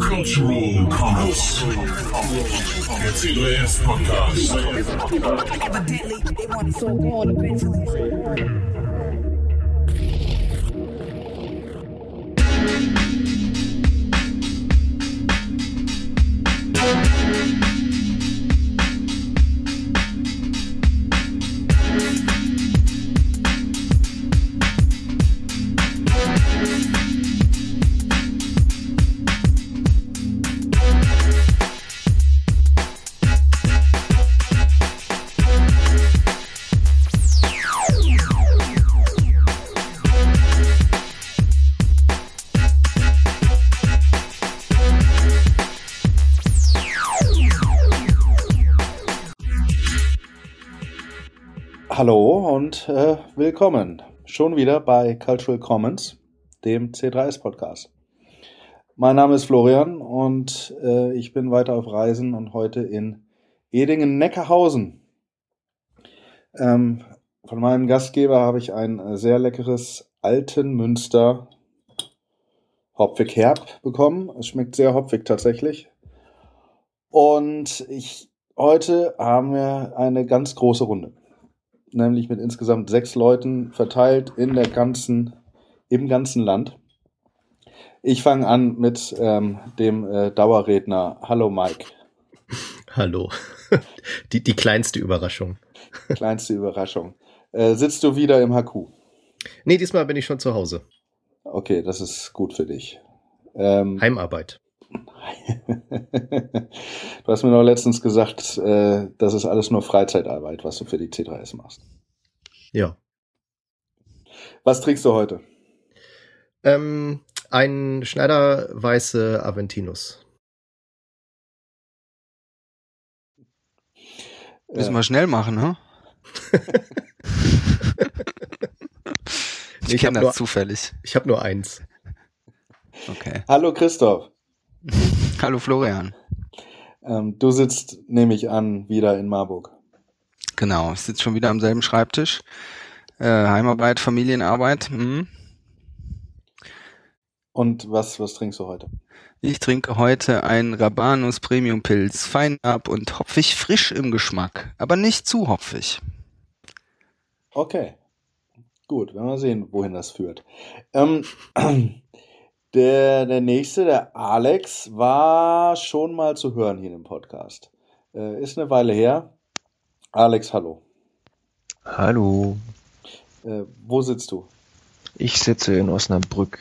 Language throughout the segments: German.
Cultural Comments. Der C3S Podcast. Evidently, they want it so gone eventually. Und äh, willkommen schon wieder bei Cultural Commons, dem C3S Podcast. Mein Name ist Florian und äh, ich bin weiter auf Reisen und heute in Edingen-Neckarhausen. Ähm, von meinem Gastgeber habe ich ein äh, sehr leckeres Altenmünster Hopfig Herb bekommen. Es schmeckt sehr hopfig tatsächlich. Und ich, heute haben wir eine ganz große Runde nämlich mit insgesamt sechs Leuten verteilt in der ganzen, im ganzen Land. Ich fange an mit ähm, dem äh, Dauerredner. Hallo Mike. Hallo. Die, die kleinste Überraschung. Kleinste Überraschung. Äh, sitzt du wieder im HQ? Nee, diesmal bin ich schon zu Hause. Okay, das ist gut für dich. Ähm, Heimarbeit. du hast mir noch letztens gesagt, äh, das ist alles nur Freizeitarbeit, was du für die C3S machst. Ja. Was trinkst du heute? Ähm, ein Schneider weiße Aventinus. Müssen wir schnell machen, ne? ich Ich hab kenne nur- das zufällig. Ich habe nur eins. Okay. Hallo Christoph. Hallo Florian. Ähm, du sitzt, nehme ich an, wieder in Marburg. Genau, ich sitze schon wieder am selben Schreibtisch. Äh, Heimarbeit, Familienarbeit. Hm. Und was, was trinkst du heute? Ich trinke heute einen Rabanus Premium Pilz, fein ab und hopfig frisch im Geschmack, aber nicht zu hopfig. Okay. Gut, werden wir sehen, wohin das führt. Ähm, der, der nächste, der Alex, war schon mal zu hören hier im Podcast. Äh, ist eine Weile her. Alex, hallo. Hallo, Äh, wo sitzt du? ich sitze in Osnabrück.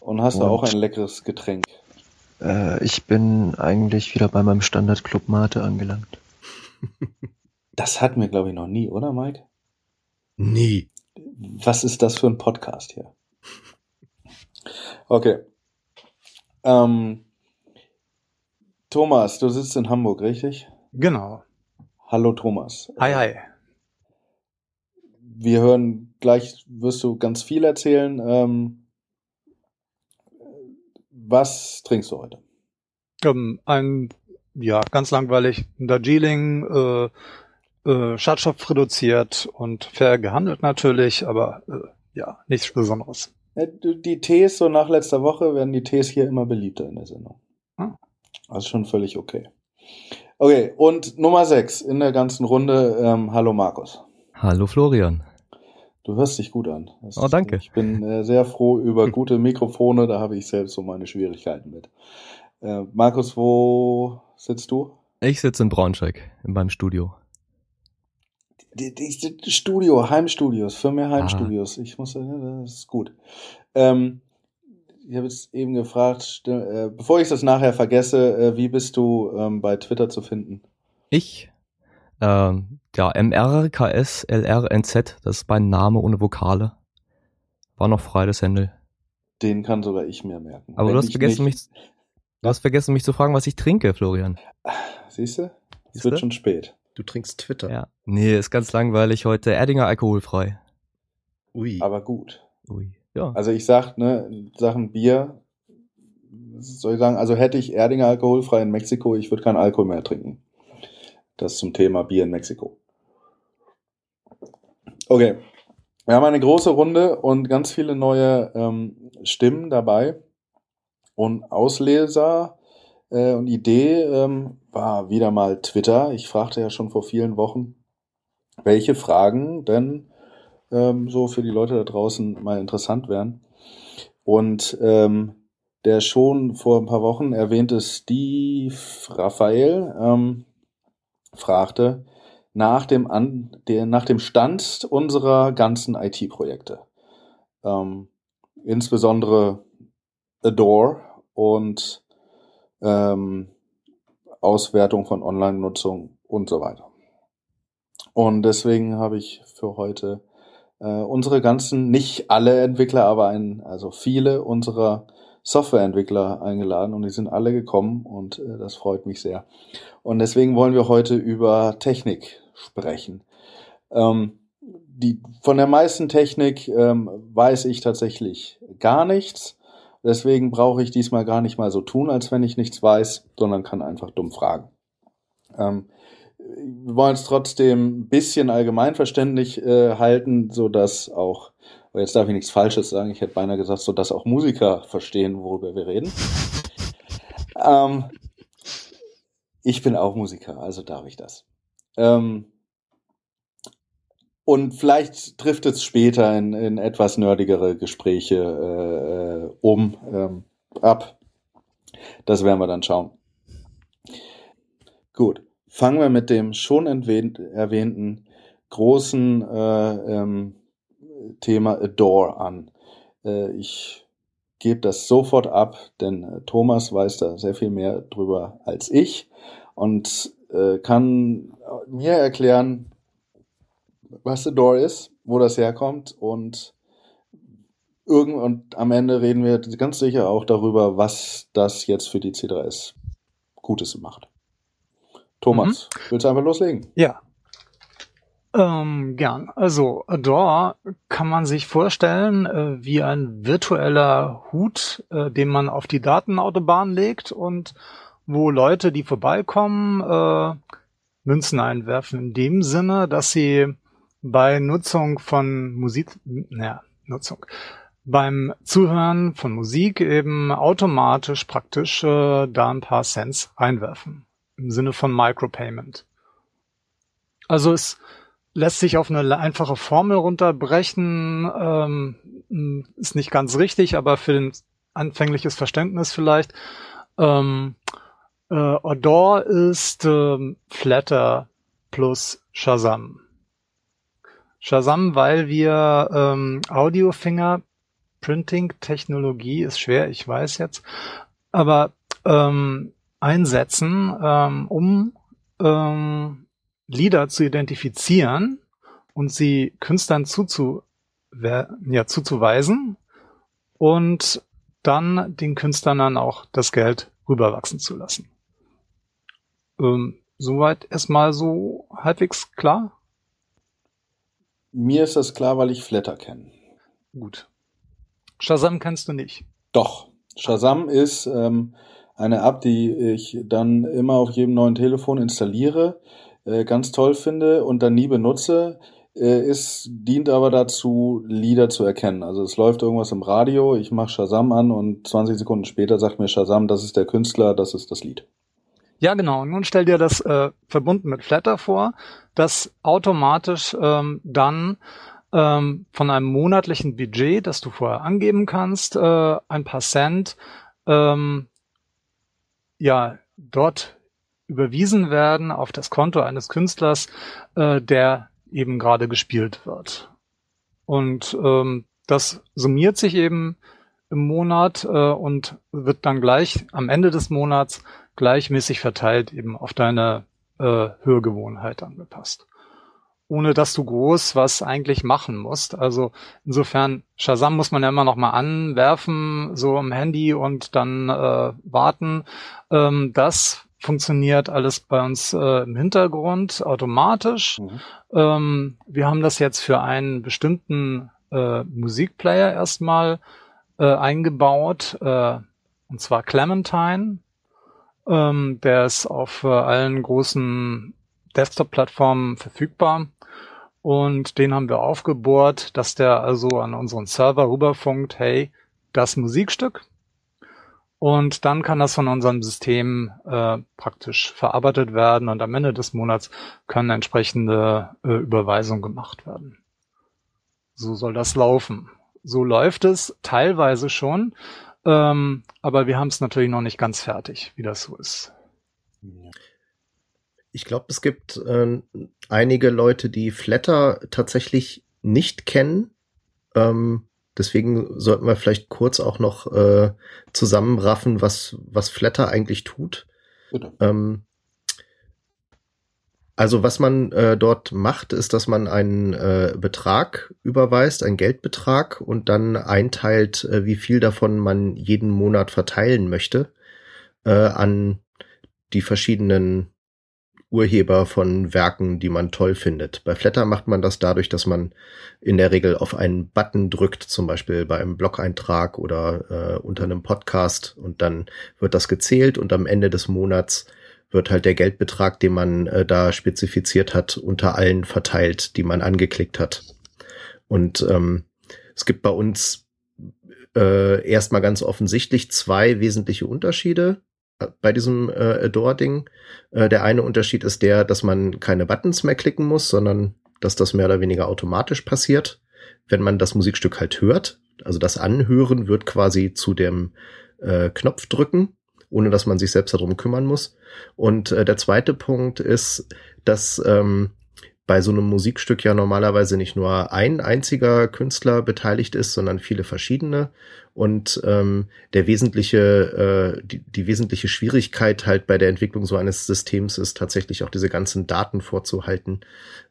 Und hast du auch Und- ein leckeres Getränk? Äh, ich bin eigentlich wieder bei meinem Standard Club Mate angelangt. Das hatten wir, glaube ich, noch nie, oder, Mike? Nie. Was ist das für ein Podcast hier? Okay. Ähm, Thomas, du sitzt in Hamburg, richtig? Genau. Hallo Thomas. Hi, hi. Wir hören gleich, wirst du ganz viel erzählen. Ähm, was trinkst du heute? Ähm, ein, ja, ganz langweilig, ein Darjeeling, äh, äh, Schadstoff reduziert und fair gehandelt natürlich, aber äh, ja, nichts Besonderes. Die Tees, so nach letzter Woche, werden die Tees hier immer beliebter in der Sendung. Ah. Also schon völlig okay. Okay, und Nummer 6 in der ganzen Runde. Ähm, hallo Markus. Hallo Florian. Du hörst dich gut an. Das Oh, ist danke. gut. Ich bin äh, sehr froh über gute Mikrofone, da habe ich selbst so meine Schwierigkeiten mit. Äh, Markus, wo sitzt du? Ich sitze in Braunschweig in meinem Studio. Die, die, die Studio, Heimstudios, mehr Heimstudios. Ich muss sagen, das ist gut. Ähm, ich habe jetzt eben gefragt, äh, bevor ich das nachher vergesse, äh, wie bist du ähm, bei Twitter zu finden? Ich, ähm, ja, MRKSLRNZ, das ist mein Name ohne Vokale. War noch frei, das Handle. Den kann sogar ich mir merken. Aber Wenn du hast vergessen, nicht- mich, du hast vergessen, mich zu fragen, was ich trinke, Florian. Siehst du? Es wird schon spät. Du trinkst Twitter. Ja. Nee, ist ganz langweilig heute. Erdinger alkoholfrei. Ui. Aber gut. Ui. Ja. Also ich sag, ne, Sachen Bier, soll ich sagen, also hätte ich Erdinger alkoholfrei in Mexiko, ich würde keinen Alkohol mehr trinken. Das zum Thema Bier in Mexiko. Okay. Wir haben eine große Runde und ganz viele neue ähm, Stimmen dabei. Und Ausleser äh, und Idee ähm, war wieder mal Twitter. Ich fragte ja schon vor vielen Wochen, welche Fragen denn ähm, so für die Leute da draußen mal interessant wären. Und ähm, der schon vor ein paar Wochen erwähnte Steve Raphael ähm, fragte nach dem, An der, nach dem Stand unserer ganzen IT-Projekte. Ähm, insbesondere Adore und ähm, Auswertung von Online-Nutzung und so weiter. Und deswegen habe ich für heute äh, unsere ganzen, nicht alle Entwickler, aber ein, also viele unserer Softwareentwickler eingeladen und die sind alle gekommen und äh, das freut mich sehr. Und deswegen wollen wir heute über Technik sprechen. Ähm, die, von der meisten Technik ähm, weiß ich tatsächlich gar nichts. Deswegen brauche ich diesmal gar nicht mal so tun, als wenn ich nichts weiß, sondern kann einfach dumm fragen. Ähm, wir wollen es trotzdem ein bisschen allgemeinverständlich äh, halten, so dass auch, jetzt darf ich nichts Falsches sagen, ich hätte beinahe gesagt, so dass auch Musiker verstehen, worüber wir reden. ähm, ich bin auch Musiker, also darf ich das. Ähm, und vielleicht trifft es später in, in etwas nerdigere Gespräche äh, äh, um ähm, ab. Das werden wir dann schauen. Gut, fangen wir mit dem schon erwähnten großen äh, ähm, Thema Adore an. Äh, ich gebe das sofort ab, denn äh, Thomas weiß da sehr viel mehr drüber als ich und äh, kann mir erklären, was The Door ist, wo das herkommt und irgend und am Ende reden wir ganz sicher auch darüber, was das jetzt für die C3S Gutes macht. Thomas, mhm. willst du einfach loslegen? Ja. Ähm, gern. Also Adore kann man sich vorstellen äh, wie ein virtueller Hut, äh, den man auf die Datenautobahn legt und wo Leute, die vorbeikommen, äh, Münzen einwerfen. In dem Sinne, dass sie bei Nutzung von Musik, naja, Nutzung, beim Zuhören von Musik eben automatisch praktisch äh, da ein paar Cents einwerfen. Im Sinne von Micropayment. Also es lässt sich auf eine einfache Formel runterbrechen, ähm, ist nicht ganz richtig, aber für ein anfängliches Verständnis vielleicht. Ähm, äh, Odor ist ähm, Flatter plus Shazam. Shazam, weil wir ähm, Audio-Fingerprinting-Technologie ist schwer, ich weiß jetzt, aber ähm, einsetzen, ähm, um ähm, Lieder zu identifizieren und sie Künstlern zuzu ja, zuzuweisen und dann den Künstlern dann auch das Geld rüberwachsen zu lassen. Ähm, soweit erstmal so halbwegs klar? Mir ist das klar, weil ich Flatter kenne. Gut. Shazam kennst du nicht. Doch. Shazam ist ähm, eine App, die ich dann immer auf jedem neuen Telefon installiere, äh, ganz toll finde und dann nie benutze. Äh, ist, dient aber dazu, Lieder zu erkennen. Also es läuft irgendwas im Radio, ich mache Shazam an und 20 Sekunden später sagt mir Shazam, das ist der Künstler, das ist das Lied. Ja, genau. Nun stell dir das äh, verbunden mit Flatter vor, das automatisch ähm, dann ähm, von einem monatlichen Budget, das du vorher angeben kannst, äh, ein paar Cent ähm, ja dort überwiesen werden auf das Konto eines Künstlers, äh, der eben gerade gespielt wird. Und ähm, das summiert sich eben im Monat äh, und wird dann gleich am Ende des Monats gleichmäßig verteilt eben auf deine äh, Hörgewohnheit angepasst. Ohne dass du groß was eigentlich machen musst. Also insofern, Shazam muss man ja immer noch mal anwerfen, so am Handy und dann äh, warten. Ähm, das funktioniert alles bei uns äh, im Hintergrund automatisch. Mhm. Ähm, wir haben das jetzt für einen bestimmten äh, Musikplayer erstmal äh, eingebaut, äh, und zwar Clementine. Ähm, der ist auf äh, allen großen Desktop-Plattformen verfügbar. Und den haben wir aufgebohrt, dass der also an unseren Server rüberfunkt, hey, das Musikstück und dann kann das von unserem System äh, praktisch verarbeitet werden und am Ende des Monats können entsprechende äh, Überweisungen gemacht werden. So soll das laufen. So läuft es teilweise schon, ähm, aber wir haben es natürlich noch nicht ganz fertig, wie das so ist. Ich glaube, es gibt äh, einige Leute, die Flatter tatsächlich nicht kennen. Ähm, deswegen sollten wir vielleicht kurz auch noch äh, zusammenraffen, was, was Flatter eigentlich tut. Ähm, also was man äh, dort macht, ist, dass man einen äh, Betrag überweist, einen Geldbetrag und dann einteilt, äh, wie viel davon man jeden Monat verteilen möchte äh, an die verschiedenen Urheber von Werken, die man toll findet. Bei Flatter macht man das dadurch, dass man in der Regel auf einen Button drückt, zum Beispiel bei einem Blog-Eintrag oder äh, unter einem Podcast und dann wird das gezählt und am Ende des Monats wird halt der Geldbetrag, den man äh, da spezifiziert hat, unter allen verteilt, die man angeklickt hat. Und ähm, es gibt bei uns äh, erstmal ganz offensichtlich zwei wesentliche Unterschiede bei diesem äh, Adore-Ding. Äh, der eine Unterschied ist der, dass man keine Buttons mehr klicken muss, sondern dass das mehr oder weniger automatisch passiert, wenn man das Musikstück halt hört. Also das Anhören wird quasi zu dem äh, Knopf drücken, ohne dass man sich selbst darum kümmern muss. Und äh, der zweite Punkt ist, dass ähm, bei so einem Musikstück ja normalerweise nicht nur ein einziger Künstler beteiligt ist, sondern viele verschiedene. Und ähm, der wesentliche, äh, die, die wesentliche Schwierigkeit halt bei der Entwicklung so eines Systems ist tatsächlich auch diese ganzen Daten vorzuhalten,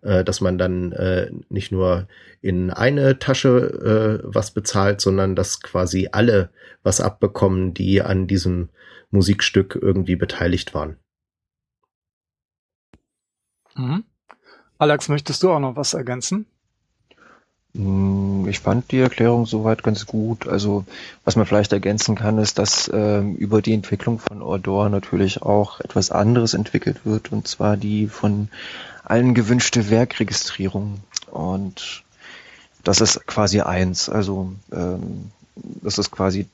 äh, dass man dann äh, nicht nur in eine Tasche äh, was bezahlt, sondern dass quasi alle was abbekommen, die an diesem Musikstück irgendwie beteiligt waren. Mhm. Alex, möchtest du auch noch was ergänzen? Mm, Ich fand die Erklärung soweit ganz gut. Also was man vielleicht ergänzen kann, ist, dass ähm, über die Entwicklung von Ordor natürlich auch etwas anderes entwickelt wird, und zwar die von allen gewünschte Werkregistrierung. Und das ist quasi eins. Also ähm, das ist quasi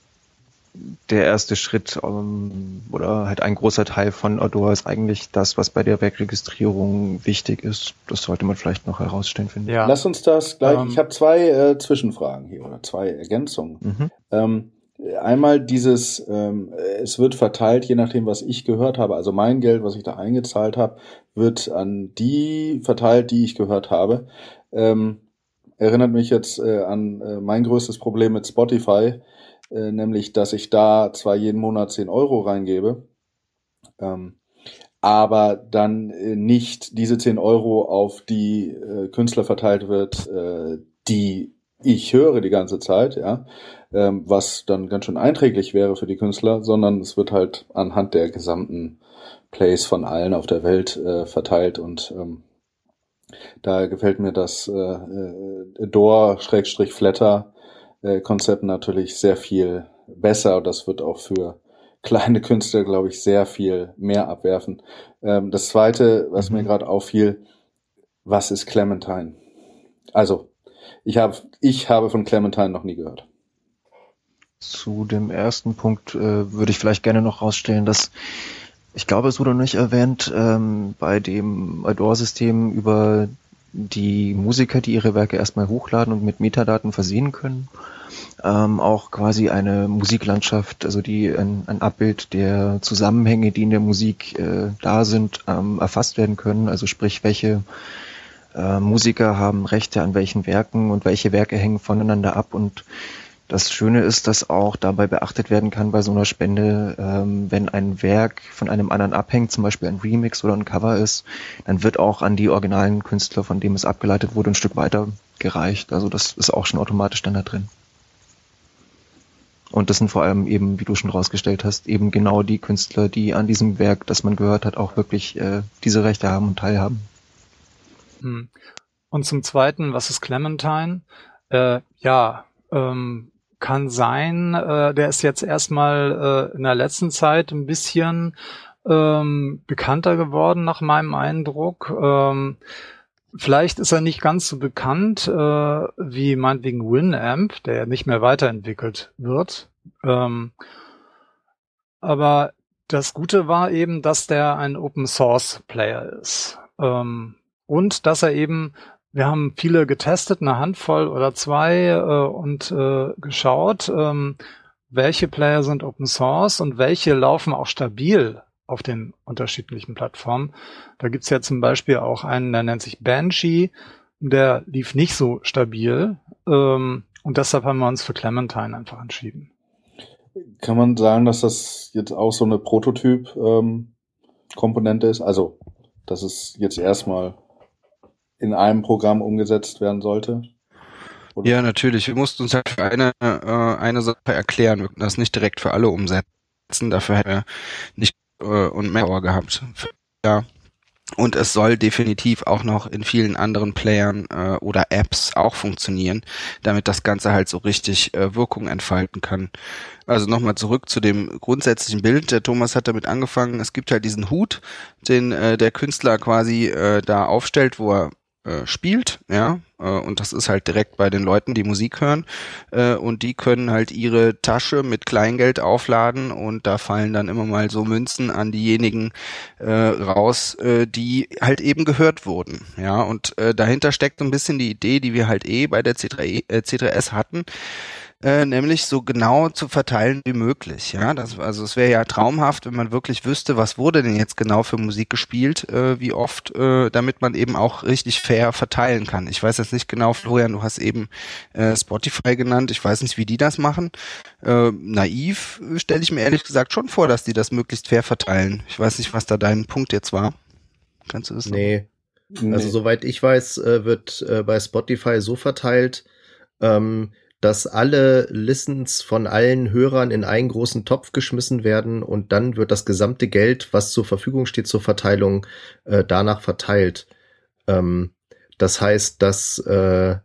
der erste Schritt ähm, oder halt ein großer Teil von Ordor ist eigentlich das, was bei der Werkregistrierung wichtig ist. Das sollte man vielleicht noch herausstellen, finde ich. Ja. Lass uns das gleich. Ähm. ich habe zwei äh, Zwischenfragen hier oder zwei Ergänzungen. Mhm. Ähm, einmal dieses, ähm, es wird verteilt, je nachdem, was ich gehört habe. Also mein Geld, was ich da eingezahlt habe, wird an die verteilt, die ich gehört habe. Ähm, erinnert mich jetzt äh, an äh, mein größtes Problem mit Spotify, äh, nämlich, dass ich da zwar jeden Monat 10 Euro reingebe, ähm, aber dann äh, nicht diese 10 Euro auf die äh, Künstler verteilt wird, äh, die ich höre die ganze Zeit, ja, ähm, was dann ganz schön einträglich wäre für die Künstler, sondern es wird halt anhand der gesamten Plays von allen auf der Welt äh, verteilt und ähm, da gefällt mir das äh, Door-Flatter äh, Konzept natürlich sehr viel besser und das wird auch für kleine Künstler, glaube ich, sehr viel mehr abwerfen. Ähm, das zweite, was mir gerade auffiel, was ist Clementine? Also, ich habe ich habe von Clementine noch nie gehört. Zu dem ersten Punkt äh, würde ich vielleicht gerne noch rausstellen, dass ich glaube, es wurde noch nicht erwähnt, ähm, bei dem Adore-System über die Musiker, die ihre Werke erstmal hochladen und mit Metadaten versehen können, ähm, auch quasi eine Musiklandschaft, also die ein, ein Abbild der Zusammenhänge, die in der Musik äh, da sind, ähm, erfasst werden können. Also sprich, welche äh, Musiker haben Rechte an welchen Werken und welche Werke hängen voneinander ab und das Schöne ist, dass auch dabei beachtet werden kann bei so einer Spende, ähm, wenn ein Werk von einem anderen abhängt, zum Beispiel ein Remix oder ein Cover ist, dann wird auch an die originalen Künstler, von dem es abgeleitet wurde, ein Stück weiter gereicht. Also das ist auch schon automatisch dann da drin. Und das sind vor allem eben, wie du schon rausgestellt hast, eben genau die Künstler, die an diesem Werk, das man gehört hat, auch wirklich äh, diese Rechte haben und teilhaben. Hm. Und zum Zweiten, was ist Clementine? Äh, ja, ähm, kann sein, äh, der ist jetzt erstmal äh, in der letzten Zeit ein bisschen ähm, bekannter geworden, nach meinem Eindruck. Ähm, Vielleicht ist er nicht ganz so bekannt äh, wie meinetwegen Winamp, der nicht mehr weiterentwickelt wird. Ähm, aber das Gute war eben, dass der ein Open Source Player ist. Ähm, und dass er eben, wir haben viele getestet, eine Handvoll oder zwei äh, und äh, geschaut, ähm, welche Player sind Open Source und welche laufen auch stabil auf den unterschiedlichen Plattformen. Da gibt's ja zum Beispiel auch einen, der nennt sich Banshee, der lief nicht so stabil ähm, und deshalb haben wir uns für Clementine einfach entschieden. Kann man sagen, dass das jetzt auch so eine Prototyp-Komponente ähm, ist? Also, dass es jetzt erstmal in einem Programm umgesetzt werden sollte? Oder? Ja, natürlich. Wir mussten uns halt für eine, äh, eine Sache erklären. Wir das nicht direkt für alle umsetzen. Dafür hätten wir nicht äh, und mehr Power gehabt. Ja. Und es soll definitiv auch noch in vielen anderen Playern äh, oder Apps auch funktionieren, damit das Ganze halt so richtig äh, Wirkung entfalten kann. Also nochmal zurück zu dem grundsätzlichen Bild. Der Thomas hat damit angefangen. Es gibt halt diesen Hut, den äh, der Künstler quasi äh, da aufstellt, wo er äh, spielt, ja, äh, und das ist halt direkt bei den Leuten, die Musik hören, äh, und die können halt ihre Tasche mit Kleingeld aufladen und da fallen dann immer mal so Münzen an diejenigen raus, die halt eben gehört wurden, ja, und dahinter steckt so ein bisschen die Idee, die wir halt eh bei der C3, äh, C3S hatten, äh, nämlich so genau zu verteilen wie möglich. Ja, das, also es wäre ja traumhaft, wenn man wirklich wüsste, was wurde denn jetzt genau für Musik gespielt, äh, wie oft, äh, damit man eben auch richtig fair verteilen kann. Ich weiß jetzt nicht genau, Florian, du hast eben äh, Spotify genannt. Ich weiß nicht, wie die das machen. Äh, naiv stelle ich mir ehrlich gesagt schon vor, dass die das möglichst fair verteilen. Ich weiß nicht, was da dein Punkt jetzt war. Kannst du das? Nee. nee. Also soweit ich weiß, äh, wird äh, bei Spotify so verteilt, ähm, dass alle Listens von allen Hörern in einen großen Topf geschmissen werden und dann wird das gesamte Geld, was zur Verfügung steht zur Verteilung, äh, danach verteilt. Ähm, das heißt, dass äh,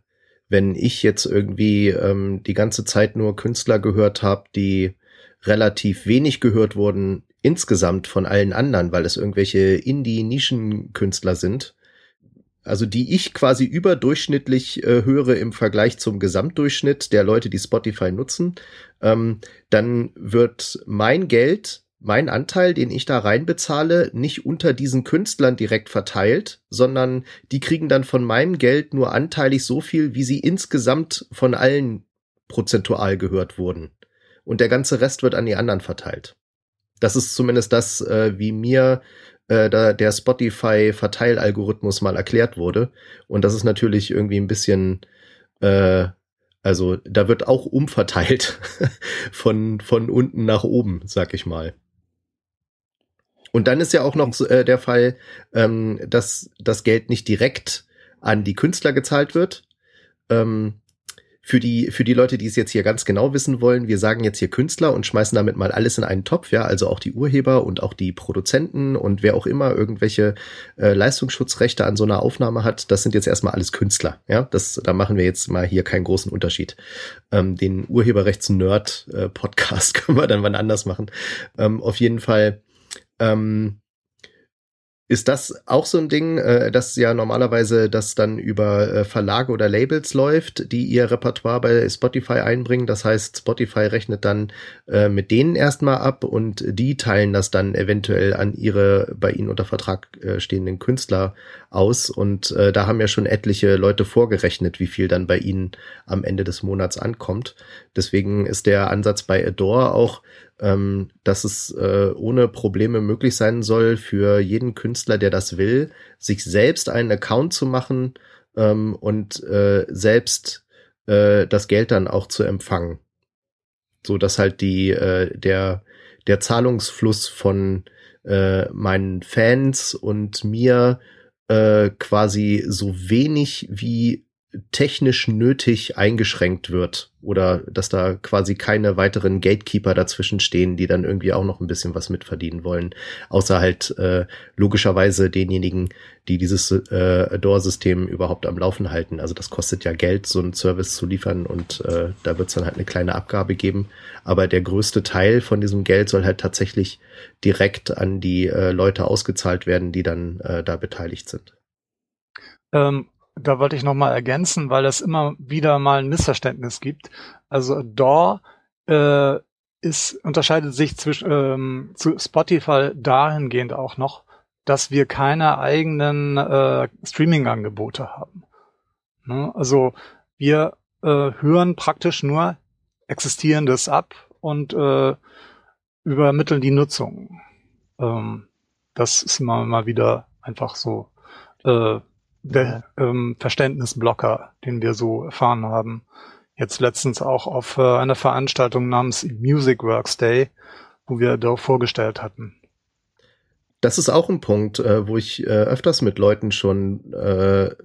wenn ich jetzt irgendwie ähm, die ganze Zeit nur Künstler gehört habe, die relativ wenig gehört wurden insgesamt von allen anderen, weil es irgendwelche Indie-Nischen-Künstler sind, also die ich quasi überdurchschnittlich äh, höre im Vergleich zum Gesamtdurchschnitt der Leute, die Spotify nutzen, ähm, dann wird mein Geld, mein Anteil, den ich da reinbezahle, nicht unter diesen Künstlern direkt verteilt, sondern die kriegen dann von meinem Geld nur anteilig so viel, wie sie insgesamt von allen prozentual gehört wurden. Und der ganze Rest wird an die anderen verteilt. Das ist zumindest das, äh, wie mir äh, da der Spotify-Verteilalgorithmus mal erklärt wurde. Und das ist natürlich irgendwie ein bisschen, äh, also da wird auch umverteilt von, von unten nach oben, sag ich mal. Und dann ist ja auch noch äh, der Fall, ähm, dass das Geld nicht direkt an die Künstler gezahlt wird, ähm, für die, für die Leute, die es jetzt hier ganz genau wissen wollen, wir sagen jetzt hier Künstler und schmeißen damit mal alles in einen Topf, ja, also auch die Urheber und auch die Produzenten und wer auch immer irgendwelche äh, Leistungsschutzrechte an so einer Aufnahme hat, das sind jetzt erstmal alles Künstler, ja, das, da machen wir jetzt mal hier keinen großen Unterschied. Ähm, den Urheberrechts-Nerd-Podcast können wir dann wann anders machen. Ähm, auf jeden Fall, ähm, ist das auch so ein Ding, äh, dass ja normalerweise das dann über äh, Verlage oder Labels läuft, die ihr Repertoire bei Spotify einbringen? Das heißt, Spotify rechnet dann äh, mit denen erstmal ab und die teilen das dann eventuell an ihre bei ihnen unter Vertrag äh, stehenden Künstler aus. Und äh, da haben ja schon etliche Leute vorgerechnet, wie viel dann bei ihnen am Ende des Monats ankommt. Deswegen ist der Ansatz bei Adore auch ähm, dass es äh, ohne Probleme möglich sein soll für jeden Künstler, der das will, sich selbst einen Account zu machen ähm, und äh, selbst äh, das Geld dann auch zu empfangen. So dass halt die, äh, der, der Zahlungsfluss von äh, meinen Fans und mir äh, quasi so wenig wie technisch nötig eingeschränkt wird oder dass da quasi keine weiteren Gatekeeper dazwischen stehen, die dann irgendwie auch noch ein bisschen was mitverdienen wollen, außer halt äh, logischerweise denjenigen, die dieses äh, Adore-System überhaupt am Laufen halten. Also das kostet ja Geld, so einen Service zu liefern und äh, da wird es dann halt eine kleine Abgabe geben. Aber der größte Teil von diesem Geld soll halt tatsächlich direkt an die äh, Leute ausgezahlt werden, die dann äh, da beteiligt sind. Ähm, da wollte ich noch mal ergänzen, weil es immer wieder mal ein Missverständnis gibt. Also DAW äh, ist, unterscheidet sich zwischen ähm, zu Spotify dahingehend auch noch, dass wir keine eigenen äh, Streaming-Angebote haben. Ne? Also wir äh, hören praktisch nur Existierendes ab und äh, übermitteln die Nutzung. Ähm, das ist immer mal wieder einfach so äh, der ähm, Verständnisblocker, den wir so erfahren haben. Jetzt letztens auch auf äh, einer Veranstaltung namens Music Works Day, wo wir da vorgestellt hatten. Das ist auch ein Punkt, äh, wo ich äh, öfters mit Leuten schon äh,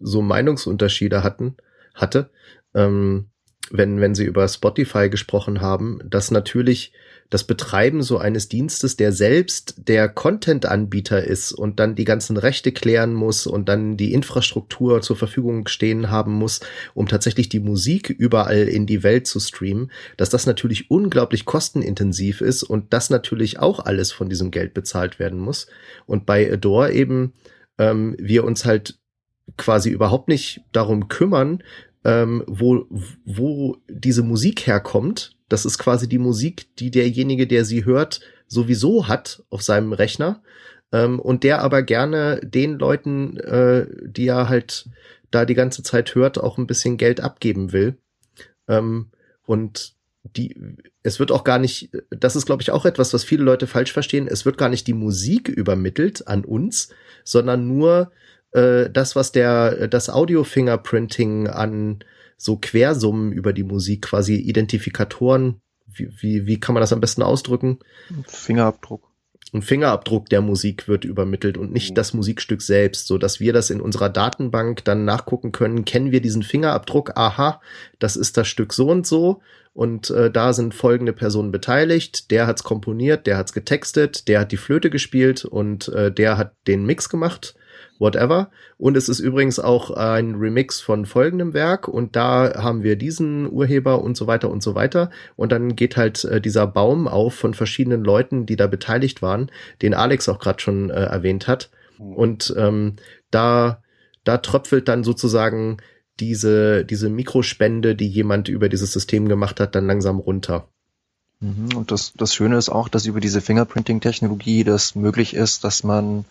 so Meinungsunterschiede hatten, hatte, ähm, wenn, wenn sie über Spotify gesprochen haben, dass natürlich das Betreiben so eines Dienstes, der selbst der Content-Anbieter ist und dann die ganzen Rechte klären muss und dann die Infrastruktur zur Verfügung stehen haben muss, um tatsächlich die Musik überall in die Welt zu streamen, dass das natürlich unglaublich kostenintensiv ist und das natürlich auch alles von diesem Geld bezahlt werden muss. Und bei Adore eben ähm, wir uns halt quasi überhaupt nicht darum kümmern, ähm, wo, wo diese Musik herkommt. Das ist quasi die Musik, die derjenige, der sie hört, sowieso hat auf seinem Rechner. Ähm, und der aber gerne den Leuten, äh, die er halt da die ganze Zeit hört, auch ein bisschen Geld abgeben will. Ähm, und die, es wird auch gar nicht, das ist glaube ich auch etwas, was viele Leute falsch verstehen, es wird gar nicht die Musik übermittelt an uns, sondern nur äh, das, was der, das Audio-Fingerprinting an so Quersummen über die Musik, quasi Identifikatoren, wie, wie, wie kann man das am besten ausdrücken? Fingerabdruck. Ein Fingerabdruck der Musik wird übermittelt und nicht mhm. das Musikstück selbst, so dass wir das in unserer Datenbank dann nachgucken können. Kennen wir diesen Fingerabdruck? Aha, das ist das Stück so und so und äh, da sind folgende Personen beteiligt. Der hat's komponiert, der hat's getextet, der hat die Flöte gespielt und äh, der hat den Mix gemacht whatever. Und es ist übrigens auch ein Remix von folgendem Werk und da haben wir diesen Urheber und so weiter und so weiter. Und dann geht halt äh, dieser Baum auf von verschiedenen Leuten, die da beteiligt waren, den Alex auch gerade schon äh, erwähnt hat. Mhm. Und ähm, da, da tröpfelt dann sozusagen diese, diese Mikrospende, die jemand über dieses System gemacht hat, dann langsam runter. Mhm. Und das, das Schöne ist auch, dass über diese Fingerprinting-Technologie das möglich ist, dass man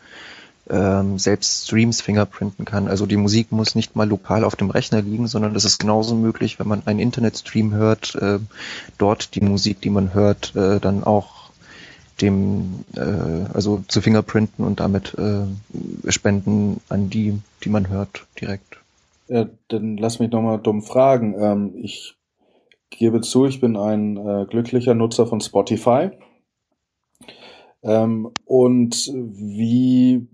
ähm, selbst Streams fingerprinten kann. Also die Musik muss nicht mal lokal auf dem Rechner liegen, sondern das ist genauso möglich, wenn man einen Internetstream hört, äh, dort die Musik, die man hört, äh, dann auch dem, äh, also zu fingerprinten und damit äh, spenden an die, die man hört, direkt. Ja, dann lass mich nochmal dumm fragen. Ähm, ich gebe zu, ich bin ein äh, glücklicher Nutzer von Spotify. Ähm, und wie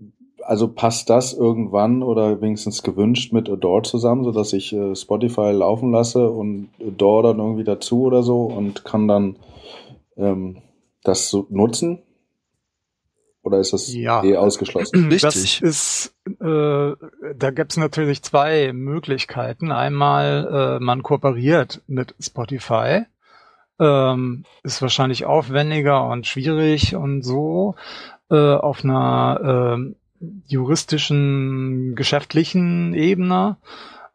also passt das irgendwann oder wenigstens gewünscht mit Adore zusammen, so dass ich äh, Spotify laufen lasse und Adore dann irgendwie dazu oder so und kann dann ähm, das so nutzen? Oder ist das ja. eh ausgeschlossen? Richtig. Das ist, äh, da gibt's natürlich zwei Möglichkeiten. Einmal, äh, man kooperiert mit Spotify. Ähm, ist wahrscheinlich aufwendiger und schwierig und so äh, auf einer äh, juristischen, geschäftlichen Ebene.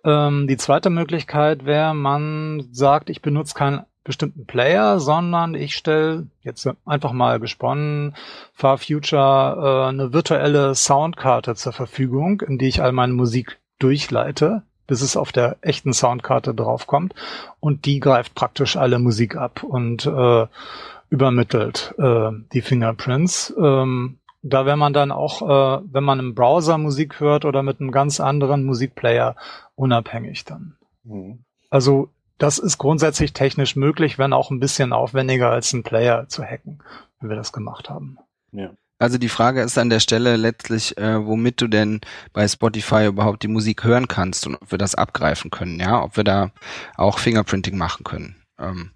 Ähm, die zweite Möglichkeit wäre, man sagt, ich benutze keinen bestimmten Player, sondern ich stelle jetzt einfach mal gesponnen Far Future äh, eine virtuelle Soundkarte zur Verfügung, in die ich all meine Musik durchleite, bis es auf der echten Soundkarte draufkommt und die greift praktisch alle Musik ab und äh, übermittelt äh, die Fingerprints. Ähm, da wäre man dann auch, äh, wenn man im Browser Musik hört oder mit einem ganz anderen Musikplayer unabhängig dann. Mhm. Also das ist grundsätzlich technisch möglich, wenn auch ein bisschen aufwendiger als ein Player zu hacken, wenn wir das gemacht haben. Ja. Also die Frage ist an der Stelle letztlich, äh, womit du denn bei Spotify überhaupt die Musik hören kannst und ob wir das abgreifen können, ja, ob wir da auch Fingerprinting machen können. Ähm,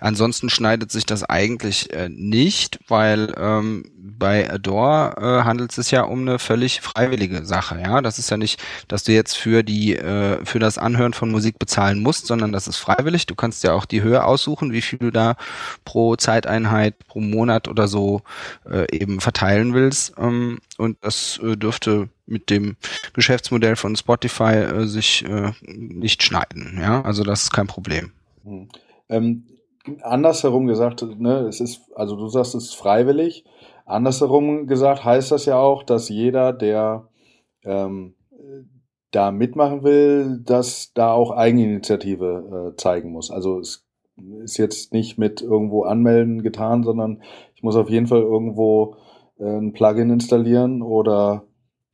ansonsten schneidet sich das eigentlich äh, nicht, weil ähm, bei Adore äh, handelt es ja um eine völlig freiwillige Sache. Ja, das ist ja nicht, dass du jetzt für die äh, für das Anhören von Musik bezahlen musst, sondern das ist freiwillig. Du kannst ja auch die Höhe aussuchen, wie viel du da pro Zeiteinheit, pro Monat oder so äh, eben verteilen willst. Ähm, und das äh, dürfte mit dem Geschäftsmodell von Spotify äh, sich äh, nicht schneiden. Ja, also das ist kein Problem. Hm. Ähm, andersherum gesagt, ne, es ist, also du sagst, es ist freiwillig. Andersherum gesagt heißt das ja auch, dass jeder, der ähm, da mitmachen will, dass da auch Eigeninitiative äh, zeigen muss. Also es ist jetzt nicht mit irgendwo anmelden getan, sondern ich muss auf jeden Fall irgendwo äh, ein Plugin installieren oder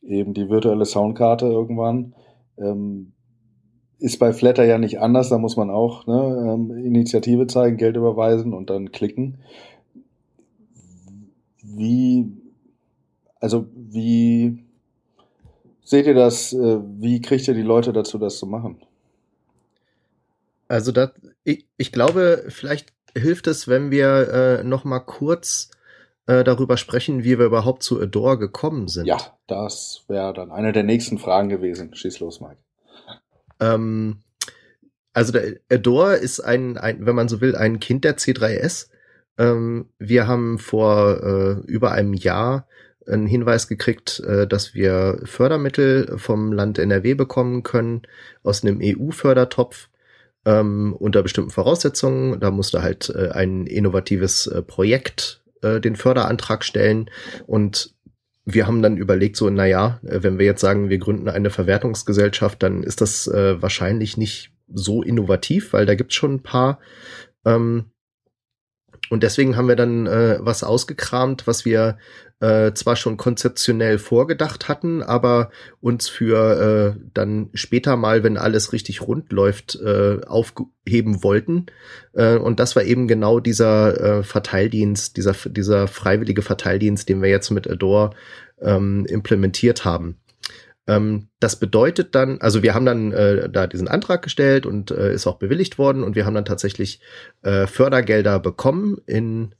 eben die virtuelle Soundkarte irgendwann. Ähm, ist bei Flatter ja nicht anders, da muss man auch ne, ähm, Initiative zeigen, Geld überweisen und dann klicken. Wie, also wie seht ihr das, äh, wie kriegt ihr die Leute dazu, das zu machen? Also das, ich, ich glaube, vielleicht hilft es, wenn wir äh, noch mal kurz äh, darüber sprechen, wie wir überhaupt zu Adore gekommen sind. Ja, das wäre dann eine der nächsten Fragen gewesen. Schieß los, Mike. Ähm, also der Adore ist ein, ein, wenn man so will, ein Kind der C3S. Ähm, wir haben vor äh, über einem Jahr einen Hinweis gekriegt, äh, dass wir Fördermittel vom Land NRW bekommen können aus einem EU-Fördertopf ähm, unter bestimmten Voraussetzungen. Da musste halt äh, ein innovatives äh, Projekt äh, den Förderantrag stellen und wir haben dann überlegt, so, naja, äh, wenn wir jetzt sagen, wir gründen eine Verwertungsgesellschaft, dann ist das äh, wahrscheinlich nicht so innovativ, weil da gibt's schon ein paar. Ähm, und deswegen haben wir dann äh, was ausgekramt, was wir äh, zwar schon konzeptionell vorgedacht hatten, aber uns für äh, dann später mal, wenn alles richtig rund läuft, äh, aufheben wollten. Äh, und das war eben genau dieser äh, Verteildienst, dieser, dieser freiwillige Verteildienst, den wir jetzt mit Adore ähm, implementiert haben. Ähm, das bedeutet dann, also wir haben dann äh, da diesen Antrag gestellt und äh, ist auch bewilligt worden und wir haben dann tatsächlich äh, Fördergelder bekommen in,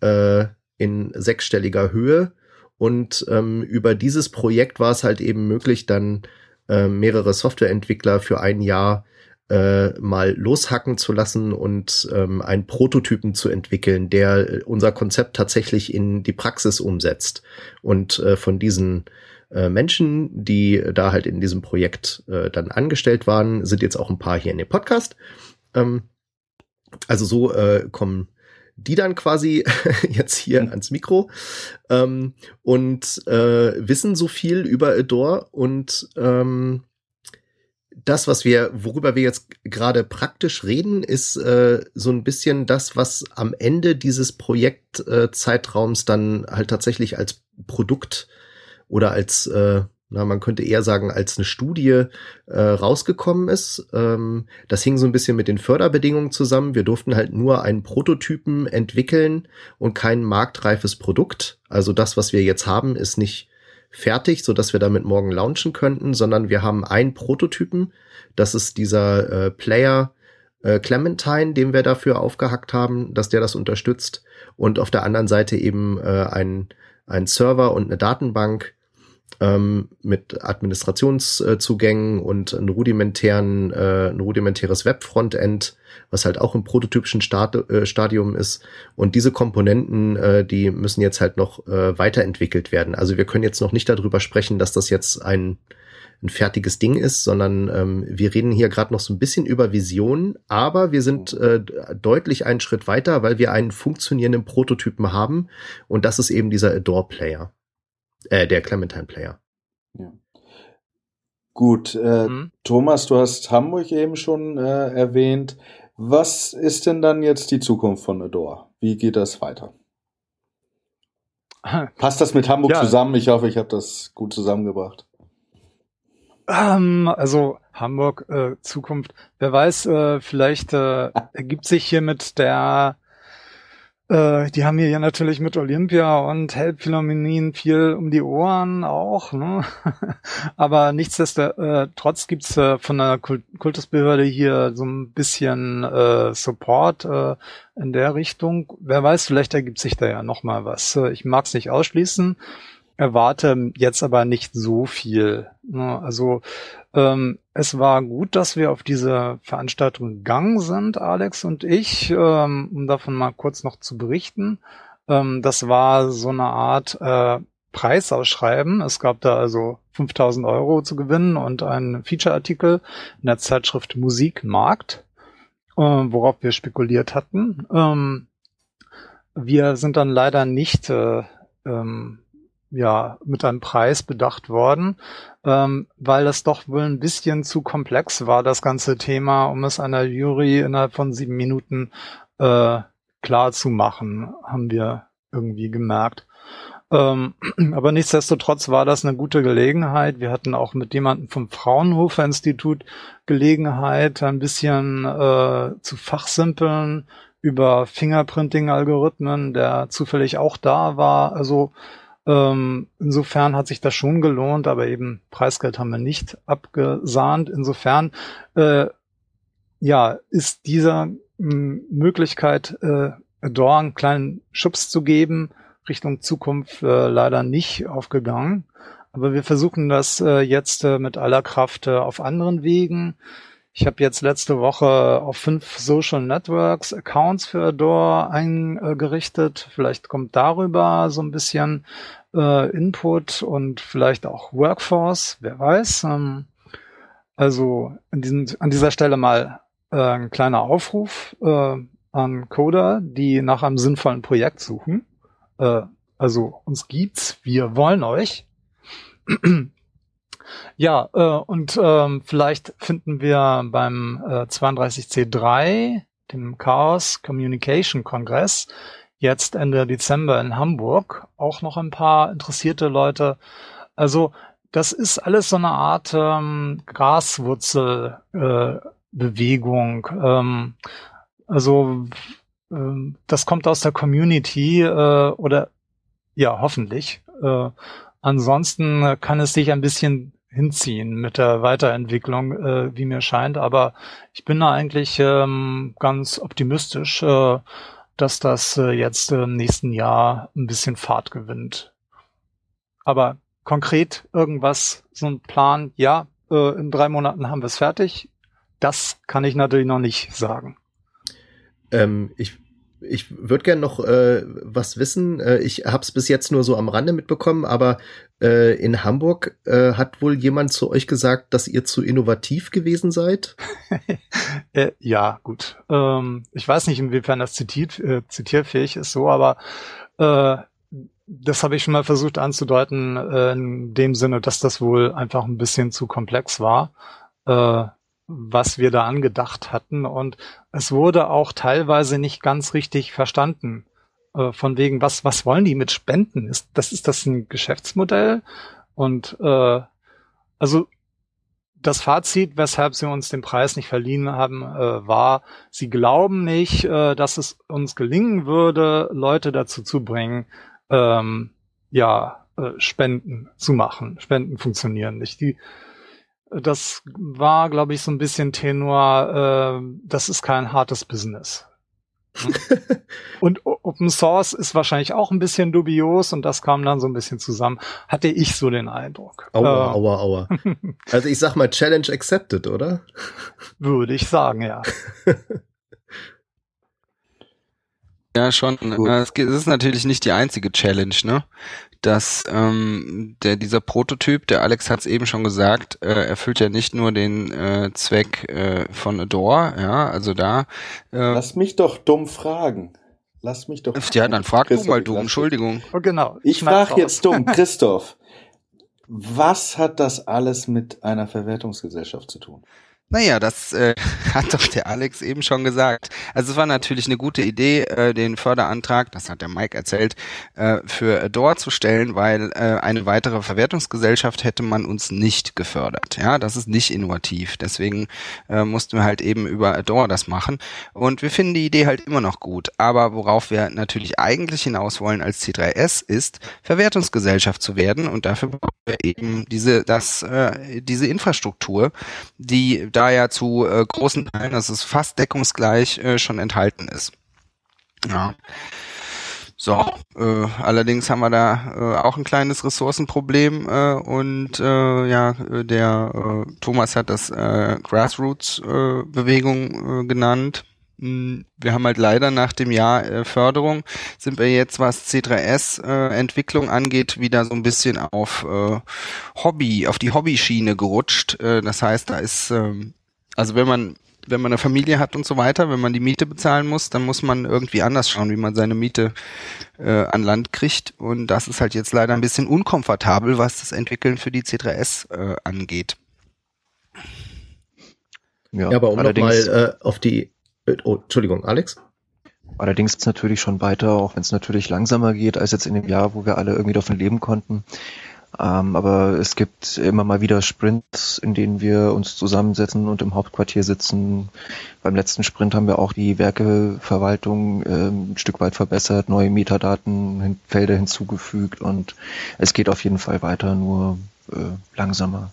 äh, in sechsstelliger Höhe. Und ähm, über dieses Projekt war es halt eben möglich, dann äh, mehrere Softwareentwickler für ein Jahr äh, mal loshacken zu lassen und ähm, einen Prototypen zu entwickeln, der unser Konzept tatsächlich in die Praxis umsetzt. Und äh, von diesen äh, Menschen, die da halt in diesem Projekt äh, dann angestellt waren, sind jetzt auch ein paar hier in dem Podcast. Ähm, also so äh, kommen die dann quasi jetzt hier mhm. ans Mikro ähm, und äh, wissen so viel über Adore und ähm, das, was wir, worüber wir jetzt gerade praktisch reden, ist äh, so ein bisschen das, was am Ende dieses Projektzeitraums äh, dann halt tatsächlich als Produkt oder als, äh, na, man könnte eher sagen, als eine Studie äh, rausgekommen ist. Ähm, das hing so ein bisschen mit den Förderbedingungen zusammen. Wir durften halt nur einen Prototypen entwickeln und kein marktreifes Produkt. Also das, was wir jetzt haben, ist nicht fertig, so dass wir damit morgen launchen könnten, sondern wir haben einen Prototypen. Das ist dieser äh, Player äh, Clementine, den wir dafür aufgehackt haben, dass der das unterstützt. Und auf der anderen Seite eben äh, ein, ein Server und eine Datenbank, mit Administrationszugängen und ein rudimentären, äh, ein rudimentäres Webfrontend, was halt auch im prototypischen Start, äh, Stadium ist. Und diese Komponenten, äh, die müssen jetzt halt noch äh, weiterentwickelt werden. Also wir können jetzt noch nicht darüber sprechen, dass das jetzt ein ein fertiges Ding ist, sondern ähm, wir reden hier gerade noch so ein bisschen über Visionen, aber wir sind äh, deutlich einen Schritt weiter, weil wir einen funktionierenden Prototypen haben und das ist eben dieser Adore Player. Äh, der Clementine Player. Ja. Gut, äh, mhm. Thomas, du hast Hamburg eben schon äh, erwähnt. Was ist denn dann jetzt die Zukunft von Adore? Wie geht das weiter? Passt das mit Hamburg ja. zusammen? Ich hoffe, ich habe das gut zusammengebracht. Ähm, also Hamburg äh, Zukunft. Wer weiß, äh, vielleicht äh, ergibt sich hier mit der äh, die haben hier ja natürlich mit Olympia und Help-Philharmonien viel um die Ohren auch, ne? Aber nichtsdestotrotz gibt's äh, von der Kult Kultusbehörde hier so ein bisschen äh, Support äh, in der Richtung. Wer weiß, vielleicht ergibt sich da ja noch mal was. Ich mag es nicht ausschließen, erwarte jetzt aber nicht so viel. Ne? Also ähm, es war gut, dass wir auf diese Veranstaltung gegangen sind, Alex und ich, ähm, um davon mal kurz noch zu berichten. Ähm, das war so eine Art äh, Preisausschreiben. Es gab da also 5000 Euro zu gewinnen und einen Feature-Artikel in der Zeitschrift Musikmarkt, äh, worauf wir spekuliert hatten. Ähm, wir sind dann leider nicht äh, ähm, ja, mit einem Preis bedacht worden, ähm, weil das doch wohl ein bisschen zu komplex war, das ganze Thema, um es einer Jury innerhalb von sieben Minuten äh, klar zu machen, haben wir irgendwie gemerkt. Ähm, aber nichtsdestotrotz war das eine gute Gelegenheit. Wir hatten auch mit jemandem vom Fraunhofer Institut Gelegenheit, ein bisschen äh, zu fachsimpeln über Fingerprinting-Algorithmen, der zufällig auch da war. Also ähm, insofern hat sich das schon gelohnt, aber eben Preisgeld haben wir nicht abgesahnt. Insofern äh, ja, ist dieser Möglichkeit, äh, Adore einen kleinen Schubs zu geben, Richtung Zukunft äh, leider nicht aufgegangen. Aber wir versuchen das äh, jetzt äh, mit aller Kraft äh, auf anderen Wegen. Ich habe jetzt letzte Woche auf fünf Social Networks Accounts für Adore eingerichtet. Vielleicht kommt darüber so ein bisschen äh, Input und vielleicht auch Workforce, wer weiß. Ähm, also an, diesen, an dieser Stelle mal äh, ein kleiner Aufruf äh, an Coder, die nach einem sinnvollen Projekt suchen. Äh, also uns gibt's, wir wollen euch. Ja, äh, und ähm, vielleicht finden wir beim äh, 32C3, dem Chaos Communication Kongress, jetzt Ende Dezember in Hamburg, auch noch ein paar interessierte Leute. Also das ist alles so eine Art ähm, Graswurzelbewegung. Äh, ähm, also äh, das kommt aus der Community äh, oder ja, hoffentlich. Äh, ansonsten kann es sich ein bisschen hinziehen mit der Weiterentwicklung, äh, wie mir scheint. Aber ich bin da eigentlich ähm, ganz optimistisch, äh, dass das äh, jetzt im nächsten Jahr ein bisschen Fahrt gewinnt. Aber konkret irgendwas, so ein Plan, ja, äh, in drei Monaten haben wir es fertig. Das kann ich natürlich noch nicht sagen. Ähm, ich ich würde gerne noch äh, was wissen. Äh, ich habe es bis jetzt nur so am Rande mitbekommen, aber äh, in Hamburg äh, hat wohl jemand zu euch gesagt, dass ihr zu innovativ gewesen seid? äh, ja, gut. Ähm, ich weiß nicht, inwiefern das zitiert, äh, zitierfähig ist so, aber äh, das habe ich schon mal versucht anzudeuten, äh, in dem Sinne, dass das wohl einfach ein bisschen zu komplex war. Äh, was wir da angedacht hatten. Und es wurde auch teilweise nicht ganz richtig verstanden. Äh, von wegen, was, was wollen die mit Spenden? Ist, das, ist das ein Geschäftsmodell? Und äh, also das Fazit, weshalb sie uns den Preis nicht verliehen haben, äh, war, sie glauben nicht, äh, dass es uns gelingen würde, Leute dazu zu bringen, ähm, ja, äh, Spenden zu machen. Spenden funktionieren nicht. Die das war, glaube ich, so ein bisschen Tenor, äh, das ist kein hartes Business. Und Open Source ist wahrscheinlich auch ein bisschen dubios und das kam dann so ein bisschen zusammen. Hatte ich so den Eindruck. Aua, äh, aua, aua. Also ich sag mal Challenge accepted, oder? Würde ich sagen, ja. Ja, schon. Es ist natürlich nicht die einzige Challenge, ne? Dass ähm, der dieser Prototyp, der Alex hat es eben schon gesagt, äh, erfüllt ja nicht nur den äh, Zweck äh, von Adore, ja, also da. Äh, Lass mich doch dumm fragen. Lass mich doch. Ja, dann frag Christoph, du mal dumm, Entschuldigung. Oh, genau. Ich frage jetzt dumm, Christoph. Was hat das alles mit einer Verwertungsgesellschaft zu tun? Naja, das äh, hat doch der Alex eben schon gesagt. Also es war natürlich eine gute Idee, äh, den Förderantrag, das hat der Mike erzählt, äh, für Adore zu stellen, weil äh, eine weitere Verwertungsgesellschaft hätte man uns nicht gefördert. Ja, das ist nicht innovativ. Deswegen äh, mussten wir halt eben über Adore das machen. Und wir finden die Idee halt immer noch gut. Aber worauf wir natürlich eigentlich hinaus wollen als C3S ist, Verwertungsgesellschaft zu werden. Und dafür brauchen wir eben diese, das, äh, diese Infrastruktur, die da ja zu äh, großen Teilen, das ist fast deckungsgleich, äh, schon enthalten ist. Ja. So, äh, allerdings haben wir da äh, auch ein kleines Ressourcenproblem äh, und äh, ja, der äh, Thomas hat das äh, Grassroots-Bewegung äh, genannt. Hm, wir haben halt leider nach dem Jahr äh, Förderung sind wir jetzt, was C3S äh, Entwicklung angeht, wieder so ein bisschen auf äh, Hobby, auf die Hobbyschiene gerutscht. Äh, das heißt, da ist, ähm, also wenn man wenn man eine Familie hat und so weiter, wenn man die Miete bezahlen muss, dann muss man irgendwie anders schauen, wie man seine Miete äh, an Land kriegt. Und das ist halt jetzt leider ein bisschen unkomfortabel, was das Entwickeln für die C3S äh, angeht. Ja, ja aber um nochmal äh, auf die Oh, Entschuldigung, Alex? Allerdings ist es natürlich schon weiter, auch wenn es natürlich langsamer geht als jetzt in dem Jahr, wo wir alle irgendwie davon leben konnten. Ähm, aber es gibt immer mal wieder Sprints, in denen wir uns zusammensetzen und im Hauptquartier sitzen. Beim letzten Sprint haben wir auch die Werkeverwaltung äh, ein Stück weit verbessert, neue Metadatenfelder hinzugefügt und es geht auf jeden Fall weiter, nur äh, langsamer.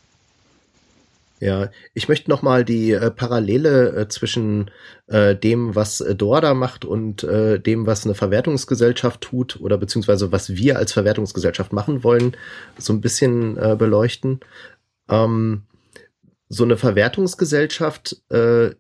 Ja, ich möchte nochmal die äh, Parallele äh, zwischen äh, dem, was äh, Dorda macht und äh, dem, was eine Verwertungsgesellschaft tut oder beziehungsweise was wir als Verwertungsgesellschaft machen wollen, so ein bisschen äh, beleuchten. Ähm, so eine Verwertungsgesellschaft, äh,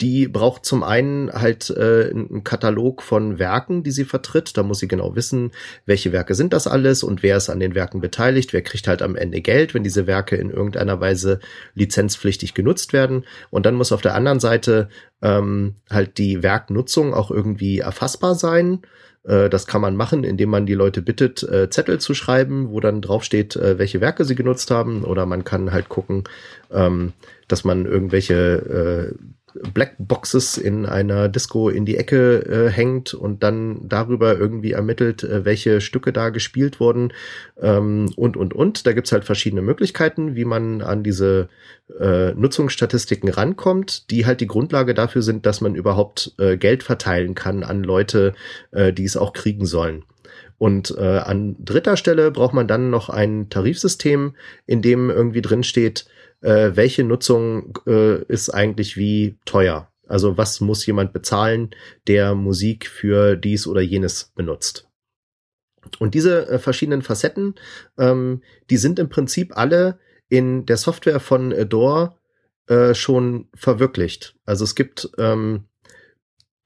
die braucht zum einen halt äh, einen Katalog von Werken, die sie vertritt. Da muss sie genau wissen, welche Werke sind das alles und wer ist an den Werken beteiligt. Wer kriegt halt am Ende Geld, wenn diese Werke in irgendeiner Weise lizenzpflichtig genutzt werden. Und dann muss auf der anderen Seite ähm, halt die Werknutzung auch irgendwie erfassbar sein. Äh, das kann man machen, indem man die Leute bittet, äh, Zettel zu schreiben, wo dann draufsteht, äh, welche Werke sie genutzt haben. Oder man kann halt gucken, ähm, dass man irgendwelche Blackboxes in einer Disco in die Ecke äh, hängt und dann darüber irgendwie ermittelt, äh, welche Stücke da gespielt wurden ähm, und, und, und. Da gibt's halt verschiedene Möglichkeiten, wie man an diese äh, Nutzungsstatistiken rankommt, die halt die Grundlage dafür sind, dass man überhaupt äh, Geld verteilen kann an Leute, äh, die es auch kriegen sollen. Und äh, an dritter Stelle braucht man dann noch ein Tarifsystem, in dem irgendwie drin steht, äh, welche Nutzung äh, ist eigentlich wie teuer. Also was muss jemand bezahlen, der Musik für dies oder jenes benutzt. Und diese äh, verschiedenen Facetten, ähm, die sind im Prinzip alle in der Software von Adore äh, schon verwirklicht. Also es gibt ähm,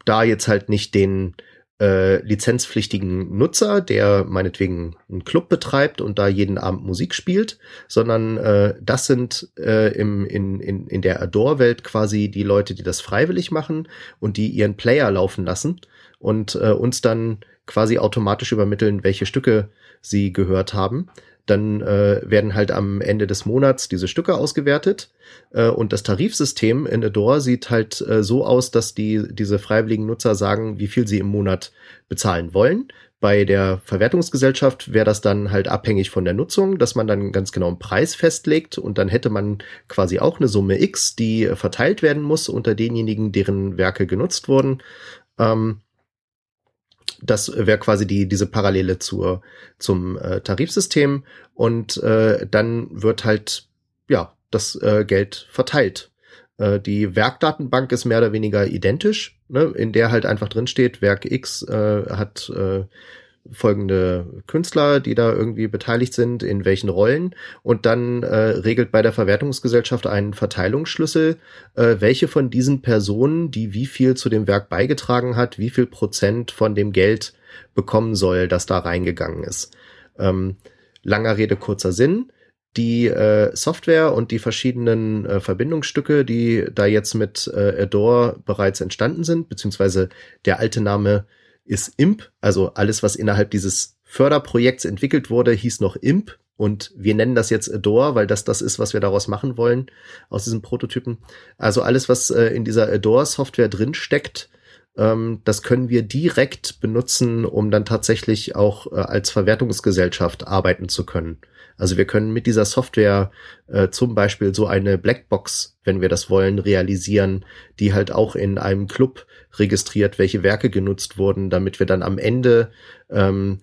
da jetzt halt nicht den äh, lizenzpflichtigen Nutzer, der meinetwegen einen Club betreibt und da jeden Abend Musik spielt, sondern äh, das sind äh, im, in, in, in der Adore-Welt quasi die Leute, die das freiwillig machen und die ihren Player laufen lassen und äh, uns dann quasi automatisch übermitteln, welche Stücke sie gehört haben dann äh, werden halt am Ende des Monats diese Stücke ausgewertet äh, und das Tarifsystem in Adore sieht halt äh, so aus, dass die diese freiwilligen Nutzer sagen, wie viel sie im Monat bezahlen wollen. Bei der Verwertungsgesellschaft wäre das dann halt abhängig von der Nutzung, dass man dann ganz genau einen Preis festlegt und dann hätte man quasi auch eine Summe X, die verteilt werden muss unter denjenigen, deren Werke genutzt wurden. Ähm, das wäre quasi die diese Parallele zur zum äh, Tarifsystem und äh, dann wird halt ja das äh, Geld verteilt. Äh, die Werkdatenbank ist mehr oder weniger identisch, ne, in der halt einfach drin steht, Werk X äh, hat äh, folgende Künstler, die da irgendwie beteiligt sind, in welchen Rollen und dann äh, regelt bei der Verwertungsgesellschaft einen Verteilungsschlüssel, äh, welche von diesen Personen, die wie viel zu dem Werk beigetragen hat, wie viel Prozent von dem Geld bekommen soll, das da reingegangen ist. Ähm, langer Rede, kurzer Sinn. Die äh, Software und die verschiedenen äh, Verbindungsstücke, die da jetzt mit äh, Adore bereits entstanden sind, beziehungsweise der alte Name ist IMP, also alles, was innerhalb dieses Förderprojekts entwickelt wurde, hieß noch IMP Und wir nennen das jetzt Adore, weil das das ist, was wir daraus machen wollen, aus diesen Prototypen. Also alles, was äh, in dieser Adore-Software drin steckt, ähm, das können wir direkt benutzen, um dann tatsächlich auch äh, als Verwertungsgesellschaft arbeiten zu können. Also wir können mit dieser Software äh, zum Beispiel so eine Blackbox, wenn wir das wollen, realisieren, die halt auch in einem Club registriert, welche Werke genutzt wurden, damit wir dann am Ende ähm,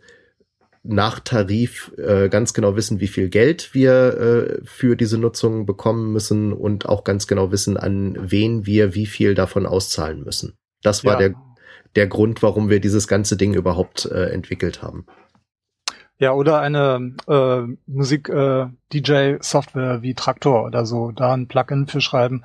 nach Tarif äh, ganz genau wissen, wie viel Geld wir äh, für diese Nutzung bekommen müssen und auch ganz genau wissen, an wen wir wie viel davon auszahlen müssen. Das war Ja. der, der Grund, warum wir dieses ganze Ding überhaupt äh, entwickelt haben. Ja, oder eine äh, Musik-DJ-Software wie Traktor oder so, da ein Plugin für schreiben.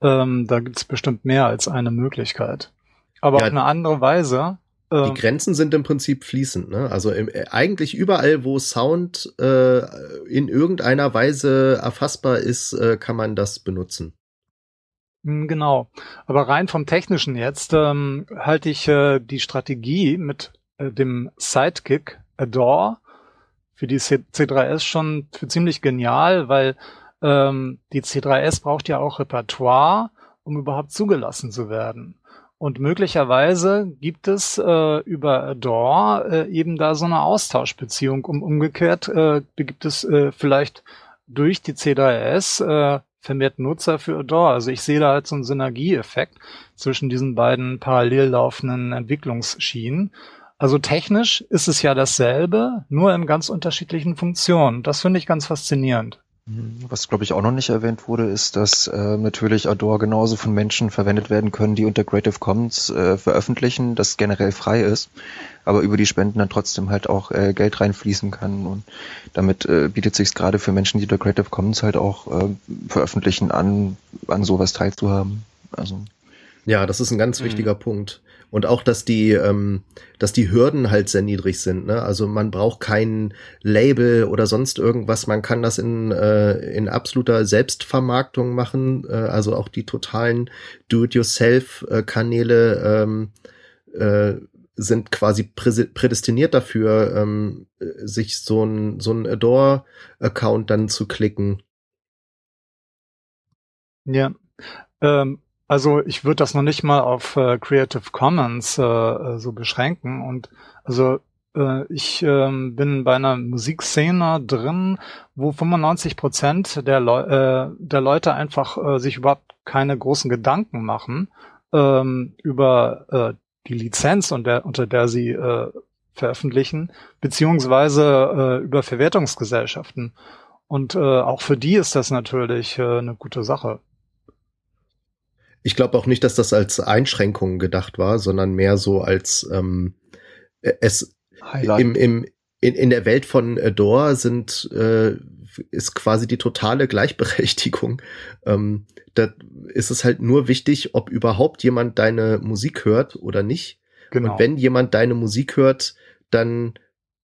Ähm, da gibt's bestimmt mehr als eine Möglichkeit. Aber Ja. auf eine andere Weise. Die Ähm, Grenzen sind im Prinzip fließend. Ne? Also im, äh, eigentlich überall, wo Sound äh, in irgendeiner Weise erfassbar ist, äh, kann man das benutzen. Mm, Genau. Aber rein vom Technischen jetzt ähm, halte ich äh, die Strategie mit äh, dem Sidekick Adore für die C C3S schon für ziemlich genial, weil ähm, die C3S braucht ja auch Repertoire, um überhaupt zugelassen zu werden. Und möglicherweise gibt es äh, über Adore äh, eben da so eine Austauschbeziehung. Um, umgekehrt äh, gibt es äh, vielleicht durch die C3S äh, vermehrt Nutzer für Adore. Also ich sehe da halt so einen Synergieeffekt zwischen diesen beiden parallel laufenden Entwicklungsschienen. Also technisch ist es ja dasselbe, nur in ganz unterschiedlichen Funktionen. Das finde ich ganz faszinierend. Was, glaube ich, auch noch nicht erwähnt wurde, ist, dass äh, natürlich Adore genauso von Menschen verwendet werden können, die unter Creative Commons äh, veröffentlichen, das generell frei ist, aber über die Spenden dann trotzdem halt auch äh, Geld reinfließen kann. Und damit äh, bietet sich gerade für Menschen, die unter Creative Commons halt auch äh, veröffentlichen, an, an sowas teilzuhaben. Also Ja, das ist ein ganz Mhm. wichtiger Punkt. Und auch, dass die, ähm, dass die Hürden halt sehr niedrig sind. Ne? Also man braucht kein Label oder sonst irgendwas. Man kann das in, äh, in absoluter Selbstvermarktung machen. Äh, also auch die totalen Do-it-yourself-Kanäle ähm, äh, sind quasi prädestiniert dafür, ähm, äh, sich so ein, so ein Adore-Account dann zu klicken. Ja. Ähm, also ich würde das noch nicht mal auf äh, Creative Commons äh, äh, so beschränken. Und also äh, ich ähm, bin bei einer Musikszene drin, wo 95 Prozent der, Leu äh, der Leute einfach äh, sich überhaupt keine großen Gedanken machen ähm, über äh, die Lizenz, und der, unter der sie äh, veröffentlichen, beziehungsweise äh, über Verwertungsgesellschaften. Und äh, auch für die ist das natürlich äh, eine gute Sache. Ich glaube auch nicht, dass das als Einschränkung gedacht war, sondern mehr so als ähm, es Highlight. im, im, in, in der Welt von Adore sind äh, ist quasi die totale Gleichberechtigung. Ähm, da ist es halt nur wichtig, ob überhaupt jemand deine Musik hört oder nicht. Genau. Und wenn jemand deine Musik hört, dann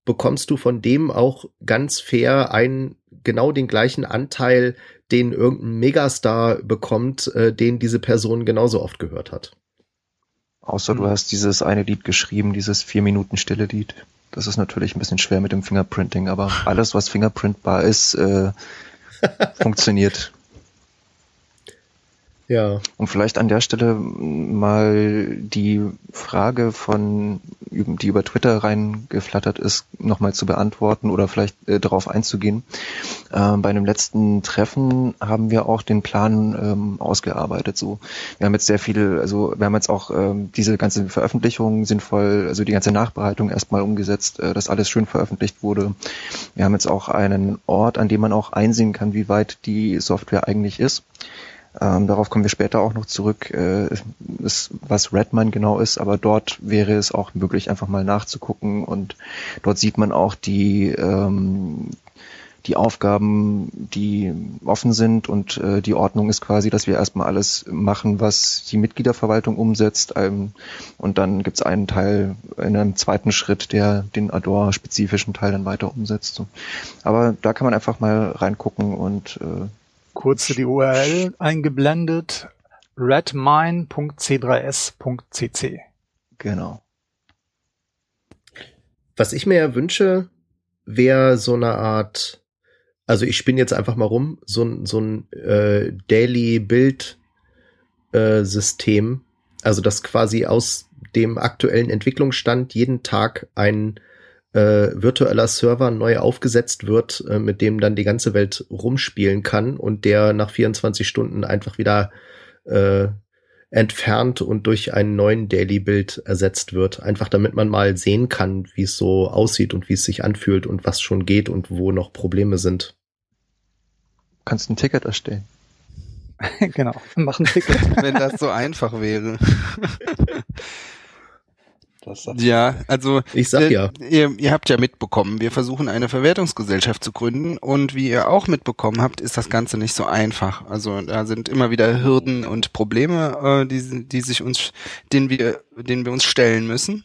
bekommst du von dem auch ganz fair einen genau den gleichen Anteil, den irgendein Megastar bekommt, äh, den diese Person genauso oft gehört hat. Außer du Hm. hast dieses eine Lied geschrieben, dieses vier Minuten stille Lied. Das ist natürlich ein bisschen schwer mit dem Fingerprinting, aber alles, was fingerprintbar ist, äh, funktioniert. Ja. Und vielleicht an der Stelle mal die Frage von, die über Twitter reingeflattert ist, nochmal zu beantworten oder vielleicht äh, darauf einzugehen. Ähm, bei einem letzten Treffen haben wir auch den Plan ähm, ausgearbeitet. So, wir haben jetzt sehr viel, also wir haben jetzt auch ähm, diese ganze Veröffentlichung sinnvoll, also die ganze Nachbereitung erstmal umgesetzt, äh, dass alles schön veröffentlicht wurde. Wir haben jetzt auch einen Ort, an dem man auch einsehen kann, wie weit die Software eigentlich ist. Ähm, darauf kommen wir später auch noch zurück, äh, ist, was Redmine genau ist, aber dort wäre es auch möglich, einfach mal nachzugucken und dort sieht man auch die, ähm, die Aufgaben, die offen sind und äh, die Ordnung ist quasi, dass wir erstmal alles machen, was die Mitgliederverwaltung umsetzt ähm, und dann gibt es einen Teil in einem zweiten Schritt, der den Adore-spezifischen Teil dann weiter umsetzt. So. Aber da kann man einfach mal reingucken und äh, Kurz die URL eingeblendet. redmine.c3s.cc. genau. Was ich mir ja wünsche, wäre so eine Art also ich spinne jetzt einfach mal rum, so ein, so ein äh, Daily Build äh, System, also das quasi aus dem aktuellen Entwicklungsstand jeden Tag ein äh, virtueller Server neu aufgesetzt wird, äh, mit dem dann die ganze Welt rumspielen kann und der nach 24 Stunden einfach wieder äh, entfernt und durch einen neuen Daily Build ersetzt wird. Einfach damit man mal sehen kann, wie es so aussieht und wie es sich anfühlt und was schon geht und wo noch Probleme sind. Kannst ein Ticket erstellen. genau, mach ein Ticket. Wenn das so einfach wäre. Das sagt Ja, also Ich sag äh, ja. Ihr, ihr habt ja mitbekommen, wir versuchen eine Verwertungsgesellschaft zu gründen und wie ihr auch mitbekommen habt, ist das Ganze nicht so einfach. Also da sind immer wieder Hürden und Probleme, äh, die, die sich uns, denen wir, denen wir uns stellen müssen.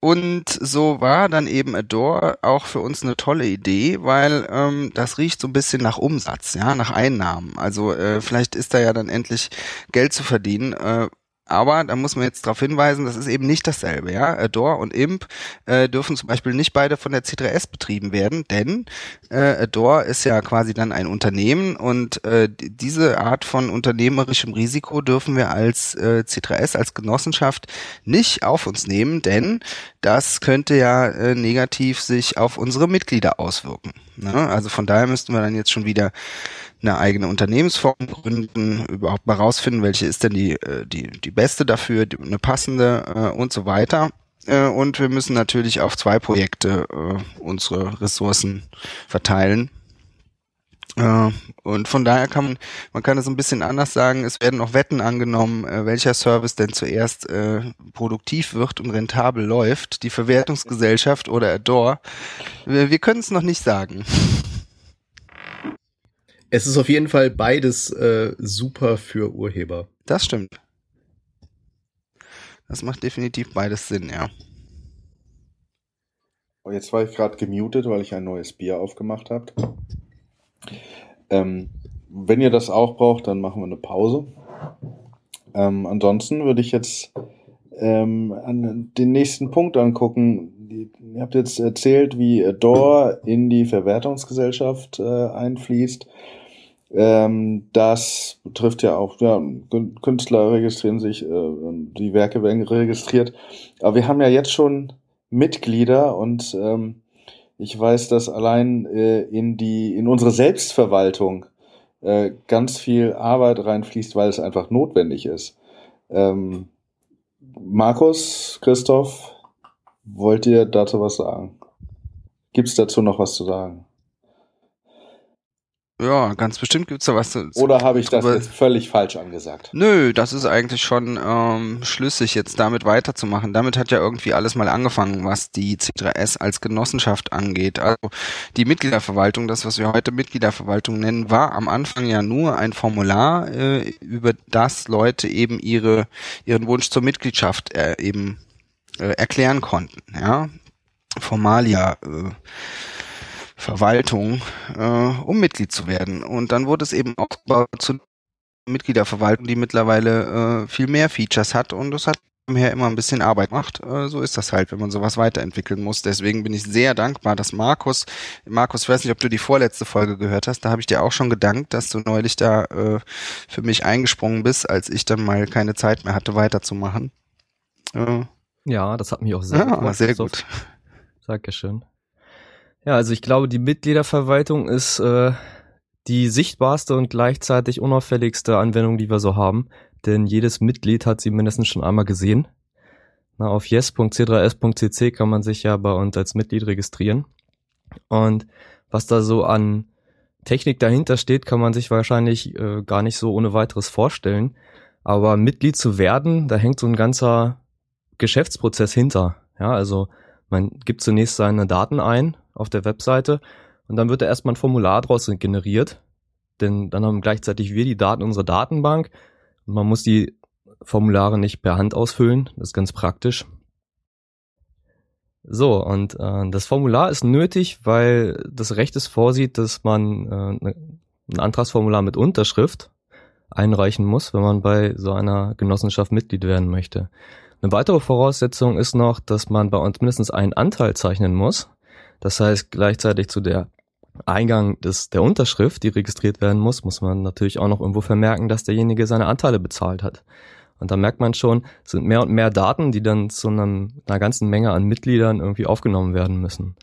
Und so war dann eben Adore auch für uns eine tolle Idee, weil ähm, das riecht so ein bisschen nach Umsatz, ja, nach Einnahmen. Also äh, vielleicht ist da ja dann endlich Geld zu verdienen. Äh, aber da muss man jetzt darauf hinweisen, das ist eben nicht dasselbe. Ja, Adore und Imp äh, dürfen zum Beispiel nicht beide von der C3S betrieben werden, denn äh, Adore ist ja quasi dann ein Unternehmen und äh, die- diese Art von unternehmerischem Risiko dürfen wir als äh, C3S, als Genossenschaft nicht auf uns nehmen, denn das könnte ja äh, negativ sich auf unsere Mitglieder auswirken. Ne? Also von daher müssten wir dann jetzt schon wieder eine eigene Unternehmensform gründen, überhaupt mal rausfinden, welche ist denn die, äh, die, die beste dafür, die, eine passende äh, und so weiter. Äh, und wir müssen natürlich auf zwei Projekte äh, unsere Ressourcen verteilen. Äh, und von daher kann man, man kann es ein bisschen anders sagen, es werden auch Wetten angenommen, äh, welcher Service denn zuerst äh, produktiv wird und rentabel läuft, die Verwertungsgesellschaft oder Adore. Wir, wir können es noch nicht sagen. Es ist auf jeden Fall beides äh, super für Urheber. Das stimmt. Das macht definitiv beides Sinn, ja. Oh, Jetzt war ich gerade gemutet, weil ich ein neues Bier aufgemacht habe. Ähm, wenn ihr das auch braucht, dann machen wir eine Pause. Ähm, ansonsten würde ich jetzt ähm, an den nächsten Punkt angucken. Ihr habt jetzt erzählt, wie Adore in die Verwertungsgesellschaft äh, einfließt. Ähm, das betrifft ja auch, ja, Kün- Künstler registrieren sich, äh, die Werke werden registriert. Aber wir haben ja jetzt schon Mitglieder und ähm, ich weiß, dass allein äh, in die in unsere Selbstverwaltung äh, ganz viel Arbeit reinfließt, weil es einfach notwendig ist. Ähm, Markus, Christoph, wollt ihr dazu was sagen? Gibt es dazu noch was zu sagen? Ja, ganz bestimmt gibt's da was zu. Oder habe ich das drüber- jetzt völlig falsch angesagt? Nö, das ist eigentlich schon ähm, schlüssig, jetzt damit weiterzumachen. Damit hat ja irgendwie alles mal angefangen, was die C3S als Genossenschaft angeht. Also die Mitgliederverwaltung, das, was wir heute Mitgliederverwaltung nennen, war am Anfang ja nur ein Formular, äh, über das Leute eben ihre ihren Wunsch zur Mitgliedschaft äh, eben äh, erklären konnten. Ja, Formalia. Äh, Verwaltung, äh, um Mitglied zu werden. Und dann wurde es eben aufgebaut zu Mitgliederverwaltung, die mittlerweile äh, viel mehr Features hat und das hat her immer ein bisschen Arbeit gemacht. Äh, so ist das halt, wenn man sowas weiterentwickeln muss. Deswegen bin ich sehr dankbar, dass Markus, Markus, ich weiß nicht, ob du die vorletzte Folge gehört hast, da habe ich dir auch schon gedankt, dass du neulich da äh, für mich eingesprungen bist, als ich dann mal keine Zeit mehr hatte, weiterzumachen. Äh, Ja, das hat mich auch sehr ja, gefreut, sehr Christoph. gut. Dankeschön. Ja, also ich glaube, die Mitgliederverwaltung ist äh, die sichtbarste und gleichzeitig unauffälligste Anwendung, die wir so haben. Denn jedes Mitglied hat sie mindestens schon einmal gesehen. Na, auf yes.c3s.cc kann man sich ja bei uns als Mitglied registrieren. Und was da so an Technik dahinter steht, kann man sich wahrscheinlich äh, gar nicht so ohne weiteres vorstellen. Aber Mitglied zu werden, da hängt so ein ganzer Geschäftsprozess hinter. Ja, also man gibt zunächst seine Daten ein auf der Webseite und dann wird da erstmal ein Formular draus generiert. Denn dann haben gleichzeitig wir die Daten unserer Datenbank und man muss die Formulare nicht per Hand ausfüllen. Das ist ganz praktisch. So, und äh, das Formular ist nötig, weil das Recht es vorsieht, dass man äh, ein Antragsformular mit Unterschrift einreichen muss, wenn man bei so einer Genossenschaft Mitglied werden möchte. Eine weitere Voraussetzung ist noch, dass man bei uns mindestens einen Anteil zeichnen muss. Das heißt, gleichzeitig zu der Eingang des, der Unterschrift, die registriert werden muss, muss man natürlich auch noch irgendwo vermerken, dass derjenige seine Anteile bezahlt hat. Und da merkt man schon, es sind mehr und mehr Daten, die dann zu einem, einer ganzen Menge an Mitgliedern irgendwie aufgenommen werden müssen.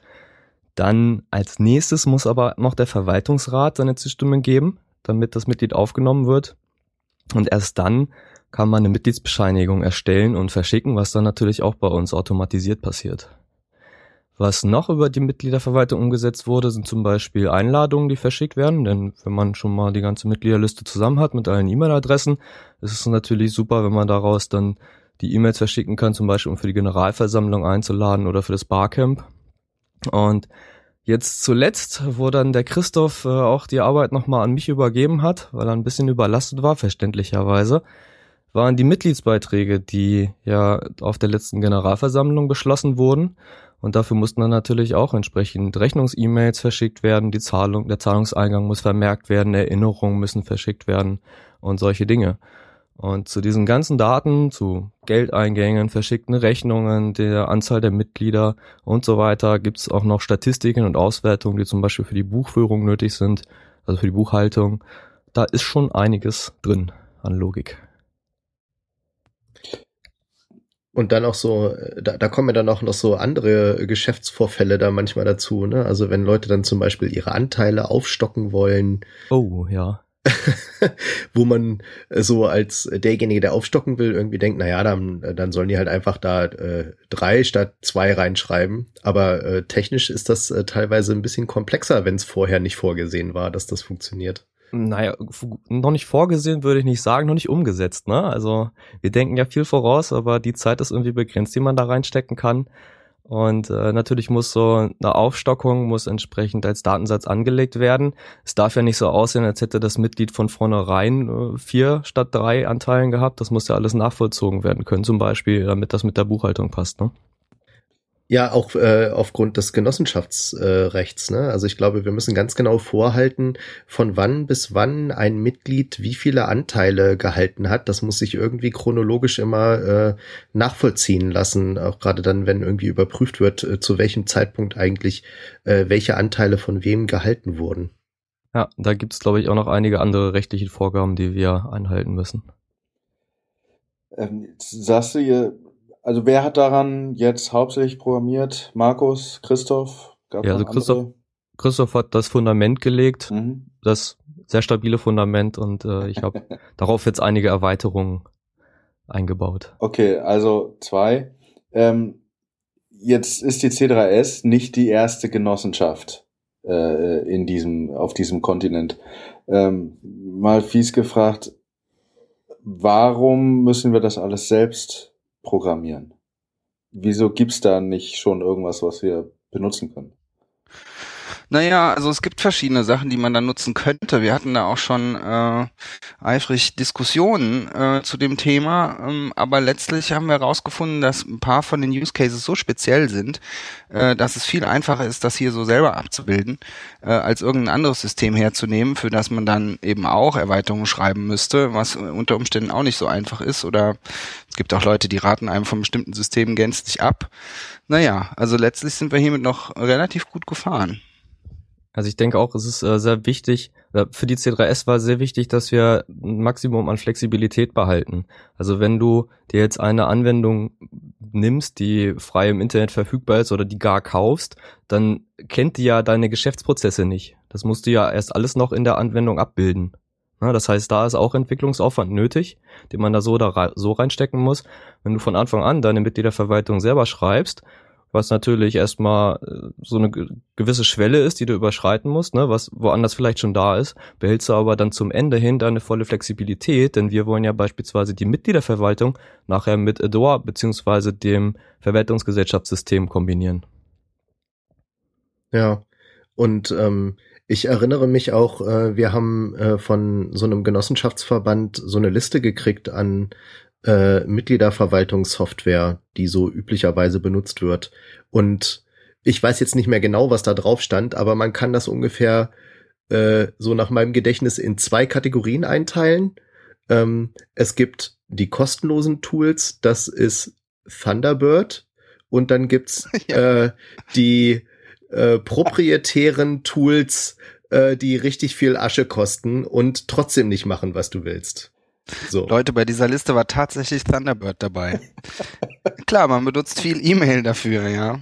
Dann als nächstes muss aber noch der Verwaltungsrat seine Zustimmung geben, damit das Mitglied aufgenommen wird. Und erst dann kann man eine Mitgliedsbescheinigung erstellen und verschicken, was dann natürlich auch bei uns automatisiert passiert. Was noch über die Mitgliederverwaltung umgesetzt wurde, sind zum Beispiel Einladungen, die verschickt werden. Denn wenn man schon mal die ganze Mitgliederliste zusammen hat mit allen E-Mail-Adressen, ist es natürlich super, wenn man daraus dann die E-Mails verschicken kann, zum Beispiel um für die Generalversammlung einzuladen oder für das Barcamp. Und jetzt zuletzt, wo dann der Christoph äh, auch die Arbeit nochmal an mich übergeben hat, weil er ein bisschen überlastet war, verständlicherweise, waren die Mitgliedsbeiträge, die ja auf der letzten Generalversammlung beschlossen wurden. Und dafür mussten dann natürlich auch entsprechend Rechnungs-E-Mails verschickt werden, die Zahlung, der Zahlungseingang muss vermerkt werden, Erinnerungen müssen verschickt werden und solche Dinge. Und zu diesen ganzen Daten, zu Geldeingängen, verschickten Rechnungen, der Anzahl der Mitglieder und so weiter, gibt es auch noch Statistiken und Auswertungen, die zum Beispiel für die Buchführung nötig sind, also für die Buchhaltung. Da ist schon einiges drin an Logik. Und dann auch so, da, da kommen ja dann auch noch so andere Geschäftsvorfälle da manchmal dazu, ne? Also wenn Leute dann zum Beispiel ihre Anteile aufstocken wollen. Oh, ja. wo man so als derjenige, der aufstocken will, irgendwie denkt, na ja, dann, dann sollen die halt einfach da äh, drei statt zwei reinschreiben. Aber äh, technisch ist das äh, teilweise ein bisschen komplexer, wenn es vorher nicht vorgesehen war, dass das funktioniert naja, noch nicht vorgesehen würde ich nicht sagen, noch nicht umgesetzt, ne? Also wir denken ja viel voraus, aber die Zeit ist irgendwie begrenzt, die man da reinstecken kann. Und äh, natürlich muss so eine Aufstockung muss entsprechend als Datensatz angelegt werden. Es darf ja nicht so aussehen, als hätte das Mitglied von vornherein äh, vier statt drei Anteilen gehabt. Das muss ja alles nachvollzogen werden können, zum Beispiel, damit das mit der Buchhaltung passt. Ne? Ja, auch äh, aufgrund des Genossenschaftsrechts. Äh, ne? Also ich glaube, wir müssen ganz genau vorhalten, von wann bis wann ein Mitglied wie viele Anteile gehalten hat. Das muss sich irgendwie chronologisch immer äh, nachvollziehen lassen, auch gerade dann, wenn irgendwie überprüft wird, äh, zu welchem Zeitpunkt eigentlich äh, welche Anteile von wem gehalten wurden. Ja, da gibt es, glaube ich, auch noch einige andere rechtliche Vorgaben, die wir einhalten müssen. Ähm, sagst du, ihr also wer hat daran jetzt hauptsächlich programmiert? Markus, Christoph? Gab ja, also Christoph, Christoph hat das Fundament gelegt, mhm. das sehr stabile Fundament und äh, ich habe darauf jetzt einige Erweiterungen eingebaut. Okay, also zwei. Ähm, jetzt ist die C3S nicht die erste Genossenschaft äh, in diesem, auf diesem Kontinent. Ähm, mal fies gefragt, warum müssen wir das alles selbst programmieren? Wieso gibt's da nicht schon irgendwas, was wir benutzen können? Naja, also es gibt verschiedene Sachen, die man da nutzen könnte. Wir hatten da auch schon äh, eifrig Diskussionen äh, zu dem Thema, ähm, aber letztlich haben wir herausgefunden, dass ein paar von den Use Cases so speziell sind, äh, dass es viel einfacher ist, das hier so selber abzubilden, äh, als irgendein anderes System herzunehmen, für das man dann eben auch Erweiterungen schreiben müsste, was unter Umständen auch nicht so einfach ist. Oder es gibt auch Leute, die raten einem von bestimmten Systemen gänzlich ab. Naja, also letztlich sind wir hiermit noch relativ gut gefahren. Also ich denke auch, es ist äh, sehr wichtig, für die C3S war sehr wichtig, dass wir ein Maximum an Flexibilität behalten. Also wenn du dir jetzt eine Anwendung nimmst, die frei im Internet verfügbar ist oder die gar kaufst, dann kennt die ja deine Geschäftsprozesse nicht. Das musst du ja erst alles noch in der Anwendung abbilden. das heißt, da ist auch Entwicklungsaufwand nötig, den man da so, da so reinstecken muss. Wenn du von Anfang an deine Mitgliederverwaltung selber schreibst, was natürlich erstmal äh, so eine gewisse Schwelle ist, die du überschreiten musst, ne, was woanders vielleicht schon da ist, behältst du aber dann zum Ende hin deine volle Flexibilität, denn wir wollen ja beispielsweise die Mitgliederverwaltung nachher mit Adore beziehungsweise dem Verwaltungsgesellschaftssystem kombinieren. Ja, und ähm, ich erinnere mich auch, äh, wir haben äh, von so einem Genossenschaftsverband so eine Liste gekriegt an äh, Mitgliederverwaltungssoftware, die so üblicherweise benutzt wird. Und ich weiß jetzt nicht mehr genau, was da drauf stand, aber man kann das ungefähr äh, so nach meinem Gedächtnis in zwei Kategorien einteilen. Ähm, es gibt die kostenlosen Tools, das ist Thunderbird und dann gibt's ja. äh, die äh, proprietären Tools, äh, die richtig viel Asche kosten und trotzdem nicht machen, was du willst. So. Leute, bei dieser Liste war tatsächlich Thunderbird dabei. Klar, man benutzt viel E-Mail dafür, ja.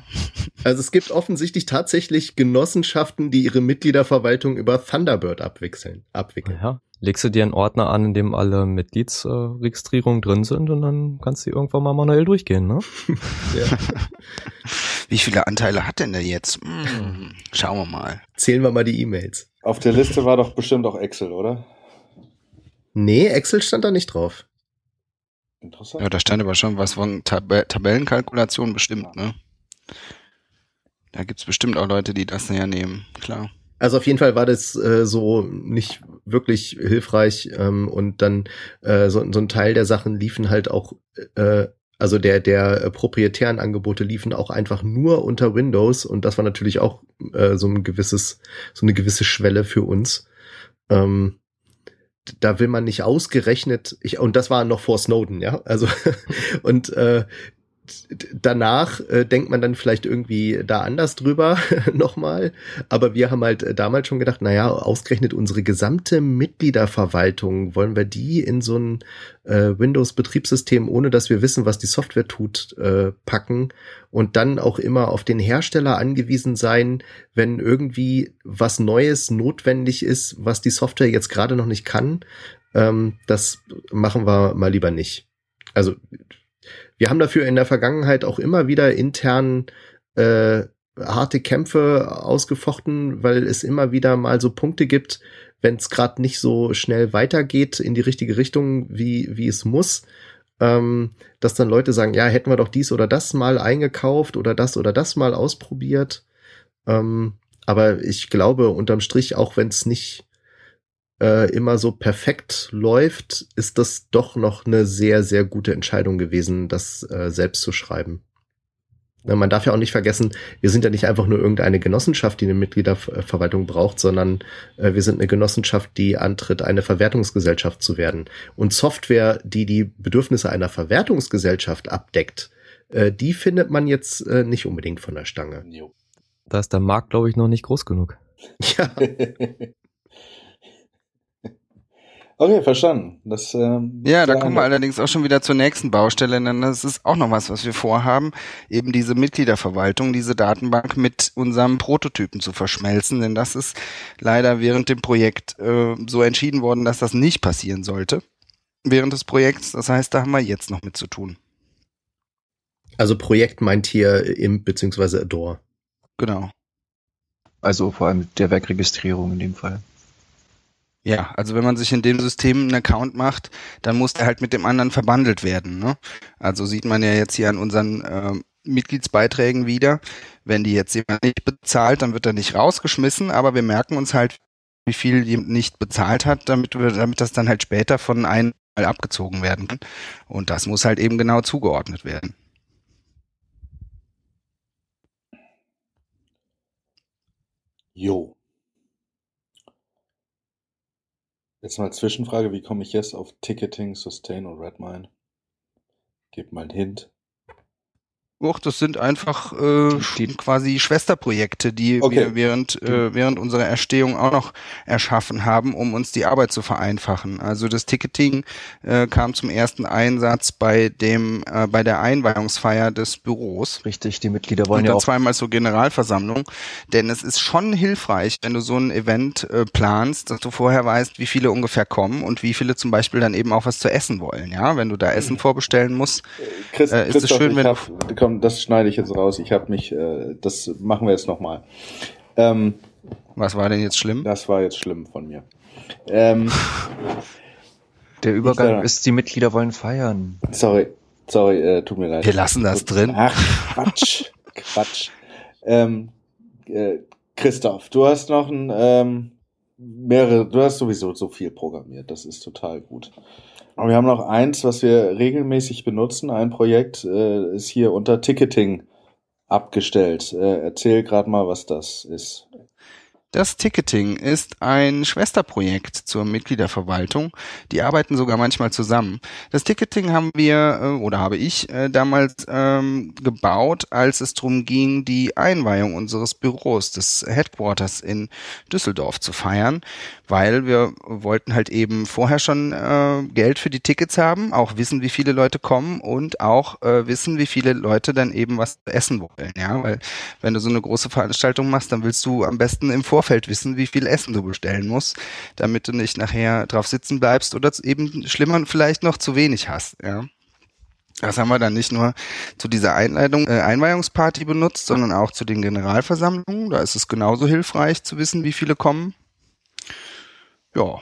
Also es gibt offensichtlich tatsächlich Genossenschaften, die ihre Mitgliederverwaltung über Thunderbird abwickeln. abwickeln. Ja. Legst du dir einen Ordner an, in dem alle Mitgliedsregistrierungen drin sind und dann kannst du irgendwann mal manuell durchgehen, ne? Ja. Wie viele Anteile hat denn der jetzt? Hm, schauen wir mal. Zählen wir mal die E-Mails. Auf der Liste war doch bestimmt auch Excel, oder? Nee, Excel stand da nicht drauf. Interessant. Ja, da stand aber schon was von Tab Tabellenkalkulation bestimmt, ne? Da gibt's bestimmt auch Leute, die das hernehmen, klar. Also auf jeden Fall war das äh, so nicht wirklich hilfreich ähm, und dann äh, so, so ein Teil der Sachen liefen halt auch, äh, also der der proprietären Angebote liefen auch einfach nur unter Windows und das war natürlich auch äh, so ein gewisses so eine gewisse Schwelle für uns. Ähm, da will man nicht ausgerechnet, ich, und das war noch vor Snowden, ja, also und äh, danach äh, denkt man dann vielleicht irgendwie da anders drüber nochmal. Aber wir haben halt äh, damals schon gedacht, naja, ausgerechnet unsere gesamte Mitgliederverwaltung, wollen wir die in so ein äh, Windows-Betriebssystem, ohne dass wir wissen, was die Software tut, äh, packen und dann auch immer auf den Hersteller angewiesen sein, wenn irgendwie was Neues notwendig ist, was die Software jetzt gerade noch nicht kann. Ähm, das machen wir mal lieber nicht. Also wir haben dafür in der Vergangenheit auch immer wieder intern äh, harte Kämpfe ausgefochten, weil es immer wieder mal so Punkte gibt, wenn es gerade nicht so schnell weitergeht in die richtige Richtung, wie, wie es muss, ähm, dass dann Leute sagen, ja, hätten wir doch dies oder das mal eingekauft oder das oder das mal ausprobiert. Ähm, aber ich glaube, unterm Strich, auch wenn es nicht äh, immer so perfekt läuft, ist das doch noch eine sehr, sehr gute Entscheidung gewesen, das äh, selbst zu schreiben. Na, man darf ja auch nicht vergessen, wir sind ja nicht einfach nur irgendeine Genossenschaft, die eine Mitgliederverwaltung braucht, sondern äh, wir sind eine Genossenschaft, die antritt, eine Verwertungsgesellschaft zu werden. Und Software, die die Bedürfnisse einer Verwertungsgesellschaft abdeckt, äh, die findet man jetzt äh, nicht unbedingt von der Stange. Da ist der Markt, glaube ich, noch nicht groß genug. Ja, okay, verstanden. Das, ähm, Ja, da kommen wir allerdings auch schon wieder zur nächsten Baustelle, denn das ist auch noch was, was wir vorhaben, eben diese Mitgliederverwaltung, diese Datenbank mit unserem Prototypen zu verschmelzen, denn das ist leider während dem Projekt äh, so entschieden worden, dass das nicht passieren sollte. Während des Projekts, das heißt, da haben wir jetzt noch mit zu tun. also Projekt meint hier Imp beziehungsweise Adore. Genau. Also vor allem der Werkregistrierung in dem Fall. Ja, also wenn man sich in dem System einen Account macht, dann muss der halt mit dem anderen verbandelt werden. Ne? Also sieht man ja jetzt hier an unseren ähm, Mitgliedsbeiträgen wieder. Wenn die jetzt jemand nicht bezahlt, dann wird er nicht rausgeschmissen, aber wir merken uns halt, wie viel jemand nicht bezahlt hat, damit wir, damit das dann halt später von einem mal abgezogen werden kann. Und das muss halt eben genau zugeordnet werden. Jo. Jetzt mal Zwischenfrage, wie komme ich jetzt auf Ticketing, Sustain und Redmine? Gib mal einen Hint. Och, das sind einfach äh, Die- quasi Schwesterprojekte, die Okay. wir während, äh, während unserer Erstehung auch noch erschaffen haben, um uns die Arbeit zu vereinfachen. Also das Ticketing äh, kam zum ersten Einsatz bei dem äh, bei der Einweihungsfeier des Büros. Richtig, die Mitglieder wollen Und ja auch zweimal zur Generalversammlung. Denn es ist schon hilfreich, wenn du so ein Event äh, planst, dass du vorher weißt, wie viele ungefähr kommen und wie viele zum Beispiel dann eben auch was zu essen wollen. Ja, wenn du da Essen vorbestellen musst. Chris, Äh, ist es schön, wenn- hab, komm, das schneide ich jetzt raus. Ich habe mich, äh, das machen wir jetzt nochmal. Ähm, Was war denn jetzt schlimm? das war jetzt schlimm von mir. Ähm, der Übergang ist, die Mitglieder wollen feiern. sorry, sorry, äh, tut mir leid. Wir lassen das drin. Ach, Quatsch, Quatsch. Ähm, äh, Christoph, du hast noch ein, ähm, mehrere, du hast sowieso so viel programmiert, das ist total gut. Aber wir haben noch eins, was wir regelmäßig benutzen. Ein Projekt äh, ist hier unter Ticketing abgestellt. Äh, erzähl gerade mal, was das ist. Das Ticketing ist ein Schwesterprojekt zur Mitgliederverwaltung. Die arbeiten sogar manchmal zusammen. Das Ticketing haben wir äh, oder habe ich äh, damals ähm, gebaut, als es darum ging, die Einweihung unseres Büros, des Headquarters in Düsseldorf zu feiern, weil wir wollten halt eben vorher schon äh, Geld für die Tickets haben, auch wissen, wie viele Leute kommen und auch äh, wissen, wie viele Leute dann eben was essen wollen. Ja, weil wenn du so eine große Veranstaltung machst, dann willst du am besten im Vorfeld Vorfeld wissen, wie viel Essen du bestellen musst, damit du nicht nachher drauf sitzen bleibst oder eben schlimmer vielleicht noch zu wenig hast, ja. Das haben wir dann nicht nur zu dieser Einleitung, äh, Einweihungsparty benutzt, sondern auch zu den Generalversammlungen. Da ist es genauso hilfreich zu wissen, wie viele kommen. Ja.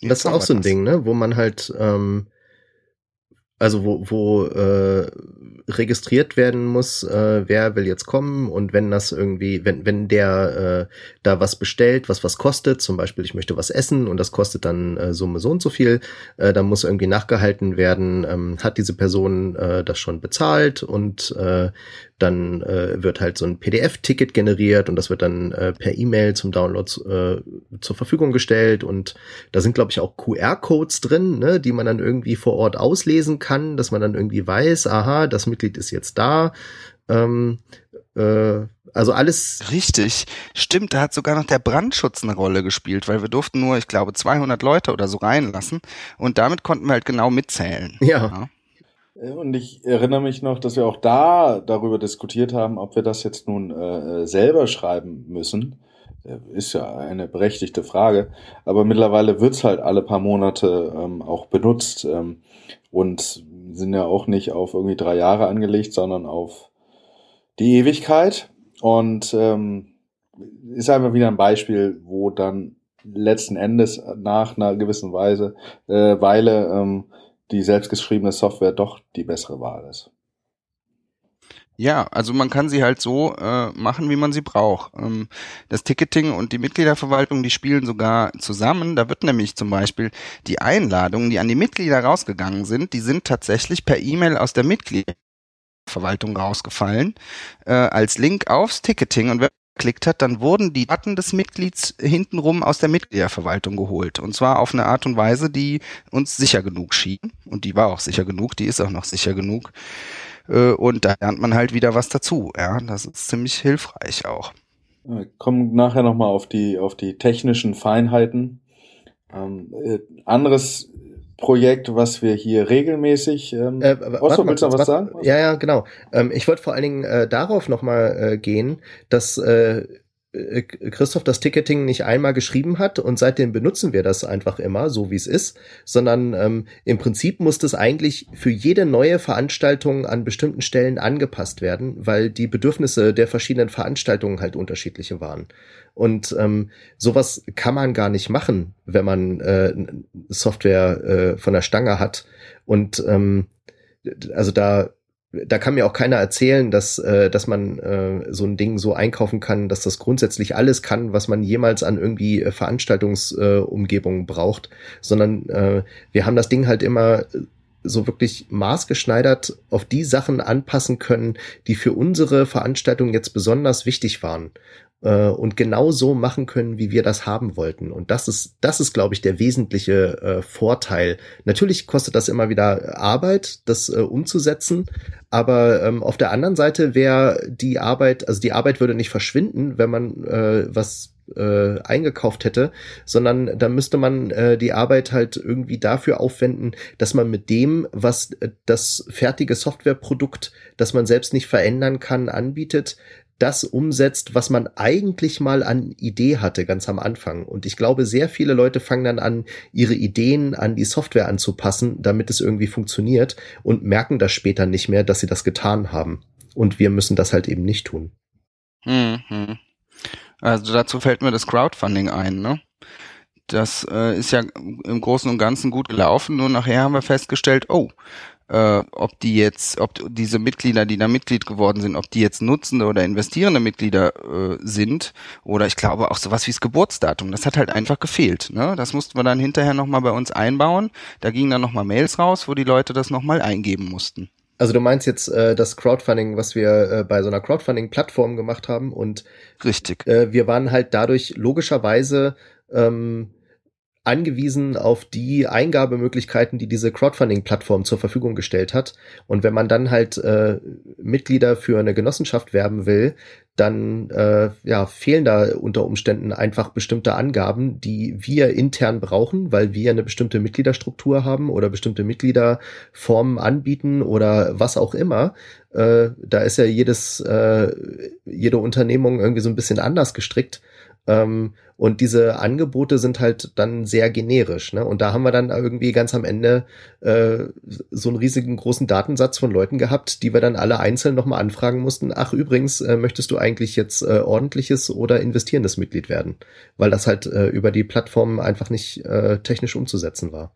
Das ist auch so ein das. Ding, ne, wo man halt ähm, also wo, wo äh, registriert werden muss, äh, wer will jetzt kommen und wenn das irgendwie, wenn, wenn der äh, da was bestellt, was was kostet, zum Beispiel ich möchte was essen und das kostet dann äh, Summe so und so viel, äh, dann muss irgendwie nachgehalten werden, ähm, hat diese Person äh, das schon bezahlt und äh, dann äh, wird halt so ein PDF-Ticket generiert und das wird dann äh, per E-Mail zum Download äh, zur Verfügung gestellt und da sind glaube ich auch QR-Codes drin, ne, die man dann irgendwie vor Ort auslesen kann, dass man dann irgendwie weiß, aha, das Mitglied ist jetzt da. Ähm, äh, also alles. Richtig. Stimmt, da hat sogar noch der Brandschutz eine Rolle gespielt, weil wir durften nur, ich glaube, 200 Leute oder so reinlassen und damit konnten wir halt genau mitzählen. ja. ja. Und ich erinnere mich noch, dass wir auch da darüber diskutiert haben, ob wir das jetzt nun äh, selber schreiben müssen. Äh, ist ja eine berechtigte Frage. Aber mittlerweile wird's halt alle paar Monate ähm, auch benutzt ähm, und sind ja auch nicht auf irgendwie drei Jahre angelegt, sondern auf die Ewigkeit. Und ähm, ist einfach wieder ein Beispiel, wo dann letzten Endes nach einer gewissen Weise, äh, Weile ähm, die selbstgeschriebene Software doch die bessere Wahl ist. Ja, also man kann sie halt so äh, machen, wie man sie braucht. Ähm, das Ticketing und die Mitgliederverwaltung, die spielen sogar zusammen. Da wird nämlich zum Beispiel die Einladungen, die an die Mitglieder rausgegangen sind, die sind tatsächlich per E-Mail aus der Mitgliederverwaltung rausgefallen äh, als Link aufs Ticketing und wer geklickt hat, dann wurden die Daten des Mitglieds hintenrum aus der Mitgliederverwaltung geholt. Und zwar auf eine Art und Weise, die uns sicher genug schien. Und die war auch sicher genug, die ist auch noch sicher genug. Äh, und da lernt man halt wieder was dazu. Ja, das ist ziemlich hilfreich auch. Wir kommen nachher nochmal auf die, auf die technischen Feinheiten. Ähm, äh, anderes Projekt, was wir hier regelmäßig. Ähm, äh, Otto, willst du noch was sagen? Ja, ja, genau. Ähm, ich wollte vor allen Dingen äh, darauf nochmal äh, gehen, dass äh, Christoph das Ticketing nicht einmal geschrieben hat und seitdem benutzen wir das einfach immer, so wie es ist, sondern ähm, im Prinzip muss das eigentlich für jede neue Veranstaltung an bestimmten Stellen angepasst werden, weil die Bedürfnisse der verschiedenen Veranstaltungen halt unterschiedliche waren. Und ähm, sowas kann man gar nicht machen, wenn man äh, Software äh, von der Stange hat. Und ähm, also da da kann mir auch keiner erzählen, dass, äh, dass man äh, so ein Ding so einkaufen kann, dass das grundsätzlich alles kann, was man jemals an irgendwie äh, Veranstaltungsumgebungen äh, braucht, sondern äh, wir haben das Ding halt immer so wirklich maßgeschneidert auf die Sachen anpassen können, die für unsere Veranstaltung jetzt besonders wichtig waren äh, und genau so machen können, wie wir das haben wollten. Und das ist, das ist, glaube ich, der wesentliche äh, Vorteil. Natürlich kostet das immer wieder Arbeit, das äh, umzusetzen, aber ähm, auf der anderen Seite wäre die Arbeit, also die Arbeit würde nicht verschwinden, wenn man äh, was äh, eingekauft hätte, sondern da müsste man äh, die Arbeit halt irgendwie dafür aufwenden, dass man mit dem, was äh, das fertige Softwareprodukt, das man selbst nicht verändern kann, anbietet, das umsetzt, was man eigentlich mal an Idee hatte, ganz am Anfang. Und ich glaube, sehr viele Leute fangen dann an, ihre Ideen an die Software anzupassen, damit es irgendwie funktioniert und merken das später nicht mehr, dass sie das getan haben. Und wir müssen das halt eben nicht tun. Mhm. Also dazu fällt mir das Crowdfunding ein, ne? Das äh, ist ja im Großen und Ganzen gut gelaufen, nur nachher haben wir festgestellt, oh, äh, ob die jetzt, ob diese Mitglieder, die da Mitglied geworden sind, ob die jetzt nutzende oder investierende Mitglieder äh, sind oder ich glaube auch sowas wie das Geburtsdatum. Das hat halt einfach gefehlt. Ne? Das mussten wir dann hinterher nochmal bei uns einbauen. Da gingen dann nochmal Mails raus, wo die Leute das nochmal eingeben mussten. Also du meinst jetzt äh, das Crowdfunding, was wir äh, bei so einer Crowdfunding-Plattform gemacht haben und Richtig. äh, wir waren halt dadurch logischerweise ähm, angewiesen auf die Eingabemöglichkeiten, die diese Crowdfunding-Plattform zur Verfügung gestellt hat. Und wenn man dann halt äh, Mitglieder für eine Genossenschaft werben will, dann äh, ja, fehlen da unter Umständen einfach bestimmte Angaben, die wir intern brauchen, weil wir eine bestimmte Mitgliederstruktur haben oder bestimmte Mitgliederformen anbieten oder was auch immer. Äh, da ist ja jedes, äh, jede Unternehmung irgendwie so ein bisschen anders gestrickt. Ähm, und diese Angebote sind halt dann sehr generisch. Ne? Und da haben wir dann irgendwie ganz am Ende äh, so einen riesigen großen Datensatz von Leuten gehabt, die wir dann alle einzeln nochmal anfragen mussten. Ach, übrigens, äh, möchtest du eigentlich jetzt äh, ordentliches oder investierendes Mitglied werden? Weil das halt äh, über die Plattform einfach nicht äh, technisch umzusetzen war.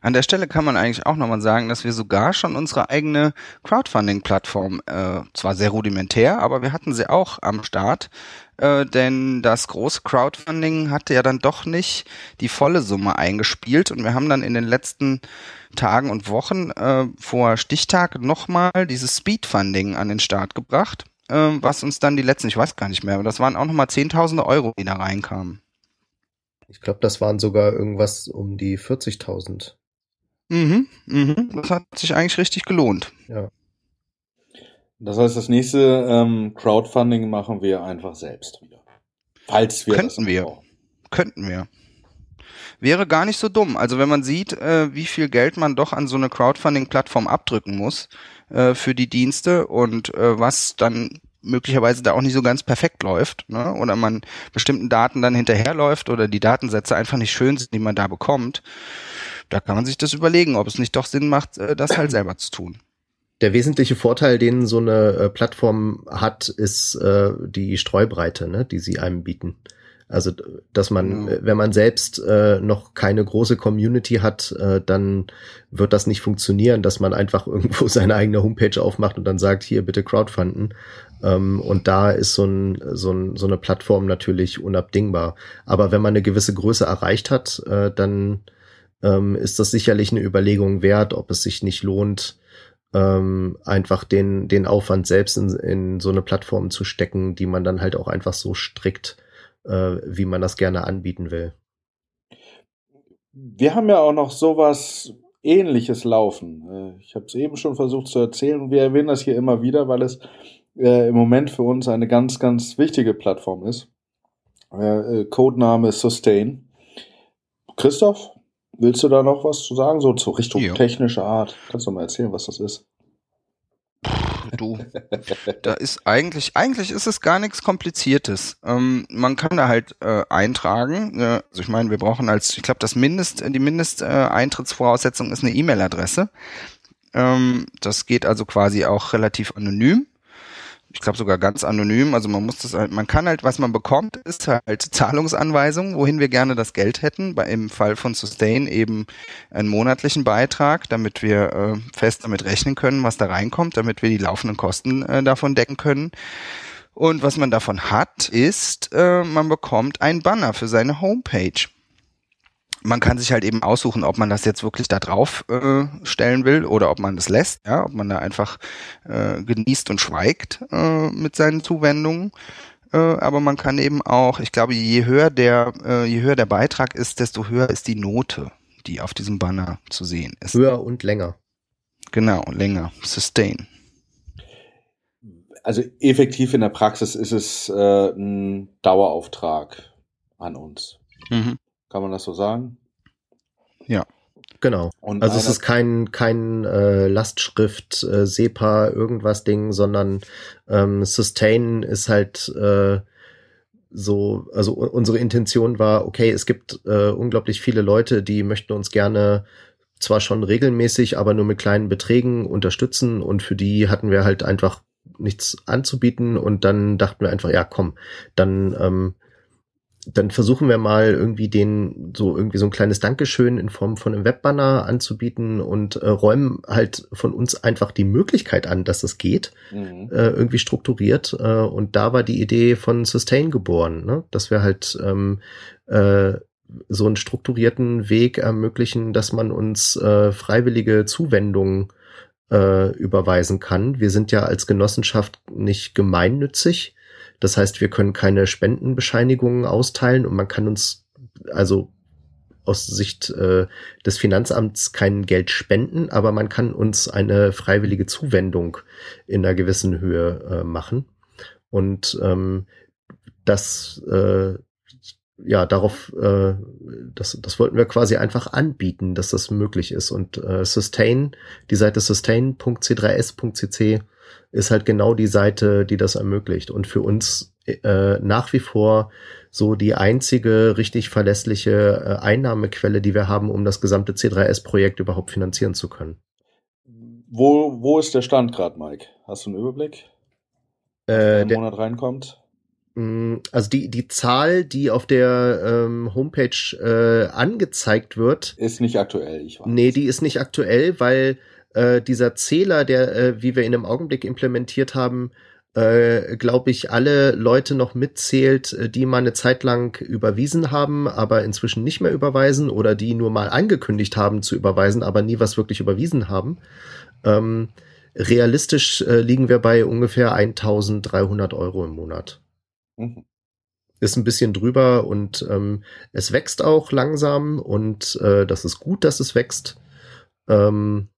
An der Stelle kann man eigentlich auch nochmal sagen, dass wir sogar schon unsere eigene Crowdfunding-Plattform, äh, zwar sehr rudimentär, aber wir hatten sie auch am Start, äh, denn das große Crowdfunding hatte ja dann doch nicht die volle Summe eingespielt und wir haben dann in den letzten Tagen und Wochen äh, vor Stichtag nochmal dieses Speedfunding an den Start gebracht, äh, was uns dann die letzten, ich weiß gar nicht mehr, aber das waren auch nochmal Zehntausende Euro, die da reinkamen. Ich glaube, das waren sogar irgendwas um die 40.000. Mhm, mhm. Das hat sich eigentlich richtig gelohnt. Ja. Das heißt, das nächste ähm, Crowdfunding machen wir einfach selbst wieder. Falls wir Könnten wir. brauchen. Könnten wir. Wäre gar nicht so dumm. Also wenn man sieht, äh, wie viel Geld man doch an so eine Crowdfunding-Plattform abdrücken muss äh, für die Dienste und äh, was dann möglicherweise da auch nicht so ganz perfekt läuft, ne? oder man bestimmten Daten dann hinterherläuft oder die Datensätze einfach nicht schön sind, die man da bekommt, da kann man sich das überlegen, ob es nicht doch Sinn macht, äh, das halt selber zu tun. Der wesentliche Vorteil, den so eine äh, Plattform hat, ist äh, die Streubreite, ne, die sie einem bieten. Also, dass man, Ja. äh, wenn man selbst äh, noch keine große Community hat, äh, dann wird das nicht funktionieren, dass man einfach irgendwo seine eigene Homepage aufmacht und dann sagt, hier bitte crowdfunden. Ähm, und da ist so, ein, so, ein, so eine Plattform natürlich unabdingbar. Aber wenn man eine gewisse Größe erreicht hat, äh, dann ähm, ist das sicherlich eine Überlegung wert, ob es sich nicht lohnt, ähm, einfach den, den Aufwand selbst in, in so eine Plattform zu stecken, die man dann halt auch einfach so strickt, äh, wie man das gerne anbieten will. Wir haben ja auch noch sowas ähnliches laufen. Äh, Ich habe es eben schon versucht zu erzählen und wir erwähnen das hier immer wieder, weil es äh, im Moment für uns eine ganz, ganz wichtige Plattform ist. Äh, äh, Codename Sustain. Christoph, willst du da noch was zu sagen? So zur Richtung Ja. technische Art. Kannst du mal erzählen, was das ist? Du, da ist eigentlich, eigentlich ist es gar nichts Kompliziertes. Ähm, man kann da halt äh, eintragen. Äh, also ich meine, wir brauchen als, ich glaube, das Mindest, die Mindesteintrittsvoraussetzung ist eine E-Mail-Adresse. Ähm, das geht also quasi auch relativ anonym. Ich glaube sogar ganz anonym. Also man muss das halt, man kann halt, was man bekommt, ist halt Zahlungsanweisungen, wohin wir gerne das Geld hätten. Bei, Im Fall von Sustain eben einen monatlichen Beitrag, damit wir äh, fest damit rechnen können, was da reinkommt, damit wir die laufenden Kosten äh, davon decken können. Und was man davon hat, ist, äh, man bekommt einen Banner für seine Homepage. Man kann sich halt eben aussuchen, ob man das jetzt wirklich da drauf äh, stellen will oder ob man das lässt, ja, ob man da einfach äh, genießt und schweigt äh, mit seinen Zuwendungen. Äh, aber man kann eben auch, ich glaube, je höher der, äh, je höher der Beitrag ist, desto höher ist die Note, die auf diesem Banner zu sehen ist. Höher und länger. Genau, länger. Sustain. Also effektiv in der Praxis ist es äh, ein Dauerauftrag an uns. Mhm. Kann man das so sagen? Genau. Und Also es ist kein, kein äh, Lastschrift, äh, SEPA, irgendwas Ding, sondern ähm, Sustain ist halt äh, so, also unsere Intention war, okay, es gibt äh, unglaublich viele Leute, die möchten uns gerne zwar schon regelmäßig, aber nur mit kleinen Beträgen unterstützen und für die hatten wir halt einfach nichts anzubieten und dann dachten wir einfach, ja komm, dann ähm, dann versuchen wir mal irgendwie den so irgendwie so ein kleines Dankeschön in Form von einem Webbanner anzubieten und äh, räumen halt von uns einfach die Möglichkeit an, dass das geht, Mhm. äh, irgendwie strukturiert. Äh, und da war die Idee von Sustain geboren, ne? dass wir halt ähm, äh, so einen strukturierten Weg ermöglichen, dass man uns äh, freiwillige Zuwendungen äh, überweisen kann. Wir sind ja als Genossenschaft nicht gemeinnützig. Das heißt, wir können keine Spendenbescheinigungen austeilen und man kann uns also aus Sicht äh, des Finanzamts kein Geld spenden, aber man kann uns eine freiwillige Zuwendung in einer gewissen Höhe äh, machen. Und ähm, das äh, ja, darauf, äh, das, das wollten wir quasi einfach anbieten, dass das möglich ist. Und äh, Sustain, die Seite sustain.c3s.cc ist halt genau die Seite, die das ermöglicht. Und für uns äh, nach wie vor so die einzige richtig verlässliche äh, Einnahmequelle, die wir haben, um das gesamte C3S-Projekt überhaupt finanzieren zu können. Wo, wo ist der Stand gerade, Mike? Hast du einen Überblick? Äh, der, Monat reinkommt? mh, also die, die Zahl, die auf der ähm, Homepage äh, angezeigt wird, Ist nicht aktuell, ich weiß. Nee, die ist nicht aktuell, weil äh, dieser Zähler, der, äh, wie wir ihn im Augenblick implementiert haben, äh, glaube ich, alle Leute noch mitzählt, äh, die mal eine Zeit lang überwiesen haben, aber inzwischen nicht mehr überweisen oder die nur mal angekündigt haben zu überweisen, aber nie was wirklich überwiesen haben. Ähm, realistisch äh, liegen wir bei ungefähr 1300 Euro im Monat Mhm. ist ein bisschen drüber und ähm, es wächst auch langsam und äh, das ist gut, dass es wächst. Ähm,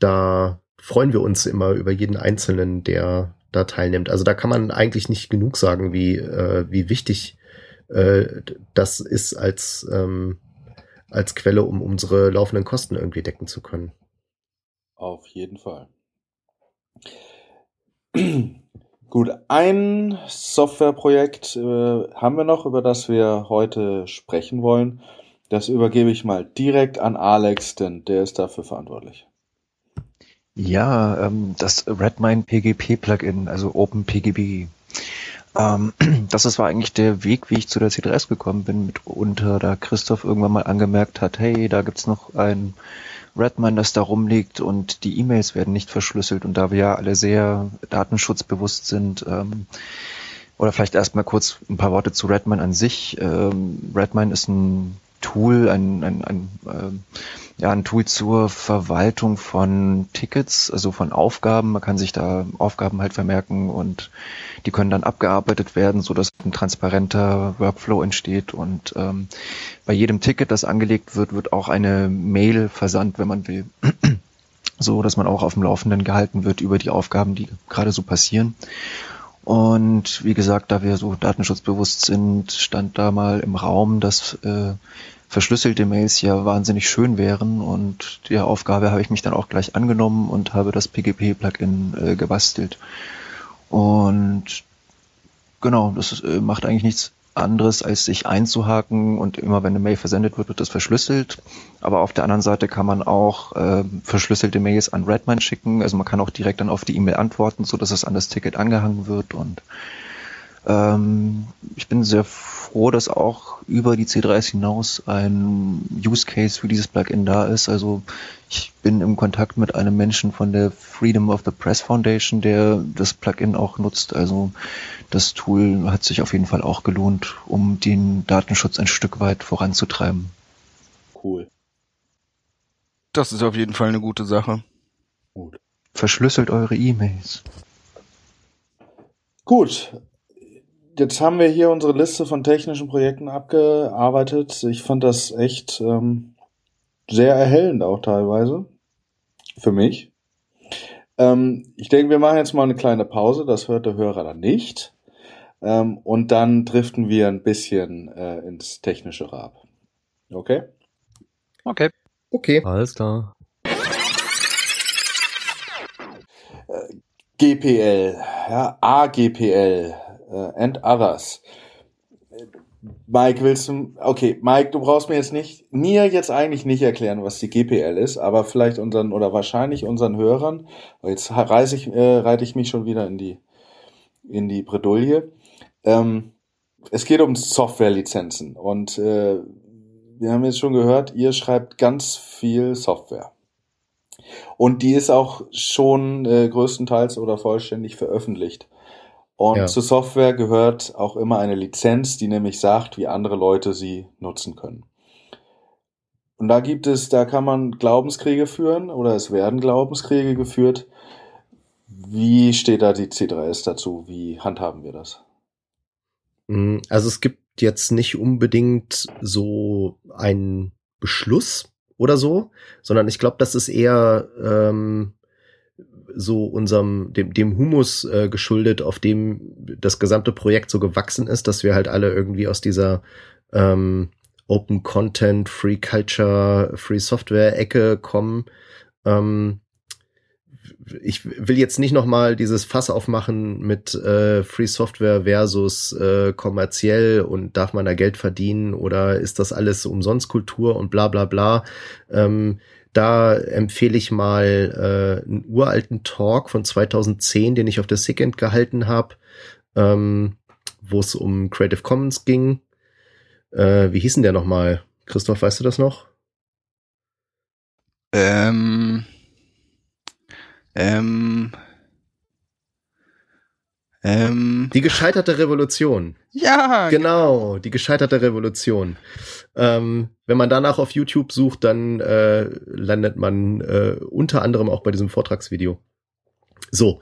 da freuen wir uns immer über jeden Einzelnen, der da teilnimmt. Also da kann man eigentlich nicht genug sagen, wie, äh, wie wichtig äh, das ist als, ähm, als Quelle, um unsere laufenden Kosten irgendwie decken zu können. Auf jeden Fall. Gut, ein Softwareprojekt äh, haben wir noch, über das wir heute sprechen wollen. Das übergebe ich mal direkt an Alex, denn der ist dafür verantwortlich. Ja, ähm, das Redmine PGP Plugin, also OpenPGP. Ähm, das ist, war eigentlich der Weg, wie ich zu der C3S gekommen bin, mitunter, da Christoph irgendwann mal angemerkt hat, hey, da gibt's noch ein Redmine, das da rumliegt und die E-Mails werden nicht verschlüsselt und da wir ja alle sehr datenschutzbewusst sind, ähm, oder vielleicht erstmal kurz ein paar Worte zu Redmine an sich. Ähm, Redmine ist ein Tool, ein, ein, ein, ähm, ja, ein Tool zur Verwaltung von Tickets, also von Aufgaben. Man kann sich da Aufgaben halt vermerken und die können dann abgearbeitet werden, so dass ein transparenter Workflow entsteht. Und ähm, bei jedem Ticket, das angelegt wird, wird auch eine Mail versandt, wenn man will. so dass man auch auf dem Laufenden gehalten wird über die Aufgaben, die gerade so passieren. Und wie gesagt, da wir so datenschutzbewusst sind, stand da mal im Raum, dass äh, verschlüsselte Mails ja wahnsinnig schön wären. Und der Aufgabe habe ich mich dann auch gleich angenommen und habe das PGP-Plugin äh, gebastelt. Und genau, das äh, macht eigentlich nichts anderes, als sich einzuhaken und immer wenn eine Mail versendet wird, wird das verschlüsselt. Aber auf der anderen Seite kann man auch äh, verschlüsselte Mails an Redmine schicken. Also man kann auch direkt dann auf die E-Mail antworten, so dass es an das Ticket angehangen wird. Und ähm, ich bin sehr froh, dass auch über die C3S hinaus ein Use Case für dieses Plugin da ist. Also ich bin im Kontakt mit einem Menschen von der Freedom of the Press Foundation, der das Plugin auch nutzt. Also das Tool hat sich auf jeden Fall auch gelohnt, um den Datenschutz ein Stück weit voranzutreiben. Cool. Das ist auf jeden Fall eine gute Sache. Verschlüsselt eure E-Mails. Gut. Jetzt haben wir hier unsere Liste von technischen Projekten abgearbeitet. Ich fand das echt ähm, sehr erhellend auch teilweise. Für mich. Ähm, ich denke, wir machen jetzt mal eine kleine Pause. Das hört der Hörer dann nicht. Ähm, und dann driften wir ein bisschen äh, ins Technische ab. Okay? Okay. Okay. Alles klar. GPL, ja, AGPL äh, and others. Mike, willst du, okay, Mike, du brauchst mir jetzt nicht, mir jetzt eigentlich nicht erklären, was die GPL ist, aber vielleicht unseren oder wahrscheinlich unseren Hörern, jetzt reise ich, äh, reite ich mich schon wieder in die, in die Bredouille. Ähm, es geht um Softwarelizenzen und äh, wir haben jetzt schon gehört, ihr schreibt ganz viel Software. Und die ist auch schon äh, größtenteils oder vollständig veröffentlicht. Und Ja. zur Software gehört auch immer eine Lizenz, die nämlich sagt, wie andere Leute sie nutzen können. Und da gibt es, da kann man Glaubenskriege führen oder es werden Glaubenskriege geführt. Wie steht da die C3S dazu? Wie handhaben wir das? Mm, Also es gibt jetzt nicht unbedingt so einen Beschluss oder so, sondern ich glaube, das ist eher ähm, so unserem dem dem Humus äh, geschuldet, auf dem das gesamte Projekt so gewachsen ist, dass wir halt alle irgendwie aus dieser ähm, Open Content, Free Culture, Free Software Ecke kommen. Ähm, ich will jetzt nicht noch mal dieses Fass aufmachen mit äh, Free Software versus äh, kommerziell und darf man da Geld verdienen oder ist das alles umsonst Kultur und bla bla bla. Ähm, da empfehle ich mal äh, einen uralten Talk von 2010, den ich auf der SIGINT gehalten habe, ähm, wo es um Creative Commons ging. Äh, wie hieß denn der nochmal? Christoph, weißt du das noch? Ähm, ähm, ähm, Die gescheiterte Revolution. ja, Genau, die gescheiterte Revolution. Ähm, wenn man danach auf YouTube sucht, dann äh, landet man äh, unter anderem auch bei diesem Vortragsvideo. So,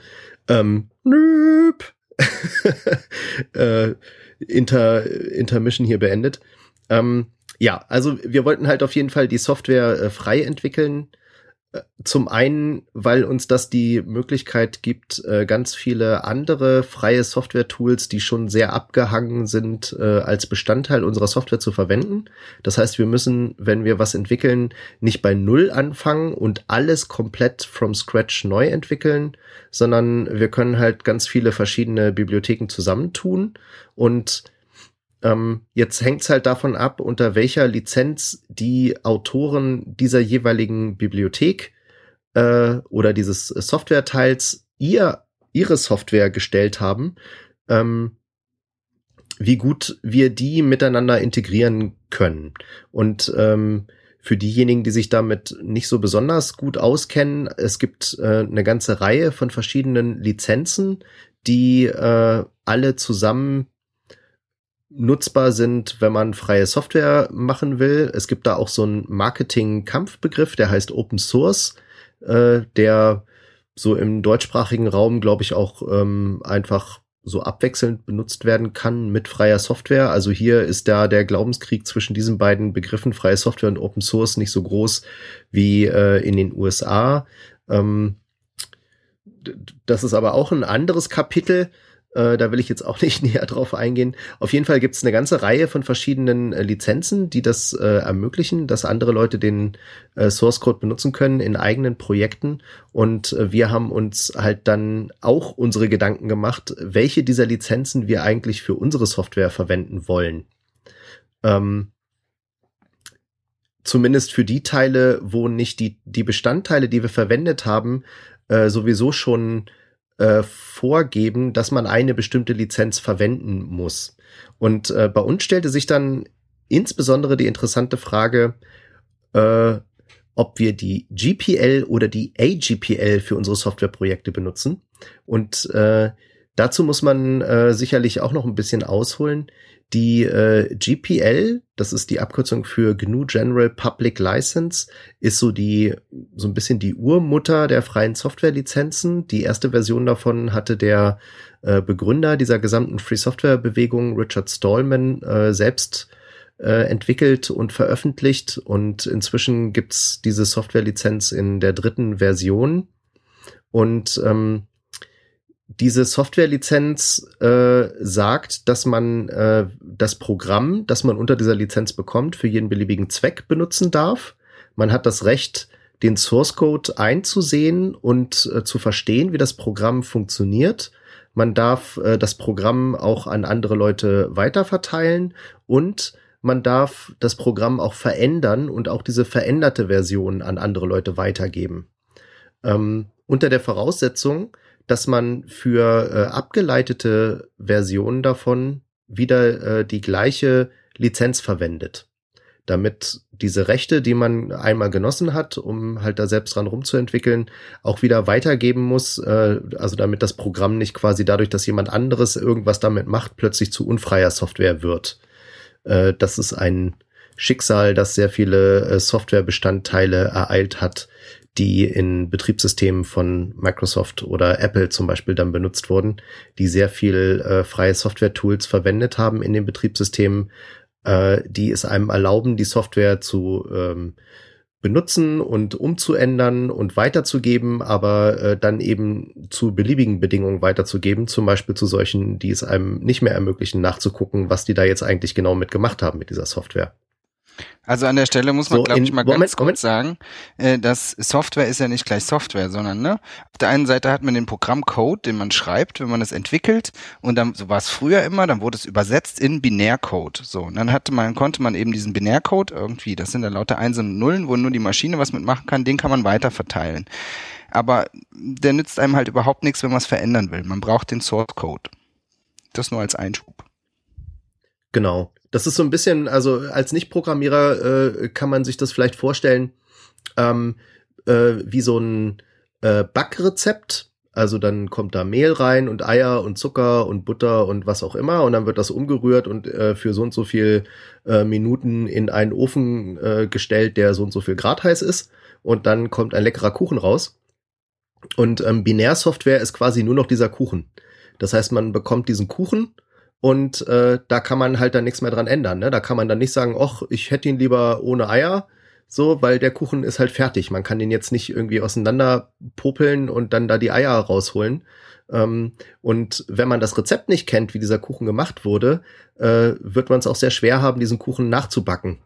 ähm, nöp. äh, Inter, Intermission hier beendet. Ähm, ja, also wir wollten halt auf jeden Fall die Software äh, frei entwickeln. Zum einen, weil uns das die Möglichkeit gibt, äh, ganz viele andere freie Software-Tools, die schon sehr abgehangen sind, äh, als Bestandteil unserer Software zu verwenden. Das heißt, wir müssen, wenn wir was entwickeln, nicht bei Null anfangen und alles komplett from scratch neu entwickeln, sondern wir können halt ganz viele verschiedene Bibliotheken zusammentun und ähm, jetzt hängt's halt davon ab, unter welcher Lizenz die Autoren dieser jeweiligen Bibliothek äh, oder dieses Softwareteils ihr ihre Software gestellt haben, ähm, wie gut wir die miteinander integrieren können. Und ähm, für diejenigen, die sich damit nicht so besonders gut auskennen, es gibt äh, eine ganze Reihe von verschiedenen Lizenzen, die äh, alle zusammen nutzbar sind, wenn man freie Software machen will. Es gibt da auch so einen Marketing-Kampfbegriff, der heißt Open Source, äh, der so im deutschsprachigen Raum, glaube ich, auch ähm, einfach so abwechselnd benutzt werden kann mit freier Software. Also hier ist da der Glaubenskrieg zwischen diesen beiden Begriffen freie Software und Open Source nicht so groß wie äh, in den USA. Ähm, das ist aber auch ein anderes Kapitel. Äh, da will ich jetzt auch nicht näher drauf eingehen. Auf jeden Fall gibt es eine ganze Reihe von verschiedenen äh, Lizenzen, die das äh, ermöglichen, dass andere Leute den äh, Source Code benutzen können in eigenen Projekten. Und wir haben uns halt dann auch unsere Gedanken gemacht, welche dieser Lizenzen wir eigentlich für unsere Software verwenden wollen. Ähm, zumindest für die Teile, wo nicht die, die Bestandteile, die wir verwendet haben, sowieso schon äh, vorgeben, dass man eine bestimmte Lizenz verwenden muss. Und äh, bei uns stellte sich dann insbesondere die interessante Frage, äh, ob wir die GPL oder die AGPL für unsere Softwareprojekte benutzen. Und äh, dazu muss man äh, sicherlich auch noch ein bisschen ausholen. Die äh, GPL, das ist die Abkürzung für GNU General Public License, ist so die so ein bisschen die Urmutter der freien Softwarelizenzen. Die erste Version davon hatte der äh, Begründer dieser gesamten Free Software Bewegung, Richard Stallman, äh, selbst äh, entwickelt und veröffentlicht. Und inzwischen gibt's diese Softwarelizenz in der dritten Version. Und ähm, diese Softwarelizenz äh, sagt, dass man äh, das Programm, das man unter dieser Lizenz bekommt, für jeden beliebigen Zweck benutzen darf. Man hat das Recht, den Source Code einzusehen und äh, zu verstehen, wie das Programm funktioniert. Man darf äh, das Programm auch an andere Leute weiterverteilen und man darf das Programm auch verändern und auch diese veränderte Version an andere Leute weitergeben. Ähm, unter der Voraussetzung, dass man für äh, abgeleitete Versionen davon wieder äh, die gleiche Lizenz verwendet. Damit diese Rechte, die man einmal genossen hat, um halt da selbst dran rumzuentwickeln, auch wieder weitergeben muss. Äh, also damit das Programm nicht quasi dadurch, dass jemand anderes irgendwas damit macht, plötzlich zu unfreier Software wird. Äh, das ist ein Schicksal, das sehr viele äh, Softwarebestandteile ereilt hat, die in Betriebssystemen von Microsoft oder Apple zum Beispiel dann benutzt wurden, die sehr viel äh, freie Software-Tools verwendet haben in den Betriebssystemen, äh, die es einem erlauben, die Software zu ähm, benutzen und umzuändern und weiterzugeben, aber äh, dann eben zu beliebigen Bedingungen weiterzugeben, zum Beispiel zu solchen, die es einem nicht mehr ermöglichen, nachzugucken, was die da jetzt eigentlich genau mitgemacht haben mit dieser Software. Also an der Stelle muss man, So, glaube ich, mal Moment, ganz kurz Moment. sagen, äh, dass Software ist ja nicht gleich Software, sondern ne, auf der einen Seite hat man den Programmcode, den man schreibt, wenn man es entwickelt, und dann so war es früher immer, dann wurde es übersetzt in Binärcode. So, und dann hatte man, konnte man eben diesen Binärcode irgendwie, das sind dann lauter Einsen und Nullen, wo nur die Maschine was mitmachen kann, den kann man weiter verteilen. Aber der nützt einem halt überhaupt nichts, wenn man es verändern will. Man braucht den Source Code. Das nur als Einschub. Genau. Das ist so ein bisschen, also als Nicht-Programmierer äh, kann man sich das vielleicht vorstellen, ähm, äh, wie so ein äh, Backrezept. Also dann kommt da Mehl rein und Eier und Zucker und Butter und was auch immer und dann wird das umgerührt und äh, für so und so viel äh, Minuten in einen Ofen äh, gestellt, der so und so viel Grad heiß ist und dann kommt ein leckerer Kuchen raus. Und ähm, Binärsoftware ist quasi nur noch dieser Kuchen. Das heißt, man bekommt diesen Kuchen und äh, da kann man halt dann nichts mehr dran ändern. Ne? Da kann man dann nicht sagen, ach, ich hätte ihn lieber ohne Eier, so, weil der Kuchen ist halt fertig. Man kann den jetzt nicht irgendwie auseinander popeln und dann da die Eier rausholen. Ähm, und wenn man das Rezept nicht kennt, wie dieser Kuchen gemacht wurde, äh, wird man es auch sehr schwer haben, diesen Kuchen nachzubacken.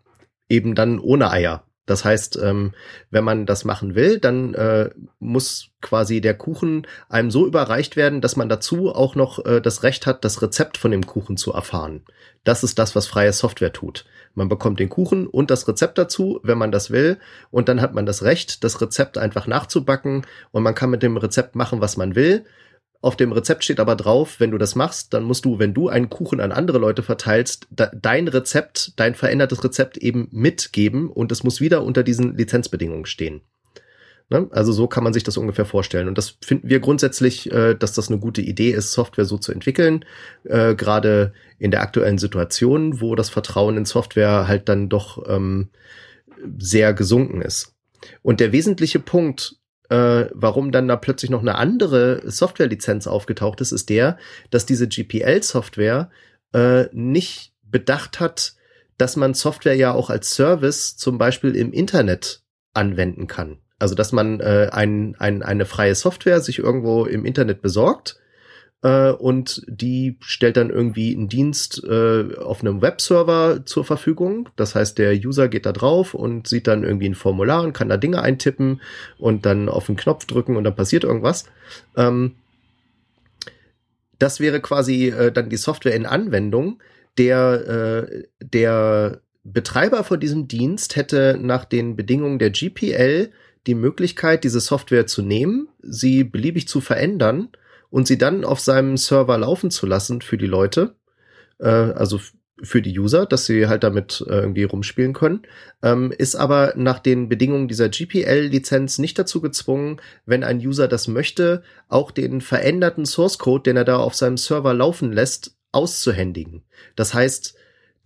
Eben dann ohne Eier. Das heißt, ähm, wenn man das machen will, dann äh, muss quasi der Kuchen einem so überreicht werden, dass man dazu auch noch äh, das Recht hat, das Rezept von dem Kuchen zu erfahren. Das ist das, was freie Software tut. Man bekommt den Kuchen und das Rezept dazu, wenn man das will, und dann hat man das Recht, das Rezept einfach nachzubacken und man kann mit dem Rezept machen, was man will. Auf dem Rezept steht aber drauf, wenn du das machst, dann musst du, wenn du einen Kuchen an andere Leute verteilst, dein Rezept, dein verändertes Rezept eben mitgeben und es muss wieder unter diesen Lizenzbedingungen stehen. Ne? Also so kann man sich das ungefähr vorstellen. Und das finden wir grundsätzlich, äh, dass das eine gute Idee ist, Software so zu entwickeln, äh, gerade in der aktuellen Situation, wo das Vertrauen in Software halt dann doch ähm, sehr gesunken ist. Und der wesentliche Punkt, äh, warum dann da plötzlich noch eine andere Softwarelizenz aufgetaucht ist, ist der, dass diese GPL-Software äh, nicht bedacht hat, dass man Software ja auch als Service zum Beispiel im Internet anwenden kann. Also dass man äh, ein, ein, eine freie Software sich irgendwo im Internet besorgt äh, und die stellt dann irgendwie einen Dienst äh, auf einem Webserver zur Verfügung. Das heißt, der User geht da drauf und sieht dann irgendwie ein Formular und kann da Dinge eintippen und dann auf den Knopf drücken und dann passiert irgendwas. Ähm, das wäre quasi äh, dann die Software in Anwendung. Der, äh, der Betreiber von diesem Dienst hätte nach den Bedingungen der GPL die Möglichkeit, diese Software zu nehmen, sie beliebig zu verändern und sie dann auf seinem Server laufen zu lassen für die Leute, äh, also für die User, dass sie halt damit äh, irgendwie rumspielen können, ähm, ist aber nach den Bedingungen dieser GPL-Lizenz nicht dazu gezwungen, wenn ein User das möchte, auch den veränderten Source Code, den er da auf seinem Server laufen lässt, auszuhändigen. Das heißt,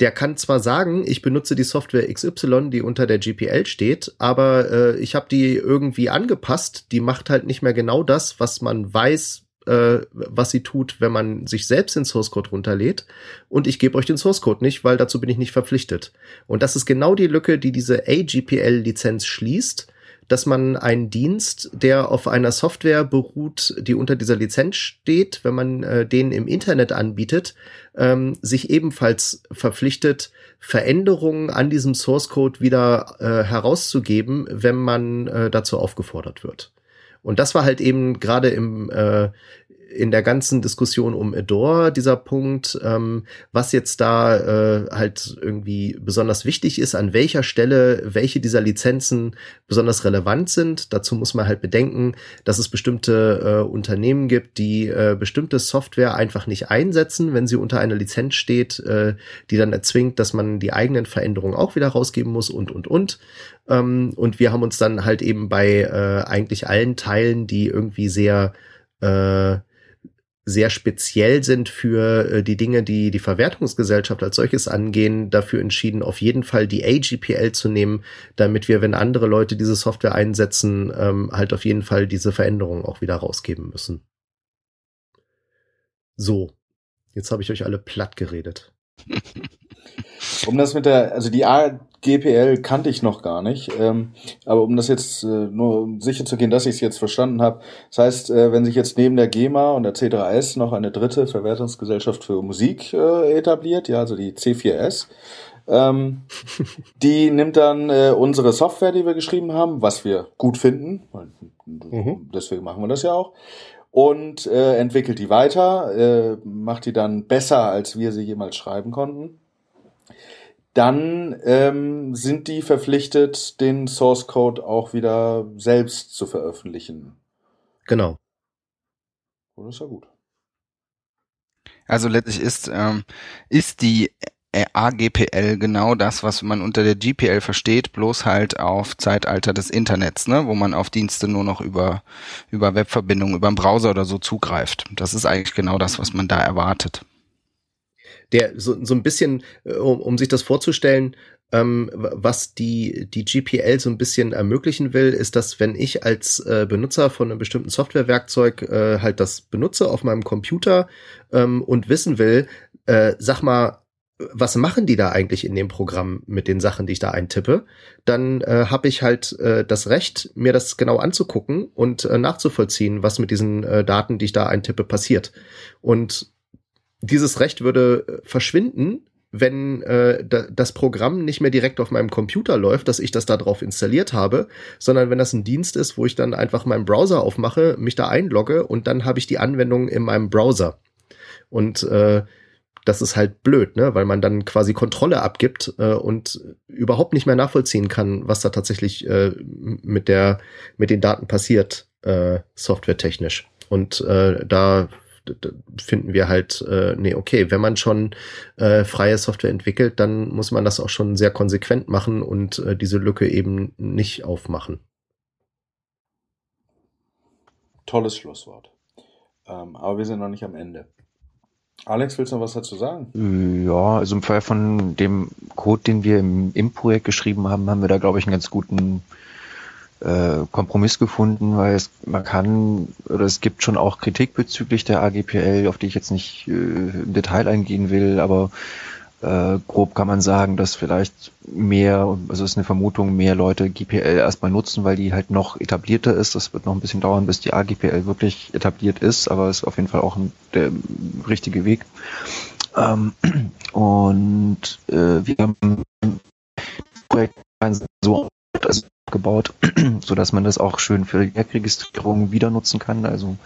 der kann zwar sagen, ich benutze die Software XY, die unter der GPL steht, aber äh, ich habe die irgendwie angepasst. Die macht halt nicht mehr genau das, was man weiß, äh, was sie tut, wenn man sich selbst den Source Code runterlädt. Und ich gebe euch den Source Code nicht, weil dazu bin ich nicht verpflichtet. Und das ist genau die Lücke, die diese AGPL-Lizenz schließt dass man einen Dienst, der auf einer Software beruht, die unter dieser Lizenz steht, wenn man äh, den im Internet anbietet, ähm, sich ebenfalls verpflichtet, Veränderungen an diesem Source Code wieder äh, herauszugeben, wenn man äh, dazu aufgefordert wird. Und das war halt eben gerade im äh, in der ganzen Diskussion um Adore dieser Punkt, ähm, was jetzt da äh, halt irgendwie besonders wichtig ist, an welcher Stelle welche dieser Lizenzen besonders relevant sind. Dazu muss man halt bedenken, dass es bestimmte äh, Unternehmen gibt, die äh, bestimmte Software einfach nicht einsetzen, wenn sie unter einer Lizenz steht, äh, die dann erzwingt, dass man die eigenen Veränderungen auch wieder rausgeben muss und, und, und. Ähm, und wir haben uns dann halt eben bei äh, eigentlich allen Teilen, die irgendwie sehr äh, sehr speziell sind für äh, die Dinge, die die Verwertungsgesellschaft als solches angehen, dafür entschieden, auf jeden Fall die AGPL zu nehmen, damit wir, wenn andere Leute diese Software einsetzen, ähm, halt auf jeden Fall diese Veränderungen auch wieder rausgeben müssen. So, jetzt habe ich euch alle platt geredet. Um das mit der, also die AGPL kannte ich noch gar nicht, ähm, aber um das jetzt äh, nur um sicher zu gehen, dass ich es jetzt verstanden habe, das heißt, äh, wenn sich jetzt neben der GEMA und der C3S noch eine dritte Verwertungsgesellschaft für Musik äh, etabliert, ja, also die C4S, ähm, die nimmt dann äh, unsere Software, die wir geschrieben haben, was wir gut finden, mhm. deswegen machen wir das ja auch, und äh, entwickelt die weiter, äh, macht die dann besser, als wir sie jemals schreiben konnten dann ähm, sind die verpflichtet, den Source Code auch wieder selbst zu veröffentlichen. Genau. Oh, das ist ja gut. Also letztlich ist, ähm, ist die AGPL genau das, was man unter der GPL versteht, bloß halt auf Zeitalter des Internets, ne, wo man auf Dienste nur noch über, über Webverbindungen, über einen Browser oder so zugreift. Das ist eigentlich genau das, was man da erwartet der so, so ein bisschen, äh, um, um sich das vorzustellen, ähm, was die, die GPL so ein bisschen ermöglichen will, ist, dass wenn ich als äh, Benutzer von einem bestimmten Softwarewerkzeug äh, halt das benutze auf meinem Computer ähm, und wissen will, äh, sag mal, was machen die da eigentlich in dem Programm mit den Sachen, die ich da eintippe, dann äh, habe ich halt äh, das Recht, mir das genau anzugucken und äh, nachzuvollziehen, was mit diesen äh, Daten, die ich da eintippe, passiert. Und dieses Recht würde äh, verschwinden, wenn äh, da, das Programm nicht mehr direkt auf meinem Computer läuft, dass ich das da drauf installiert habe, sondern wenn das ein Dienst ist, wo ich dann einfach meinen Browser aufmache, mich da einlogge und dann habe ich die Anwendung in meinem Browser. Und äh, das ist halt blöd, ne? weil man dann quasi Kontrolle abgibt äh, und überhaupt nicht mehr nachvollziehen kann, was da tatsächlich äh, mit der mit den Daten passiert, äh, softwaretechnisch. Und äh, da finden wir halt, äh, nee, okay, wenn man schon äh, freie Software entwickelt, dann muss man das auch schon sehr konsequent machen und äh, diese Lücke eben nicht aufmachen. Tolles Schlusswort. Ähm, aber wir sind noch nicht am Ende. Alex, willst du noch was dazu sagen? Ja, also im Fall von dem Code, den wir im, im Projekt geschrieben haben, haben wir da, glaube ich, einen ganz guten äh, Kompromiss gefunden, weil es man kann oder es gibt schon auch Kritik bezüglich der AGPL, auf die ich jetzt nicht äh, im Detail eingehen will, aber äh, grob kann man sagen, dass vielleicht mehr, also es ist eine Vermutung, mehr Leute GPL erstmal nutzen, weil die halt noch etablierter ist. Das wird noch ein bisschen dauern, bis die AGPL wirklich etabliert ist, aber es ist auf jeden Fall auch ein, der richtige Weg. Ähm, und äh, wir haben Projekt so also gebaut, so dass man das auch schön für die Werkregistrierung wieder nutzen kann. Also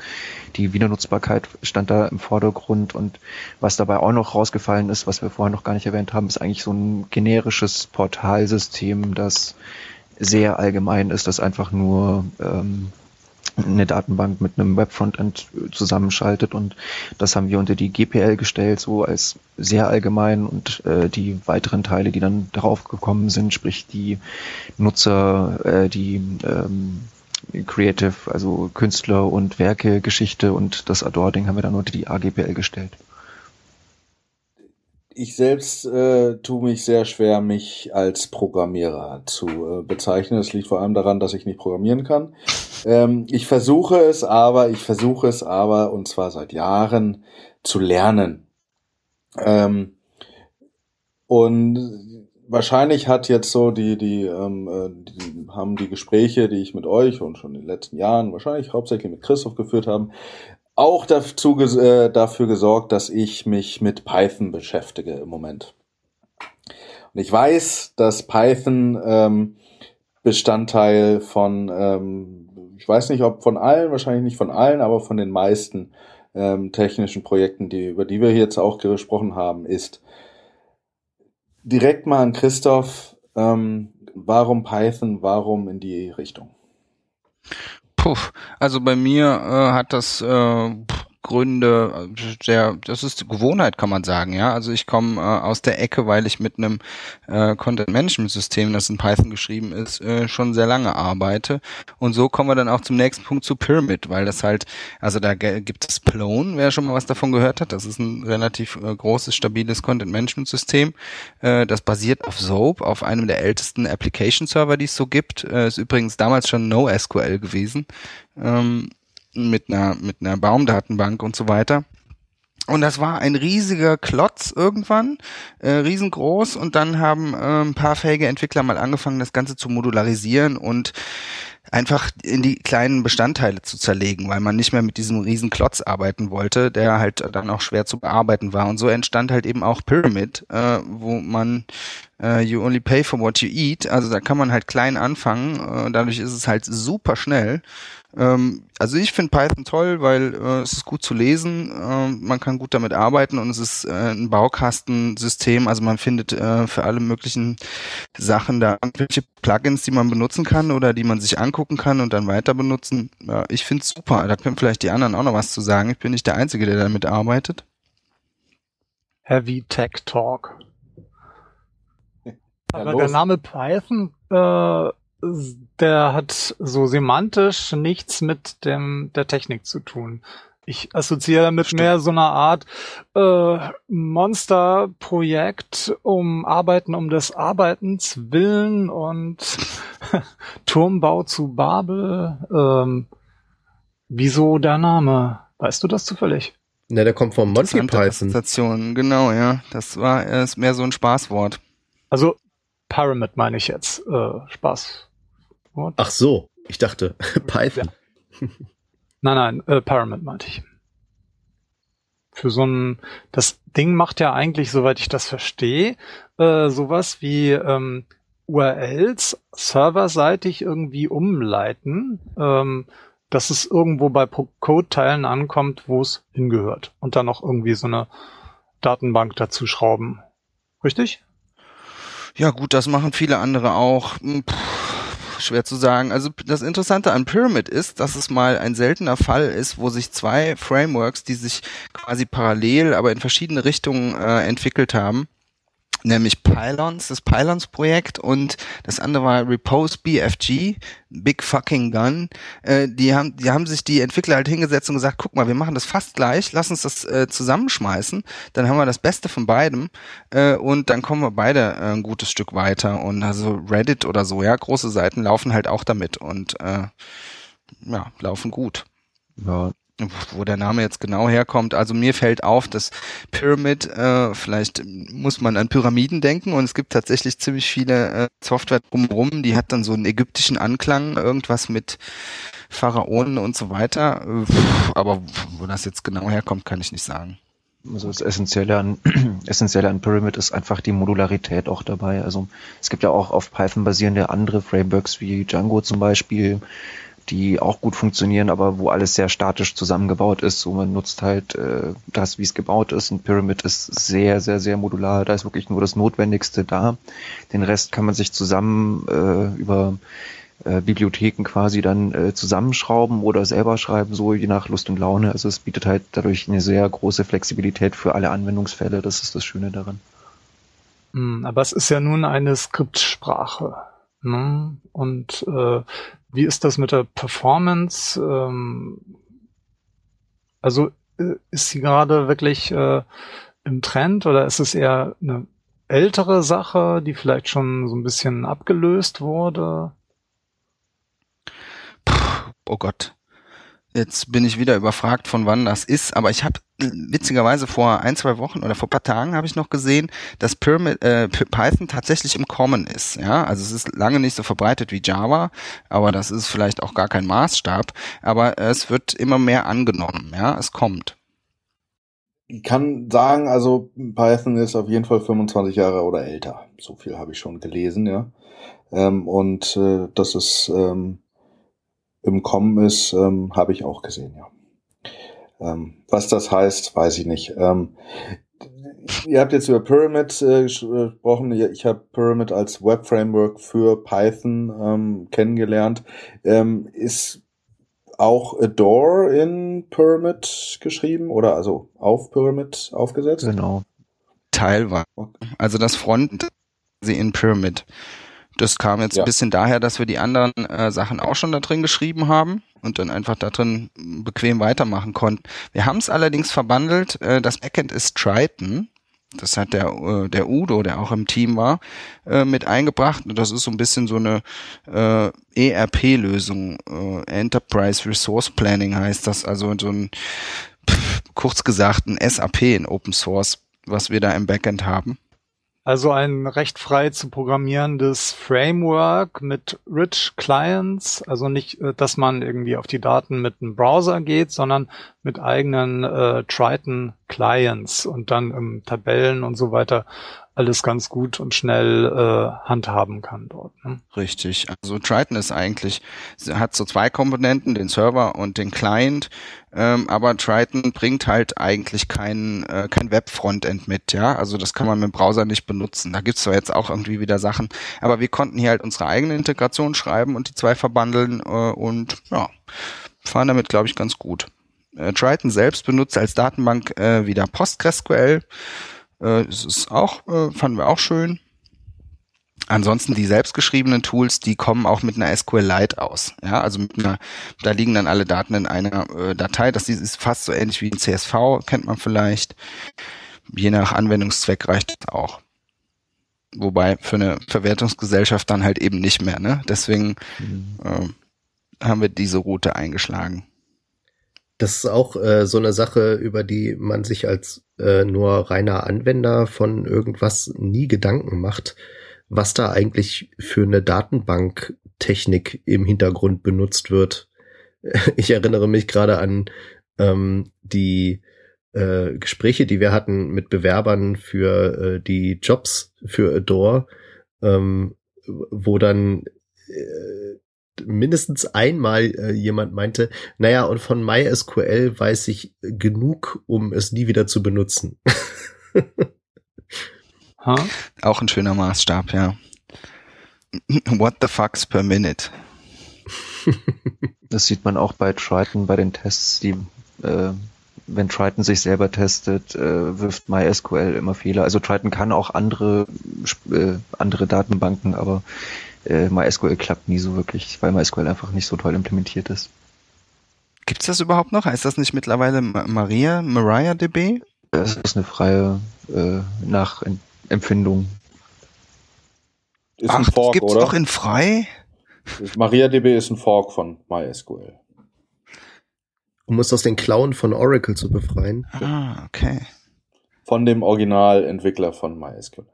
die Wiedernutzbarkeit stand da im Vordergrund und was dabei auch noch rausgefallen ist, was wir vorher noch gar nicht erwähnt haben, ist eigentlich so ein generisches Portalsystem, das sehr allgemein ist, das einfach nur ähm, eine Datenbank mit einem Webfrontend zusammenschaltet und das haben wir unter die GPL gestellt, so als sehr allgemein und äh, die weiteren Teile, die dann darauf gekommen sind, sprich die Nutzer, äh, die ähm, Creative, also Künstler und Werke, Geschichte und das Adore-Ding haben wir dann unter die AGPL gestellt ich selbst äh, tue mich sehr schwer, mich als Programmierer zu äh, bezeichnen. Das liegt vor allem daran, dass ich nicht programmieren kann. Ähm, ich versuche es aber, ich versuche es aber, und zwar seit Jahren, zu lernen. Ähm, und wahrscheinlich hat jetzt so die, die, ähm, äh, die haben die Gespräche, die ich mit euch und schon in den letzten Jahren wahrscheinlich hauptsächlich mit Christoph geführt haben, auch dazu, äh, dafür gesorgt, dass ich mich mit Python beschäftige im Moment. Und ich weiß, dass Python ähm, Bestandteil von, ähm, ich weiß nicht, ob von allen, wahrscheinlich nicht von allen, aber von den meisten ähm, technischen Projekten, die, über die wir jetzt auch gesprochen haben, ist. Direkt mal an Christoph, ähm, warum Python, warum in die Richtung? Puh, also bei mir äh, hat das äh, Gründe, sehr, das ist Gewohnheit, kann man sagen, ja. Also ich komme äh, aus der Ecke, weil ich mit einem äh, Content-Management-System, das in Python geschrieben ist, äh, schon sehr lange arbeite. Und so kommen wir dann auch zum nächsten Punkt zu Pyramid, weil das halt, also da gibt es Plone, wer schon mal was davon gehört hat. Das ist ein relativ äh, großes, stabiles Content-Management-System. Äh, das basiert auf Soap, auf einem der ältesten Application-Server, die es so gibt. Äh, ist übrigens damals schon NoSQL gewesen. Ähm, mit einer, mit einer Baumdatenbank und so weiter. Und das war ein riesiger Klotz irgendwann, äh, riesengroß. Und dann haben äh, ein paar fähige Entwickler mal angefangen, das Ganze zu modularisieren und einfach in die kleinen Bestandteile zu zerlegen, weil man nicht mehr mit diesem riesen Klotz arbeiten wollte, der halt dann auch schwer zu bearbeiten war. Und so entstand halt eben auch Pyramid, äh, wo man äh, you only pay for what you eat. Also da kann man halt klein anfangen. Äh, dadurch ist es halt super schnell. Ähm, also ich finde Python toll, weil äh, es ist gut zu lesen, äh, man kann gut damit arbeiten und es ist äh, ein Baukastensystem, also man findet äh, für alle möglichen Sachen da irgendwelche Plugins, die man benutzen kann oder die man sich angucken kann und dann weiter benutzen. Ja, ich finde es super, da können vielleicht die anderen auch noch was zu sagen. Ich bin nicht der Einzige, der damit arbeitet. Heavy Tech Talk. Ja, Aber los. der Name Python, äh, der hat so semantisch nichts mit dem der Technik zu tun. Ich assoziiere damit Stimmt. mehr so eine Art äh, Monsterprojekt um Arbeiten um des Arbeitens willen und Turmbau zu Babel. Ähm, wieso der Name? Weißt du das zufällig? Ne, der kommt vom Monty Python. Genau, ja. Das war ist mehr so ein Spaßwort. Also Pyramid meine ich jetzt. Äh, Spaß. What? Ach so, ich dachte Python. Nein, nein, äh, Pyramid meinte ich. Für so ein, das Ding macht ja eigentlich, soweit ich das verstehe, äh, sowas wie ähm, URLs serverseitig irgendwie umleiten, ähm, dass es irgendwo bei Code-Teilen ankommt, wo es hingehört. Und dann noch irgendwie so eine Datenbank dazu schrauben. Richtig? Ja gut, das machen viele andere auch. Hm, Puh, schwer zu sagen. Also das Interessante an Pyramid ist, dass es mal ein seltener Fall ist, wo sich zwei Frameworks, die sich quasi parallel, aber in verschiedene Richtungen äh, entwickelt haben, nämlich Pylons, das Pylons-Projekt und das andere war Repose BFG, Big Fucking Gun. Äh, die haben, die haben sich die Entwickler halt hingesetzt und gesagt, guck mal, wir machen das fast gleich, lass uns das äh, zusammenschmeißen, dann haben wir das Beste von beidem äh, und dann kommen wir beide äh, ein gutes Stück weiter. Und also Reddit oder so, ja, große Seiten laufen halt auch damit und äh, ja, laufen gut Ja, wo der Name jetzt genau herkommt. Also mir fällt auf, dass Pyramid, äh, vielleicht muss man an Pyramiden denken und es gibt tatsächlich ziemlich viele äh, Software drumherum, die hat dann so einen ägyptischen Anklang, irgendwas mit Pharaonen und so weiter. Aber wo das jetzt genau herkommt, kann ich nicht sagen. Also das Essentielle an, Essentielle an Pyramid ist einfach die Modularität auch dabei. Also es gibt ja auch auf Python basierende andere Frameworks wie Django zum Beispiel, die auch gut funktionieren, aber wo alles sehr statisch zusammengebaut ist. So man nutzt halt äh, das, wie es gebaut ist. Und Pyramid ist sehr, sehr, sehr modular. Da ist wirklich nur das Notwendigste da. Den Rest kann man sich zusammen äh, über äh, Bibliotheken quasi dann äh, zusammenschrauben oder selber schreiben, so je nach Lust und Laune. Also es bietet halt dadurch eine sehr große Flexibilität für alle Anwendungsfälle. Das ist das Schöne daran. Hm, aber es ist ja nun eine Skriptsprache. Ne? Und äh, wie ist das mit der Performance? Ähm, also äh, ist sie gerade wirklich äh, im Trend oder ist es eher eine ältere Sache, die vielleicht schon so ein bisschen abgelöst wurde? Oh Gott. Jetzt bin ich wieder überfragt, von wann das ist, aber ich habe witzigerweise vor ein, zwei Wochen oder vor paar Tagen habe ich noch gesehen, dass Pyramid, äh, Py- Python tatsächlich im Common ist. Ja, also es ist lange nicht so verbreitet wie Java, aber das ist vielleicht auch gar kein Maßstab. Aber es wird immer mehr angenommen. Ja, es kommt. Ich kann sagen, also Python ist auf jeden Fall 25 Jahre oder älter. So viel habe ich schon gelesen, ja. Ähm, und äh, dass es ähm, im Kommen ist, ähm, habe ich auch gesehen, ja. Ähm, was das heißt, weiß ich nicht. Ähm, ihr habt jetzt über Pyramid äh, ges- gesprochen. Ich habe Pyramid als Web-Framework für Python ähm, kennengelernt. Ähm, ist auch Adore in Pyramid geschrieben oder also auf Pyramid aufgesetzt? Genau. Teilweise. Also das Front sie in Pyramid. Das kam jetzt Ja. ein bisschen daher, dass wir die anderen äh, Sachen auch schon da drin geschrieben haben und dann einfach da drin bequem weitermachen konnten. Wir haben es allerdings verbandelt. Äh, das Backend ist Triton. Das hat der, äh, der Udo, der auch im Team war, äh, mit eingebracht. Und das ist so ein bisschen so eine äh, ERP-Lösung. Äh, Enterprise Resource Planning heißt das. Also so ein, pff, kurz gesagt, ein SAP in Open Source, was wir da im Backend haben. Also ein recht frei zu programmierendes Framework mit rich Clients, also nicht, äh, dass man irgendwie auf die Daten mit einem Browser geht, sondern mit eigenen äh, Triton Clients und dann im Tabellen und so weiter alles ganz gut und schnell äh, handhaben kann dort. Ne? Richtig. Also Triton ist eigentlich, hat so zwei Komponenten, den Server und den Client, ähm, aber Triton bringt halt eigentlich kein, äh, kein Web-Frontend mit, ja. Also das kann man mit dem Browser nicht benutzen. Da gibt's zwar jetzt auch irgendwie wieder Sachen, aber wir konnten hier halt unsere eigene Integration schreiben und die zwei verbandeln äh, und ja, fahren damit, glaube ich, ganz gut. Äh, Triton selbst benutzt als Datenbank äh, wieder PostgreSQL. Äh, es ist auch, äh, fanden wir auch schön. Ansonsten die selbstgeschriebenen Tools, die kommen auch mit einer SQLite aus. Ja, also mit einer, da liegen dann alle Daten in einer äh, Datei. Das ist fast so ähnlich wie ein CSV, kennt man vielleicht. Je nach Anwendungszweck reicht es auch. Wobei für eine Verwertungsgesellschaft dann halt eben nicht mehr. Ne? Deswegen äh, haben wir diese Route eingeschlagen. Das ist auch äh, so eine Sache, über die man sich als äh, nur reiner Anwender von irgendwas nie Gedanken macht, was da eigentlich für eine Datenbanktechnik im Hintergrund benutzt wird. Ich erinnere mich gerade an ähm, die äh, Gespräche, die wir hatten mit Bewerbern für äh, die Jobs für Adore, ähm, wo dann äh, mindestens einmal äh, jemand meinte, naja, und von MySQL weiß ich genug, um es nie wieder zu benutzen. Ha? Auch ein schöner Maßstab, ja. What the fucks per minute? Das sieht man auch bei Triton bei den Tests, die äh, wenn Triton sich selber testet, äh, wirft MySQL immer Fehler. Also Triton kann auch andere äh, andere Datenbanken, aber äh, MySQL klappt nie so wirklich, weil MySQL einfach nicht so toll implementiert ist. Gibt's das überhaupt noch? Heißt das nicht mittlerweile Ma- Maria, MariaDB? Das ist eine freie äh, Nachempfindung. Ist ein Ach, Fork, das gibt's oder? doch in frei? MariaDB ist ein Fork von MySQL. Um es aus den Klauen von Oracle zu befreien. Ah, okay. Von dem Originalentwickler von MySQL.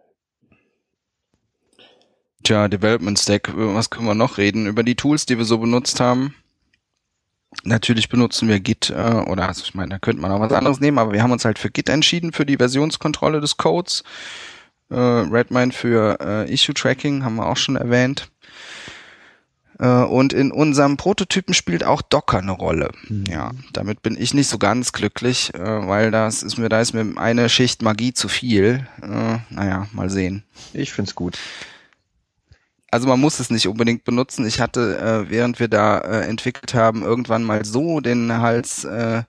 Tja, Development Stack, über was können wir noch reden? Über die Tools, die wir so benutzt haben. Natürlich benutzen wir Git, äh, oder also ich meine, da könnte man auch was anderes nehmen, aber wir haben uns halt für Git entschieden, für die Versionskontrolle des Codes. Äh, Redmine für äh, Issue Tracking haben wir auch schon erwähnt. Äh, und in unserem Prototypen spielt auch Docker eine Rolle. Ja, damit bin ich nicht so ganz glücklich, äh, weil das ist mir, da ist mir eine Schicht Magie zu viel. Äh, naja, mal sehen. Ich find's gut. Also man muss es nicht unbedingt benutzen. Ich hatte, äh, während wir da äh, entwickelt haben, irgendwann mal so den Hals, äh,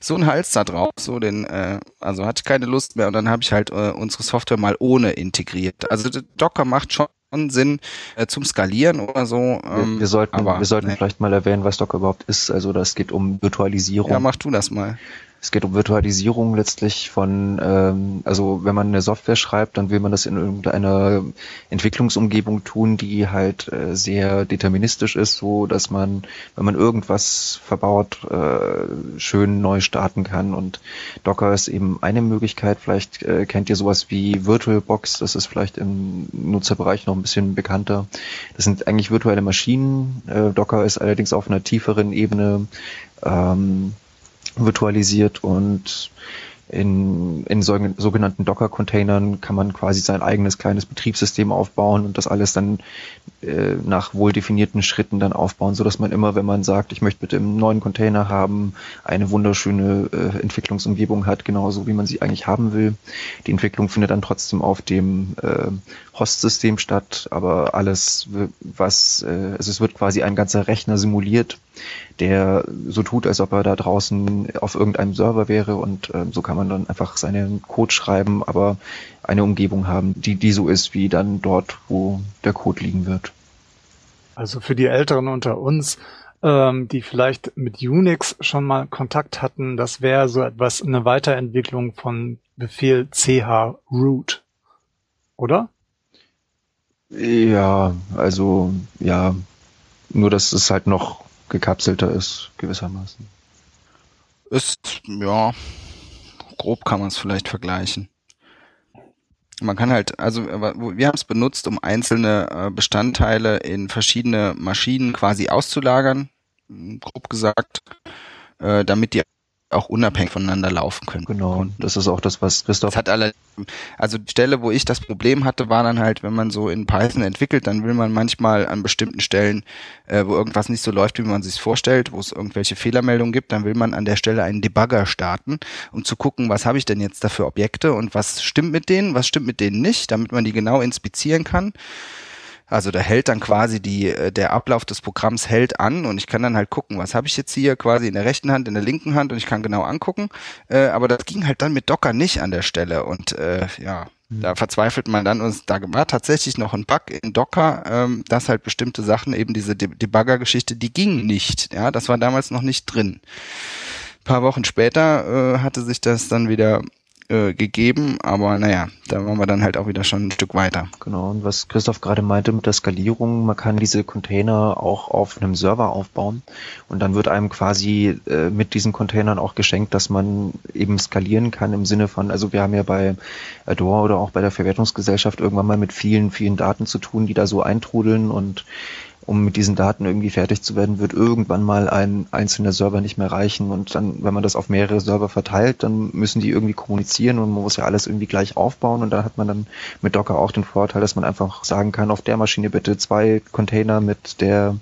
so einen Hals da drauf, so den, äh, also hatte ich keine Lust mehr und dann habe ich halt äh, unsere Software mal ohne integriert. Also Docker macht schon Sinn äh, zum Skalieren oder so. Wir, Ähm, wir sollten, aber, wir sollten nee. vielleicht mal erwähnen, was Docker überhaupt ist. Also das geht um Virtualisierung. Ja, mach du das mal. Es geht um Virtualisierung letztlich von, ähm, also wenn man eine Software schreibt, dann will man das in irgendeiner Entwicklungsumgebung tun, die halt äh, sehr deterministisch ist, so dass man, wenn man irgendwas verbaut, äh, schön neu starten kann. Und Docker ist eben eine Möglichkeit. Vielleicht äh, kennt ihr sowas wie VirtualBox, das ist vielleicht im Nutzerbereich noch ein bisschen bekannter. Das sind eigentlich virtuelle Maschinen. Äh, Docker ist allerdings auf einer tieferen Ebene ähm, virtualisiert und in, in so- sogenannten Docker-Containern kann man quasi sein eigenes kleines Betriebssystem aufbauen und das alles dann äh, nach wohl definierten Schritten dann aufbauen, so dass man immer, wenn man sagt, ich möchte bitte im neuen Container haben, eine wunderschöne äh, Entwicklungsumgebung hat, genauso wie man sie eigentlich haben will. Die Entwicklung findet dann trotzdem auf dem äh, Host-System statt, aber alles, was, äh, also es wird quasi ein ganzer Rechner simuliert, der so tut, als ob er da draußen auf irgendeinem Server wäre und äh, so kann man dann einfach seinen Code schreiben, aber eine Umgebung haben, die, die so ist wie dann dort, wo der Code liegen wird. Also für die Älteren unter uns, ähm, die vielleicht mit Unix schon mal Kontakt hatten, das wäre so etwas, eine Weiterentwicklung von Befehl ch root, oder? Ja, also ja, nur dass es halt noch gekapselter ist, gewissermaßen. Ist, ja, grob kann man es vielleicht vergleichen. Man kann halt, also wir haben es benutzt, um einzelne äh, Bestandteile in verschiedene Maschinen quasi auszulagern, grob gesagt, äh, damit die auch unabhängig voneinander laufen können. Genau, das ist auch das, was Christoph. Das hat alle, also die Stelle, wo ich das Problem hatte, war dann halt, wenn man so in Python entwickelt, dann will man manchmal an bestimmten Stellen, äh, wo irgendwas nicht so läuft, wie man sich vorstellt, wo es irgendwelche Fehlermeldungen gibt, dann will man an der Stelle einen Debugger starten, um zu gucken, was habe ich denn jetzt da für Objekte und was stimmt mit denen, was stimmt mit denen nicht, damit man die genau inspizieren kann. Also da hält dann quasi die, äh, der Ablauf des Programms hält an und ich kann dann halt gucken, was habe ich jetzt hier quasi in der rechten Hand, in der linken Hand und ich kann genau angucken. Äh, aber das ging halt dann mit Docker nicht an der Stelle und äh, ja, mhm. da verzweifelt man dann und da war tatsächlich noch ein Bug in Docker, ähm, dass halt bestimmte Sachen, eben diese De Debugger-Geschichte, die ging nicht. Ja, das war damals noch nicht drin. Ein paar Wochen später äh, hatte sich das dann wieder äh, gegeben, aber naja, da waren wir dann halt auch wieder schon ein Stück weiter. Genau, und was Christoph gerade meinte mit der Skalierung, man kann diese Container auch auf einem Server aufbauen und dann wird einem quasi äh, mit diesen Containern auch geschenkt, dass man eben skalieren kann im Sinne von, also wir haben ja bei Adore oder auch bei der Verwertungsgesellschaft irgendwann mal mit vielen, vielen Daten zu tun, die da so eintrudeln und um mit diesen Daten irgendwie fertig zu werden, wird irgendwann mal ein einzelner Server nicht mehr reichen. Und dann, wenn man das auf mehrere Server verteilt, dann müssen die irgendwie kommunizieren und man muss ja alles irgendwie gleich aufbauen. Und da hat man dann mit Docker auch den Vorteil, dass man einfach sagen kann, auf der Maschine bitte zwei Container mit der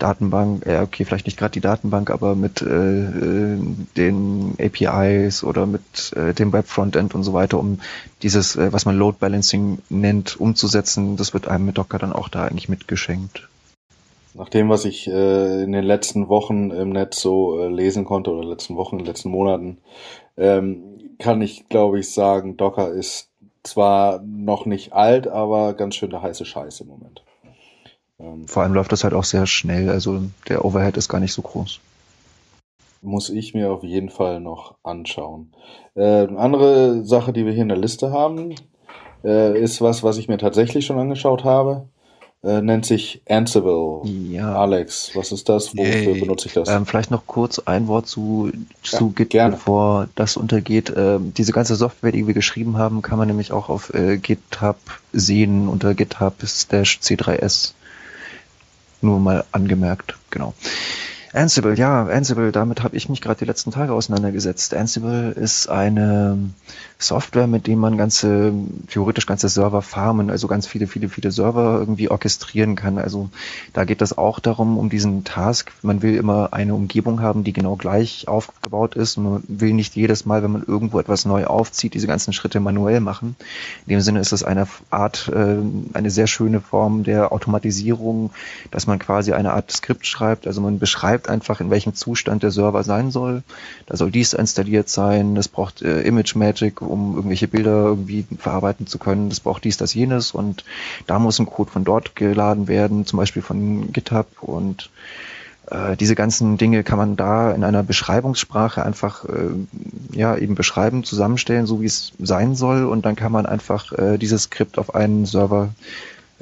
Datenbank, ja okay, vielleicht nicht gerade die Datenbank, aber mit äh, äh den APIs oder mit äh, dem Web-Frontend und so weiter, um dieses, äh, was man Load Balancing nennt, umzusetzen. Das wird einem mit Docker dann auch da eigentlich mitgeschenkt. Nach dem, was ich äh, in den letzten Wochen im Netz so äh, lesen konnte oder letzten Wochen, letzten Monaten, ähm, kann ich, glaube ich, sagen, Docker ist zwar noch nicht alt, aber ganz schön der heiße Scheiß im Moment. Ähm, Vor allem läuft das halt auch sehr schnell, also der Overhead ist gar nicht so groß. Muss ich mir auf jeden Fall noch anschauen. Äh, andere Sache, die wir hier in der Liste haben, äh, ist was, was ich mir tatsächlich schon angeschaut habe äh, nennt sich Ansible. Ja. Alex, was ist das? Wofür Yay. benutze ich das? Ähm, vielleicht noch kurz ein Wort zu, zu Ja, Git, gerne. bevor das untergeht. Ähm, diese ganze Software, die wir geschrieben haben, kann man nämlich auch auf äh, GitHub sehen unter GitHub C3S. Nur mal angemerkt, genau. Ansible, ja, Ansible, damit habe ich mich gerade die letzten Tage auseinandergesetzt. Ansible ist eine Software, mit dem man ganze, theoretisch ganze Server farmen, also ganz viele, viele, viele Server irgendwie orchestrieren kann. Also da geht es auch darum, um diesen Task. Man will immer eine Umgebung haben, die genau gleich aufgebaut ist und man will nicht jedes Mal, wenn man irgendwo etwas neu aufzieht, diese ganzen Schritte manuell machen. In dem Sinne ist es eine Art, äh, eine sehr schöne Form der Automatisierung, dass man quasi eine Art Skript schreibt. Also man beschreibt einfach, in welchem Zustand der Server sein soll. Da soll dies installiert sein. Es braucht äh, Image Magic, um irgendwelche Bilder irgendwie verarbeiten zu können. Es braucht dies, das, jenes. Und da muss ein Code von dort geladen werden, zum Beispiel von GitHub. Und äh, diese ganzen Dinge kann man da in einer Beschreibungssprache einfach äh, ja eben beschreiben, zusammenstellen, so wie es sein soll. Und dann kann man einfach äh, dieses Skript auf einen Server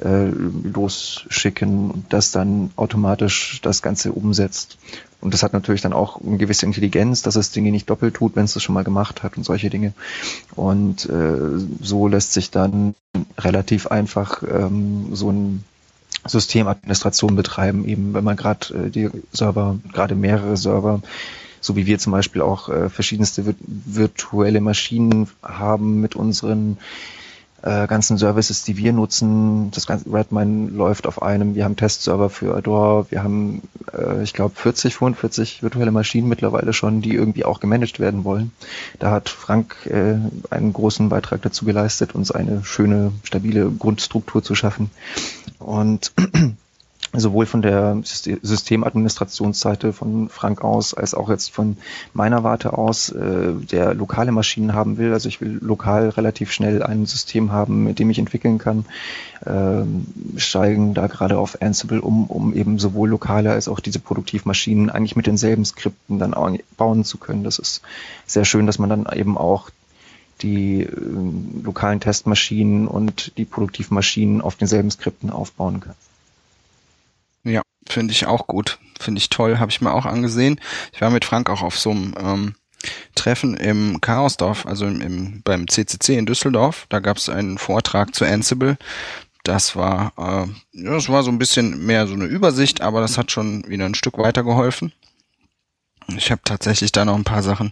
äh, losschicken und das dann automatisch das Ganze umsetzt. Und das hat natürlich dann auch eine gewisse Intelligenz, dass es Dinge nicht doppelt tut, wenn es das schon mal gemacht hat und solche Dinge. Und äh, so lässt sich dann relativ einfach ähm, so ein Systemadministration betreiben, eben wenn man gerade äh, die Server, gerade mehrere Server, so wie wir zum Beispiel auch äh, verschiedenste vir virtuelle Maschinen haben mit unseren äh, ganzen Services, die wir nutzen. Das ganze Redmine läuft auf einem. Wir haben Testserver für Adore. Wir haben, äh, ich glaube, 40, 45 virtuelle Maschinen mittlerweile schon, die irgendwie auch gemanagt werden wollen. Da hat Frank äh, einen großen Beitrag dazu geleistet, uns eine schöne, stabile Grundstruktur zu schaffen. Und sowohl von der Syste- Systemadministrationsseite von Frank aus, als auch jetzt von meiner Warte aus, äh, der lokale Maschinen haben will. Also ich will lokal relativ schnell ein System haben, mit dem ich entwickeln kann, ähm, steigen da gerade auf Ansible um, um eben sowohl lokale als auch diese Produktivmaschinen eigentlich mit denselben Skripten dann auch bauen zu können. Das ist sehr schön, dass man dann eben auch die äh, lokalen Testmaschinen und die Produktivmaschinen auf denselben Skripten aufbauen kann. Finde ich auch gut. Finde ich toll, habe ich mir auch angesehen. Ich war mit Frank auch auf so einem ähm, Treffen im Chaosdorf, also im, im, beim CCC in Düsseldorf. Da gab es einen Vortrag zu Ansible. Das war, äh, ja, das war so ein bisschen mehr so eine Übersicht, aber das hat schon wieder ein Stück weitergeholfen. Ich habe tatsächlich da noch ein paar Sachen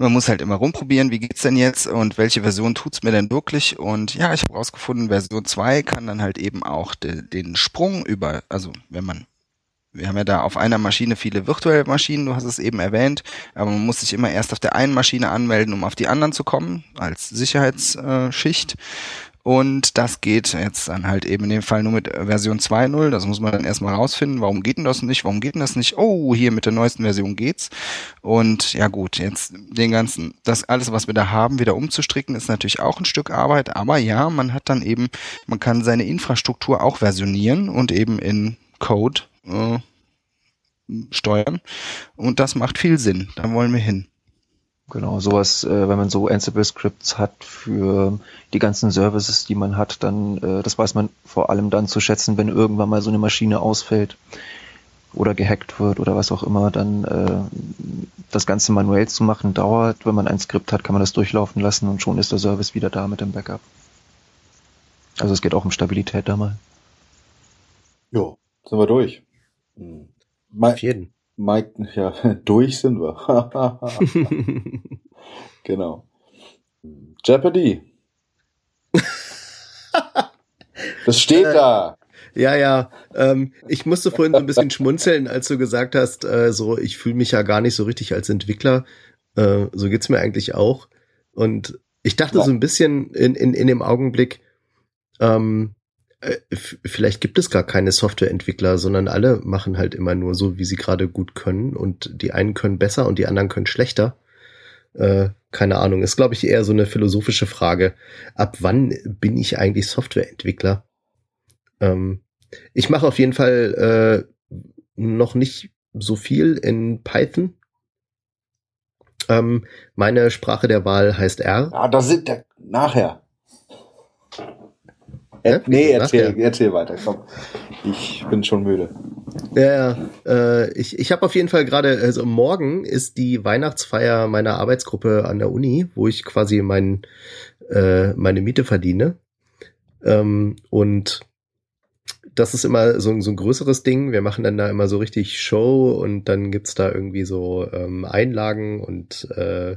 man muss halt immer rumprobieren, wie geht's denn jetzt und welche Version tut's mir denn wirklich? Und ja, ich habe rausgefunden, Version 2 kann dann halt eben auch de, den Sprung über, also wenn man wir haben ja da auf einer Maschine viele virtuelle Maschinen, du hast es eben erwähnt, aber man muss sich immer erst auf der einen Maschine anmelden, um auf die anderen zu kommen, als Sicherheitsschicht. Und das geht jetzt dann halt eben in dem Fall nur mit Version 2.0. Das muss man dann erstmal rausfinden. Warum geht denn das nicht? Warum geht denn das nicht? Oh, hier mit der neuesten Version geht's. Und ja gut, jetzt den ganzen, das alles, was wir da haben, wieder umzustricken, ist natürlich auch ein Stück Arbeit. Aber ja, man hat dann eben, man kann seine Infrastruktur auch versionieren und eben in Code äh, steuern. Und das macht viel Sinn. Da wollen wir hin. Genau, sowas, äh, wenn man so Ansible-Scripts hat für die ganzen Services, die man hat, dann, äh, das weiß man vor allem dann zu schätzen, wenn irgendwann mal so eine Maschine ausfällt oder gehackt wird oder was auch immer, dann äh, das Ganze manuell zu machen dauert. Wenn man ein Skript hat, kann man das durchlaufen lassen und schon ist der Service wieder da mit dem Backup. Also es geht auch um Stabilität da mal. Jo, sind wir durch. Hm. Mike, Auf jeden. Mike, ja, durch sind wir. genau. Jeopardy. Das steht Äh, da. Ja, ja. Ähm, ich musste vorhin so ein bisschen schmunzeln, als du gesagt hast, äh, so ich fühle mich ja gar nicht so richtig als Entwickler. Äh, so geht's mir eigentlich auch. Und ich dachte Ja. so ein bisschen in, in, in dem Augenblick, ähm, äh, vielleicht gibt es gar keine Softwareentwickler, sondern alle machen halt immer nur so, wie sie gerade gut können. Und die einen können besser und die anderen können schlechter. Äh, keine Ahnung, ist, glaube ich, eher so eine philosophische Frage. Ab wann bin ich eigentlich Softwareentwickler? Ähm, ich mache auf jeden Fall äh, noch nicht so viel in Python. Ähm, meine Sprache der Wahl heißt R. Ah, da sind der nachher. Äh, nee, erzähl, erzähl weiter, komm. Ich bin schon müde. Ja, ja, äh, ich, ich habe auf jeden Fall gerade, also morgen ist die Weihnachtsfeier meiner Arbeitsgruppe an der Uni, wo ich quasi mein, äh, meine Miete verdiene. Ähm, und das ist immer so, ein- so ein größeres Ding. Wir machen dann da immer so richtig Show und dann gibt's da irgendwie so ähm, Einlagen und äh,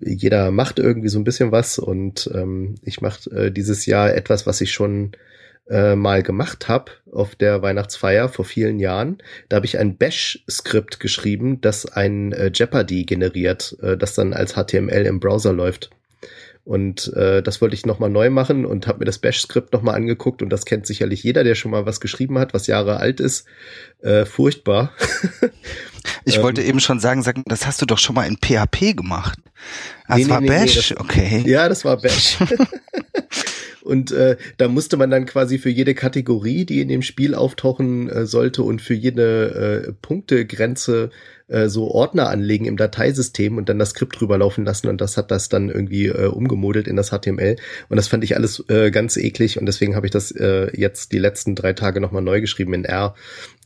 jeder macht irgendwie so ein bisschen was und ähm, ich mache äh, dieses Jahr etwas, was ich schon äh, mal gemacht habe auf der Weihnachtsfeier vor vielen Jahren. Da habe ich ein Bash-Skript geschrieben, das ein äh, Jeopardy generiert, äh, das dann als HTML im Browser läuft. Und äh, das wollte ich nochmal neu machen und habe mir das Bash-Skript nochmal angeguckt und das kennt sicherlich jeder, der schon mal was geschrieben hat, was Jahre alt ist. Äh, furchtbar. Ich Ähm, wollte eben schon sagen, sag, das hast du doch schon mal in PHP gemacht. Ah, Nee, nee, war nee, nee, Bash, das- okay. Ja, das war Bash. und äh, da musste man dann quasi für jede Kategorie, die in dem Spiel auftauchen äh, sollte und für jede äh, Punktegrenze äh, so Ordner anlegen im Dateisystem und dann das Skript drüber laufen lassen und das hat das dann irgendwie äh, umgemodelt in das HTML und das fand ich alles äh, ganz eklig und deswegen habe ich das äh, jetzt die letzten drei Tage nochmal neu geschrieben in R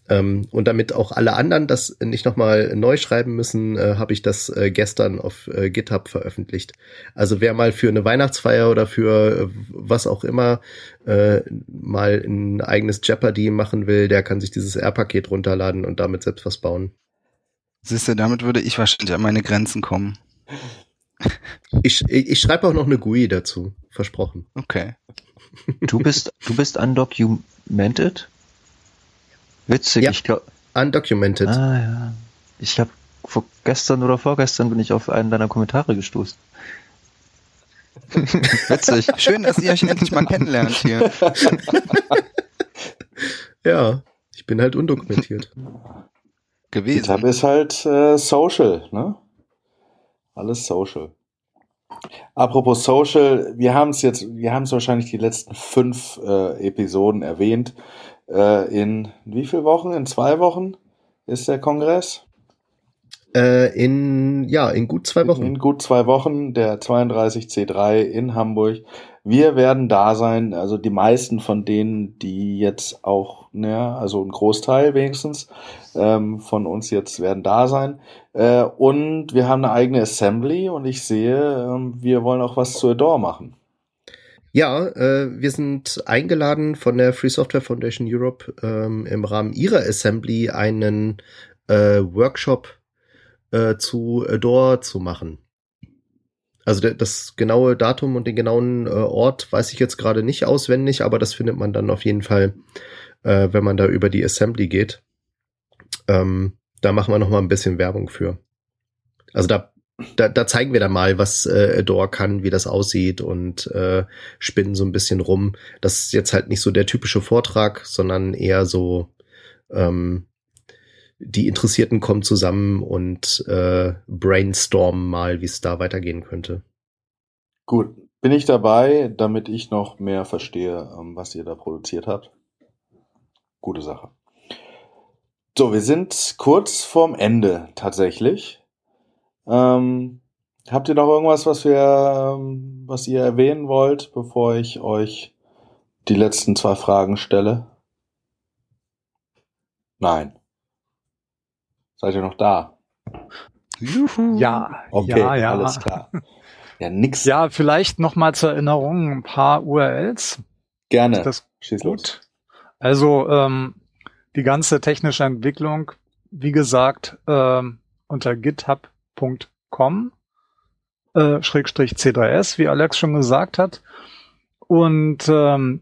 ähm, und damit auch alle anderen das nicht nochmal neu schreiben müssen, äh, habe ich das äh, gestern auf äh, GitHub veröffentlicht. Also wer mal für eine Weihnachtsfeier oder für äh, was auch immer äh, mal ein eigenes Jeopardy machen will, der kann sich dieses R-Paket runterladen und damit selbst was bauen. Siehst du, damit würde ich wahrscheinlich an meine Grenzen kommen. Ich, ich, ich schreibe auch noch eine GUI dazu, versprochen. Okay. Du bist, du bist undocumented? Witzig, Ja. ich glaube. Undocumented. Ah ja. Ich habe vor gestern oder vorgestern bin ich auf einen deiner Kommentare gestoßen. Witzig. Schön, dass ihr euch endlich mal kennenlernt hier. Ja, ich bin halt undokumentiert. gewesen. GitHub ist halt äh, Social, ne? Alles Social. Apropos Social, wir haben es jetzt, wir haben es wahrscheinlich die letzten fünf äh, Episoden erwähnt. Äh, in wie viel Wochen? In zwei Wochen ist der Kongress? Äh, in, ja, in gut zwei Wochen. In gut zwei Wochen, der 32C3 in Hamburg. Wir werden da sein, also die meisten von denen, die jetzt auch, ne, also ein Großteil wenigstens ähm, von uns jetzt werden da sein. Äh, und wir haben eine eigene Assembly und ich sehe, ähm, wir wollen auch was zu Adore machen. Ja, äh, wir sind eingeladen von der Free Software Foundation Europe ähm, im Rahmen ihrer Assembly einen äh, Workshop äh, zu Adore zu machen. Also der, das genaue Datum und den genauen äh, Ort weiß ich jetzt gerade nicht auswendig, aber das findet man dann auf jeden Fall, äh, wenn man da über die Assembly geht. Ähm, da machen wir noch mal ein bisschen Werbung für. Also da da, da zeigen wir dann mal, was äh, Adore kann, wie das aussieht und äh, spinnen so ein bisschen rum. Das ist jetzt halt nicht so der typische Vortrag, sondern eher so ähm, die Interessierten kommen zusammen und äh, brainstormen mal, wie es da weitergehen könnte. Gut, bin ich dabei, damit ich noch mehr verstehe, ähm, was ihr da produziert habt. Gute Sache. So, wir sind kurz vorm Ende tatsächlich. Ähm, habt ihr noch irgendwas, was wir, ähm, was ihr erwähnen wollt, bevor ich euch die letzten zwei Fragen stelle? Nein. Seid ihr noch da? Juhu. Ja, Okay, ja, ja. alles klar. Ja, nix. Ja, vielleicht noch mal zur Erinnerung ein paar URLs. Gerne. Ist das Schieß los. gut? Also ähm, die ganze technische Entwicklung, wie gesagt, ähm, unter github.com äh, Schrägstrich C3S, wie Alex schon gesagt hat. Und ähm,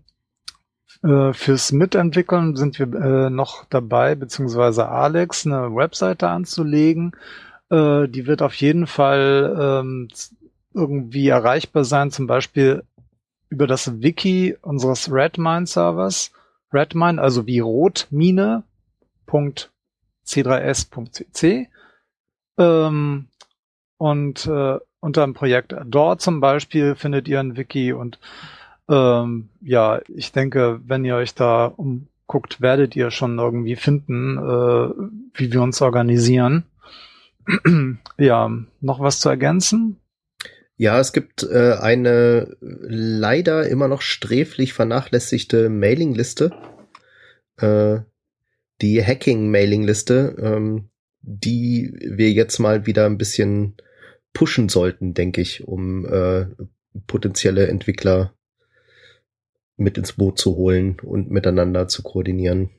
äh, fürs Mitentwickeln sind wir äh, noch dabei, beziehungsweise Alex, eine Webseite anzulegen. Äh, die wird auf jeden Fall ähm, irgendwie erreichbar sein, zum Beispiel über das Wiki unseres Redmine-Servers. Redmine, also wie rotmine.c3s.cc. Ähm, und äh, unter dem Projekt Adore zum Beispiel findet ihr ein Wiki und ähm, ja, ich denke, wenn ihr euch da umguckt, werdet ihr schon irgendwie finden, äh, wie wir uns organisieren. ja, noch was zu ergänzen? Ja, es gibt äh, eine leider immer noch sträflich vernachlässigte Mailingliste. Äh, die Hacking-Mailingliste, ähm, die wir jetzt mal wieder ein bisschen pushen sollten, denke ich, um äh, potenzielle Entwickler mit ins Boot zu holen und miteinander zu koordinieren.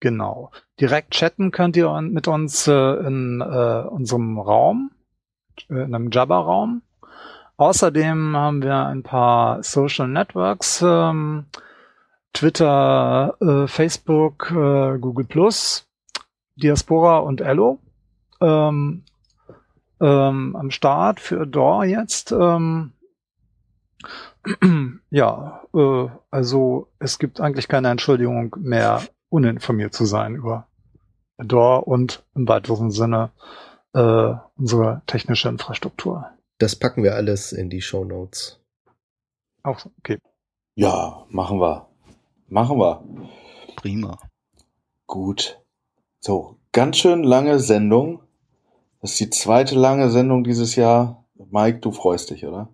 Genau. Direkt chatten könnt ihr mit uns äh, in äh, unserem Raum, äh, in einem Jabba-Raum. Außerdem haben wir ein paar Social Networks, ähm, Twitter, äh, Facebook, äh, Google Plus, Diaspora und Ello ähm, ähm, am Start für Adore jetzt. Ähm, ja, äh, also es gibt eigentlich keine Entschuldigung mehr, uninformiert zu sein über Adore und im weiteren Sinne äh, unsere technische Infrastruktur. Das packen wir alles in die Show Notes. Auch okay. Ja, machen wir. Machen wir. Prima. Gut. So, ganz schön lange Sendung. Das ist die zweite lange Sendung dieses Jahr. Mike, du freust dich, oder?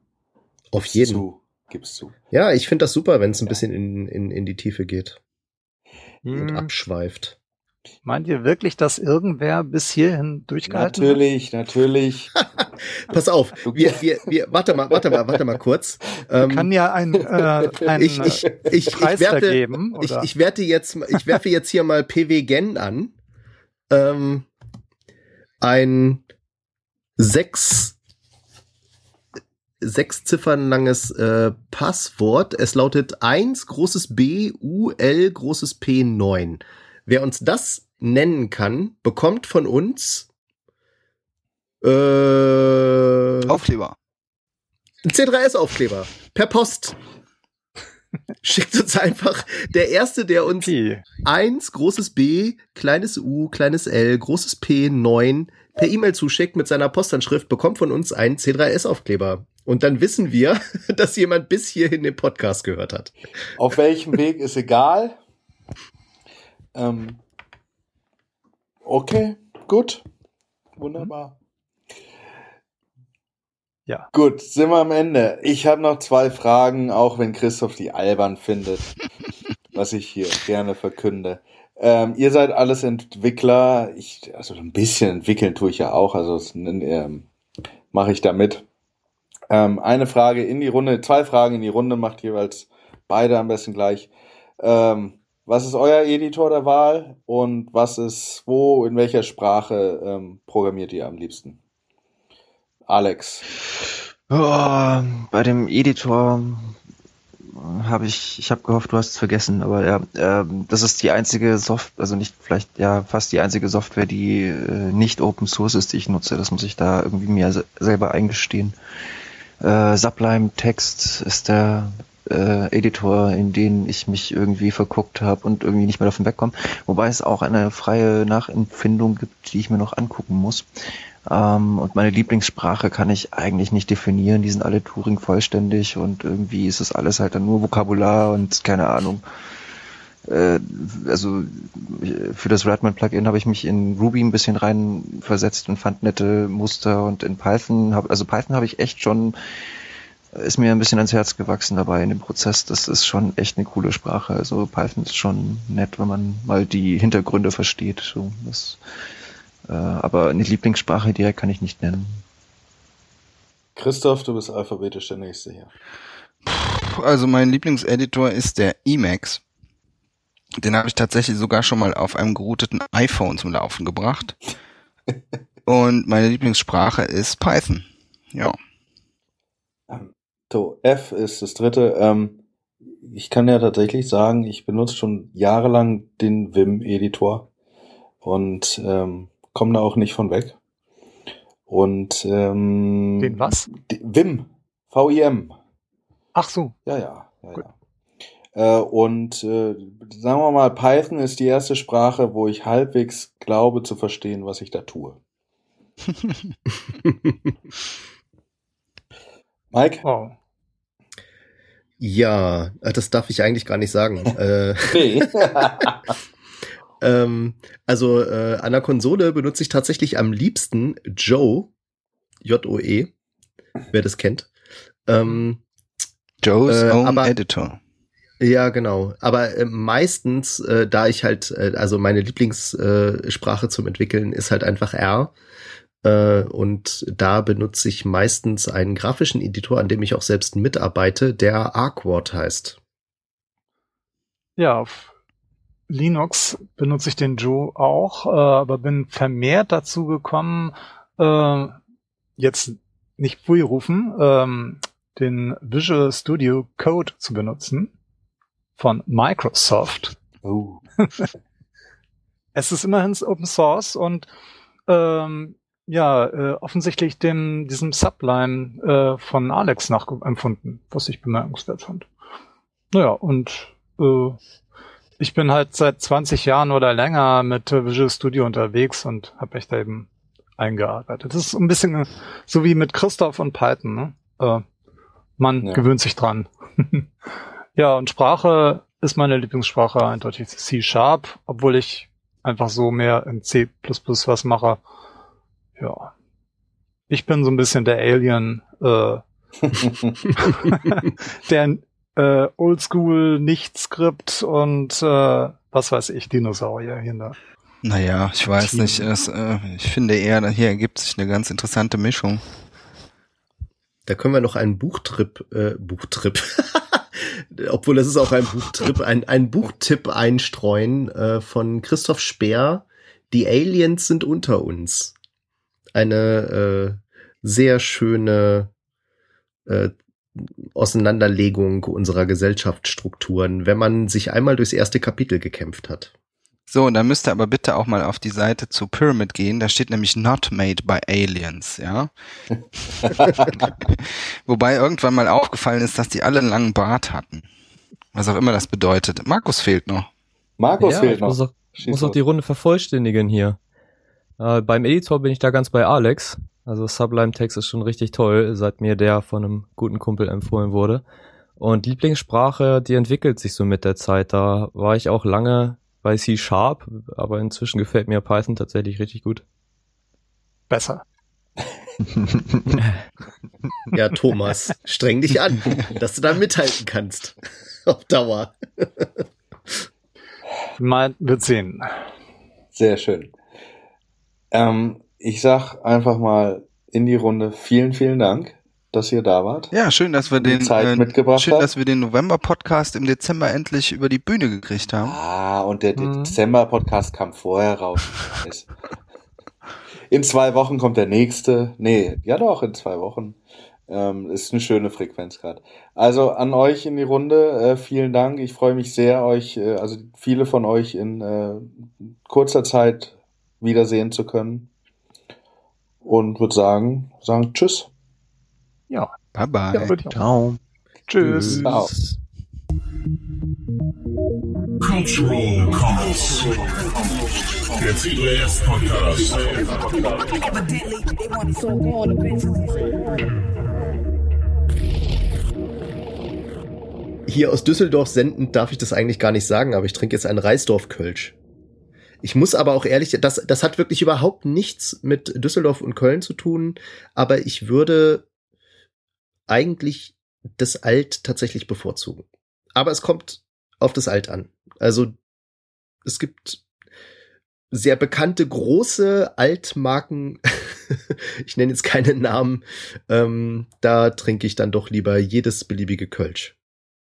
Auf jeden. Zu. Gib's zu. Ja, ich finde das super, wenn es ein bisschen in, in, in die Tiefe geht und Hm, abschweift. meint ihr wirklich, dass irgendwer bis hierhin durchgehalten hat? Natürlich, natürlich. Pass auf, wir, wir, wir, warte mal, warte mal, warte mal kurz. Ähm, Kann ja ein, äh, ein ich, ich, äh, ich, ich, Preis werte, vergeben, ich, ich werte jetzt, ich werfe jetzt hier mal PW Gen an. Ähm, ein sechs, sechs Ziffern langes äh, Passwort. Es lautet 1 großes B, U, L, großes P, 9. Wer uns das nennen kann, bekommt von uns äh, Aufkleber. ein C3S-Aufkleber per Post. Schickt uns einfach der Erste, der uns Okay. eins, großes B, kleines U, kleines L, großes P, 9 per E-Mail zuschickt mit seiner Postanschrift, bekommt von uns einen C3S-Aufkleber. Und dann wissen wir, dass jemand bis hierhin den Podcast gehört hat. Auf welchem Weg ist egal. Ähm, okay, gut. Wunderbar. Ja. Gut, sind wir am Ende. Ich habe noch zwei Fragen, auch wenn Christoph die albern findet, was ich hier gerne verkünde. Ähm, ihr seid alles Entwickler. Ich, also ein bisschen entwickeln tue ich ja auch, also ähm, mache ich da mit. Ähm, eine Frage in die Runde, zwei Fragen in die Runde, macht jeweils beide am besten gleich. Ähm, was ist euer Editor der Wahl und was ist, wo, in welcher Sprache ähm, programmiert ihr am liebsten? Alex. Oh, bei dem Editor habe ich, ich habe gehofft, du hast es vergessen, aber ja, ähm, das ist die einzige Software, also nicht vielleicht ja fast die einzige Software, die äh, nicht Open Source ist, die ich nutze. Das muss ich da irgendwie mir se selber eingestehen. Äh, Sublime Text ist der äh, Editor, in den ich mich irgendwie verguckt habe und irgendwie nicht mehr davon wegkomme. Wobei es auch eine freie Nachempfindung gibt, die ich mir noch angucken muss. Ähm, und meine Lieblingssprache kann ich eigentlich nicht definieren. Die sind alle Turing vollständig und irgendwie ist es alles halt dann nur Vokabular und keine Ahnung. Äh, also für das Redman-Plugin habe ich mich in Ruby ein bisschen reinversetzt und fand nette Muster und in Python, hab, also Python habe ich echt schon, ist mir ein bisschen ans Herz gewachsen dabei in dem Prozess. Das ist schon echt eine coole Sprache. Also Python ist schon nett, wenn man mal die Hintergründe versteht. So, das, aber eine Lieblingssprache direkt kann ich nicht nennen. Christoph, du bist alphabetisch der Nächste hier. Also mein Lieblingseditor ist der Emacs. Den habe ich tatsächlich sogar schon mal auf einem gerouteten iPhone zum Laufen gebracht. Und meine Lieblingssprache ist Python. Ja. So, F ist das dritte. Ähm, ich kann ja tatsächlich sagen, ich benutze schon jahrelang den Vim-Editor und ähm, komme da auch nicht von weg. Und ähm, Den was? die- Vim, V-I-M. Ach so. Ja, ja, ja, Gut. ja. Äh, und äh, sagen wir mal, Python ist die erste Sprache, wo ich halbwegs glaube zu verstehen, was ich da tue. Mike? Wow. Ja, äh, das darf ich eigentlich gar nicht sagen. äh, Nee. ähm, also äh, an der Konsole benutze ich tatsächlich am liebsten Joe, J-O-E, wer das kennt. Ähm, Joe's Äh, Own aber- Editor. Ja, genau. Aber äh, meistens, äh, da ich halt, äh, also meine Lieblingssprache äh, zum Entwickeln ist halt einfach R. Äh, und da benutze ich meistens einen grafischen Editor, an dem ich auch selbst mitarbeite, der Arquard heißt. Ja, auf Linux benutze ich den Joe auch, äh, aber bin vermehrt dazu gekommen, äh, jetzt nicht Pfui rufen, ähm, den Visual Studio Code zu benutzen von Microsoft. Uh. Es ist immerhin Open Source und ähm, ja, äh, offensichtlich dem diesem Sublime äh, von Alex nachempfunden, was ich bemerkenswert fand. Naja, und äh, ich bin halt seit 20 Jahren oder länger mit Visual Studio unterwegs und habe mich da eben eingearbeitet. Das ist ein bisschen so wie mit Christoph und Python. Ne? Äh, man Ja. gewöhnt sich dran. ja, und Sprache ist meine Lieblingssprache eindeutig C-Sharp, obwohl ich einfach so mehr in C++ was mache. Ja. Ich bin so ein bisschen der Alien, äh, der äh, Oldschool, nicht Skript und äh, was weiß ich, Dinosaurier hier. Ne? Naja, ich weiß Team. nicht. Es, äh, ich finde eher, hier ergibt sich eine ganz interessante Mischung. Da können wir noch einen Buchtrip, äh, Buchtrip, obwohl es ist auch ein Buchtrip, ein, ein Buchtipp einstreuen äh, von Christoph Speer. Die Aliens sind unter uns. Eine äh, sehr schöne äh, Auseinanderlegung unserer Gesellschaftsstrukturen, wenn man sich einmal durchs erste Kapitel gekämpft hat. So, und dann müsst ihr aber bitte auch mal auf die Seite zu Pyramid gehen. Da steht nämlich not made by aliens, ja. Wobei irgendwann mal aufgefallen ist, dass die alle einen langen Bart hatten. Was auch immer das bedeutet. Markus fehlt noch. Markus ja, fehlt ich noch. muss auch, muss auch die Runde vervollständigen hier. Äh, beim Editor bin ich da ganz bei Alex. Also Sublime Text ist schon richtig toll, seit mir der von einem guten Kumpel empfohlen wurde. Und Lieblingssprache, die entwickelt sich so mit der Zeit. Da war ich auch lange bei C Sharp, aber inzwischen gefällt mir Python tatsächlich richtig gut. Besser. Ja, Thomas, streng dich an, dass du da mithalten kannst. Auf Dauer. Mal wird sehen. Sehr schön. Ähm, ich sag einfach mal in die Runde vielen, vielen Dank, dass ihr da wart. Ja, schön, dass wir den Zeit äh, mitgebracht schön, habt. dass wir den November-Podcast im Dezember endlich über die Bühne gekriegt haben. Ah, und der Mhm. Dezember-Podcast kam vorher raus. In zwei Wochen kommt der nächste. Nee, ja doch, in zwei Wochen. Ähm, ist eine schöne Frequenz gerade. Also an euch in die Runde, äh, vielen Dank. Ich freue mich sehr, euch, äh, also viele von euch in äh, kurzer Zeit wiedersehen zu können. Und würde sagen, sagen Tschüss. Ja, Bye bye. ja. Ciao. Tschüss. Ciao. Cultural Comments. Der C3S Podcast. Evidently, they want it so bad eventually. Hier aus Düsseldorf sendend darf ich das eigentlich gar nicht sagen, aber ich trinke jetzt einen Reisdorf-Kölsch. Ich muss aber auch ehrlich, das, das hat wirklich überhaupt nichts mit Düsseldorf und Köln zu tun, aber ich würde eigentlich das Alt tatsächlich bevorzugen. Aber es kommt auf das Alt an. Also es gibt sehr bekannte große Altmarken. ich nenne jetzt keine Namen. Ähm, da trinke ich dann doch lieber jedes beliebige Kölsch.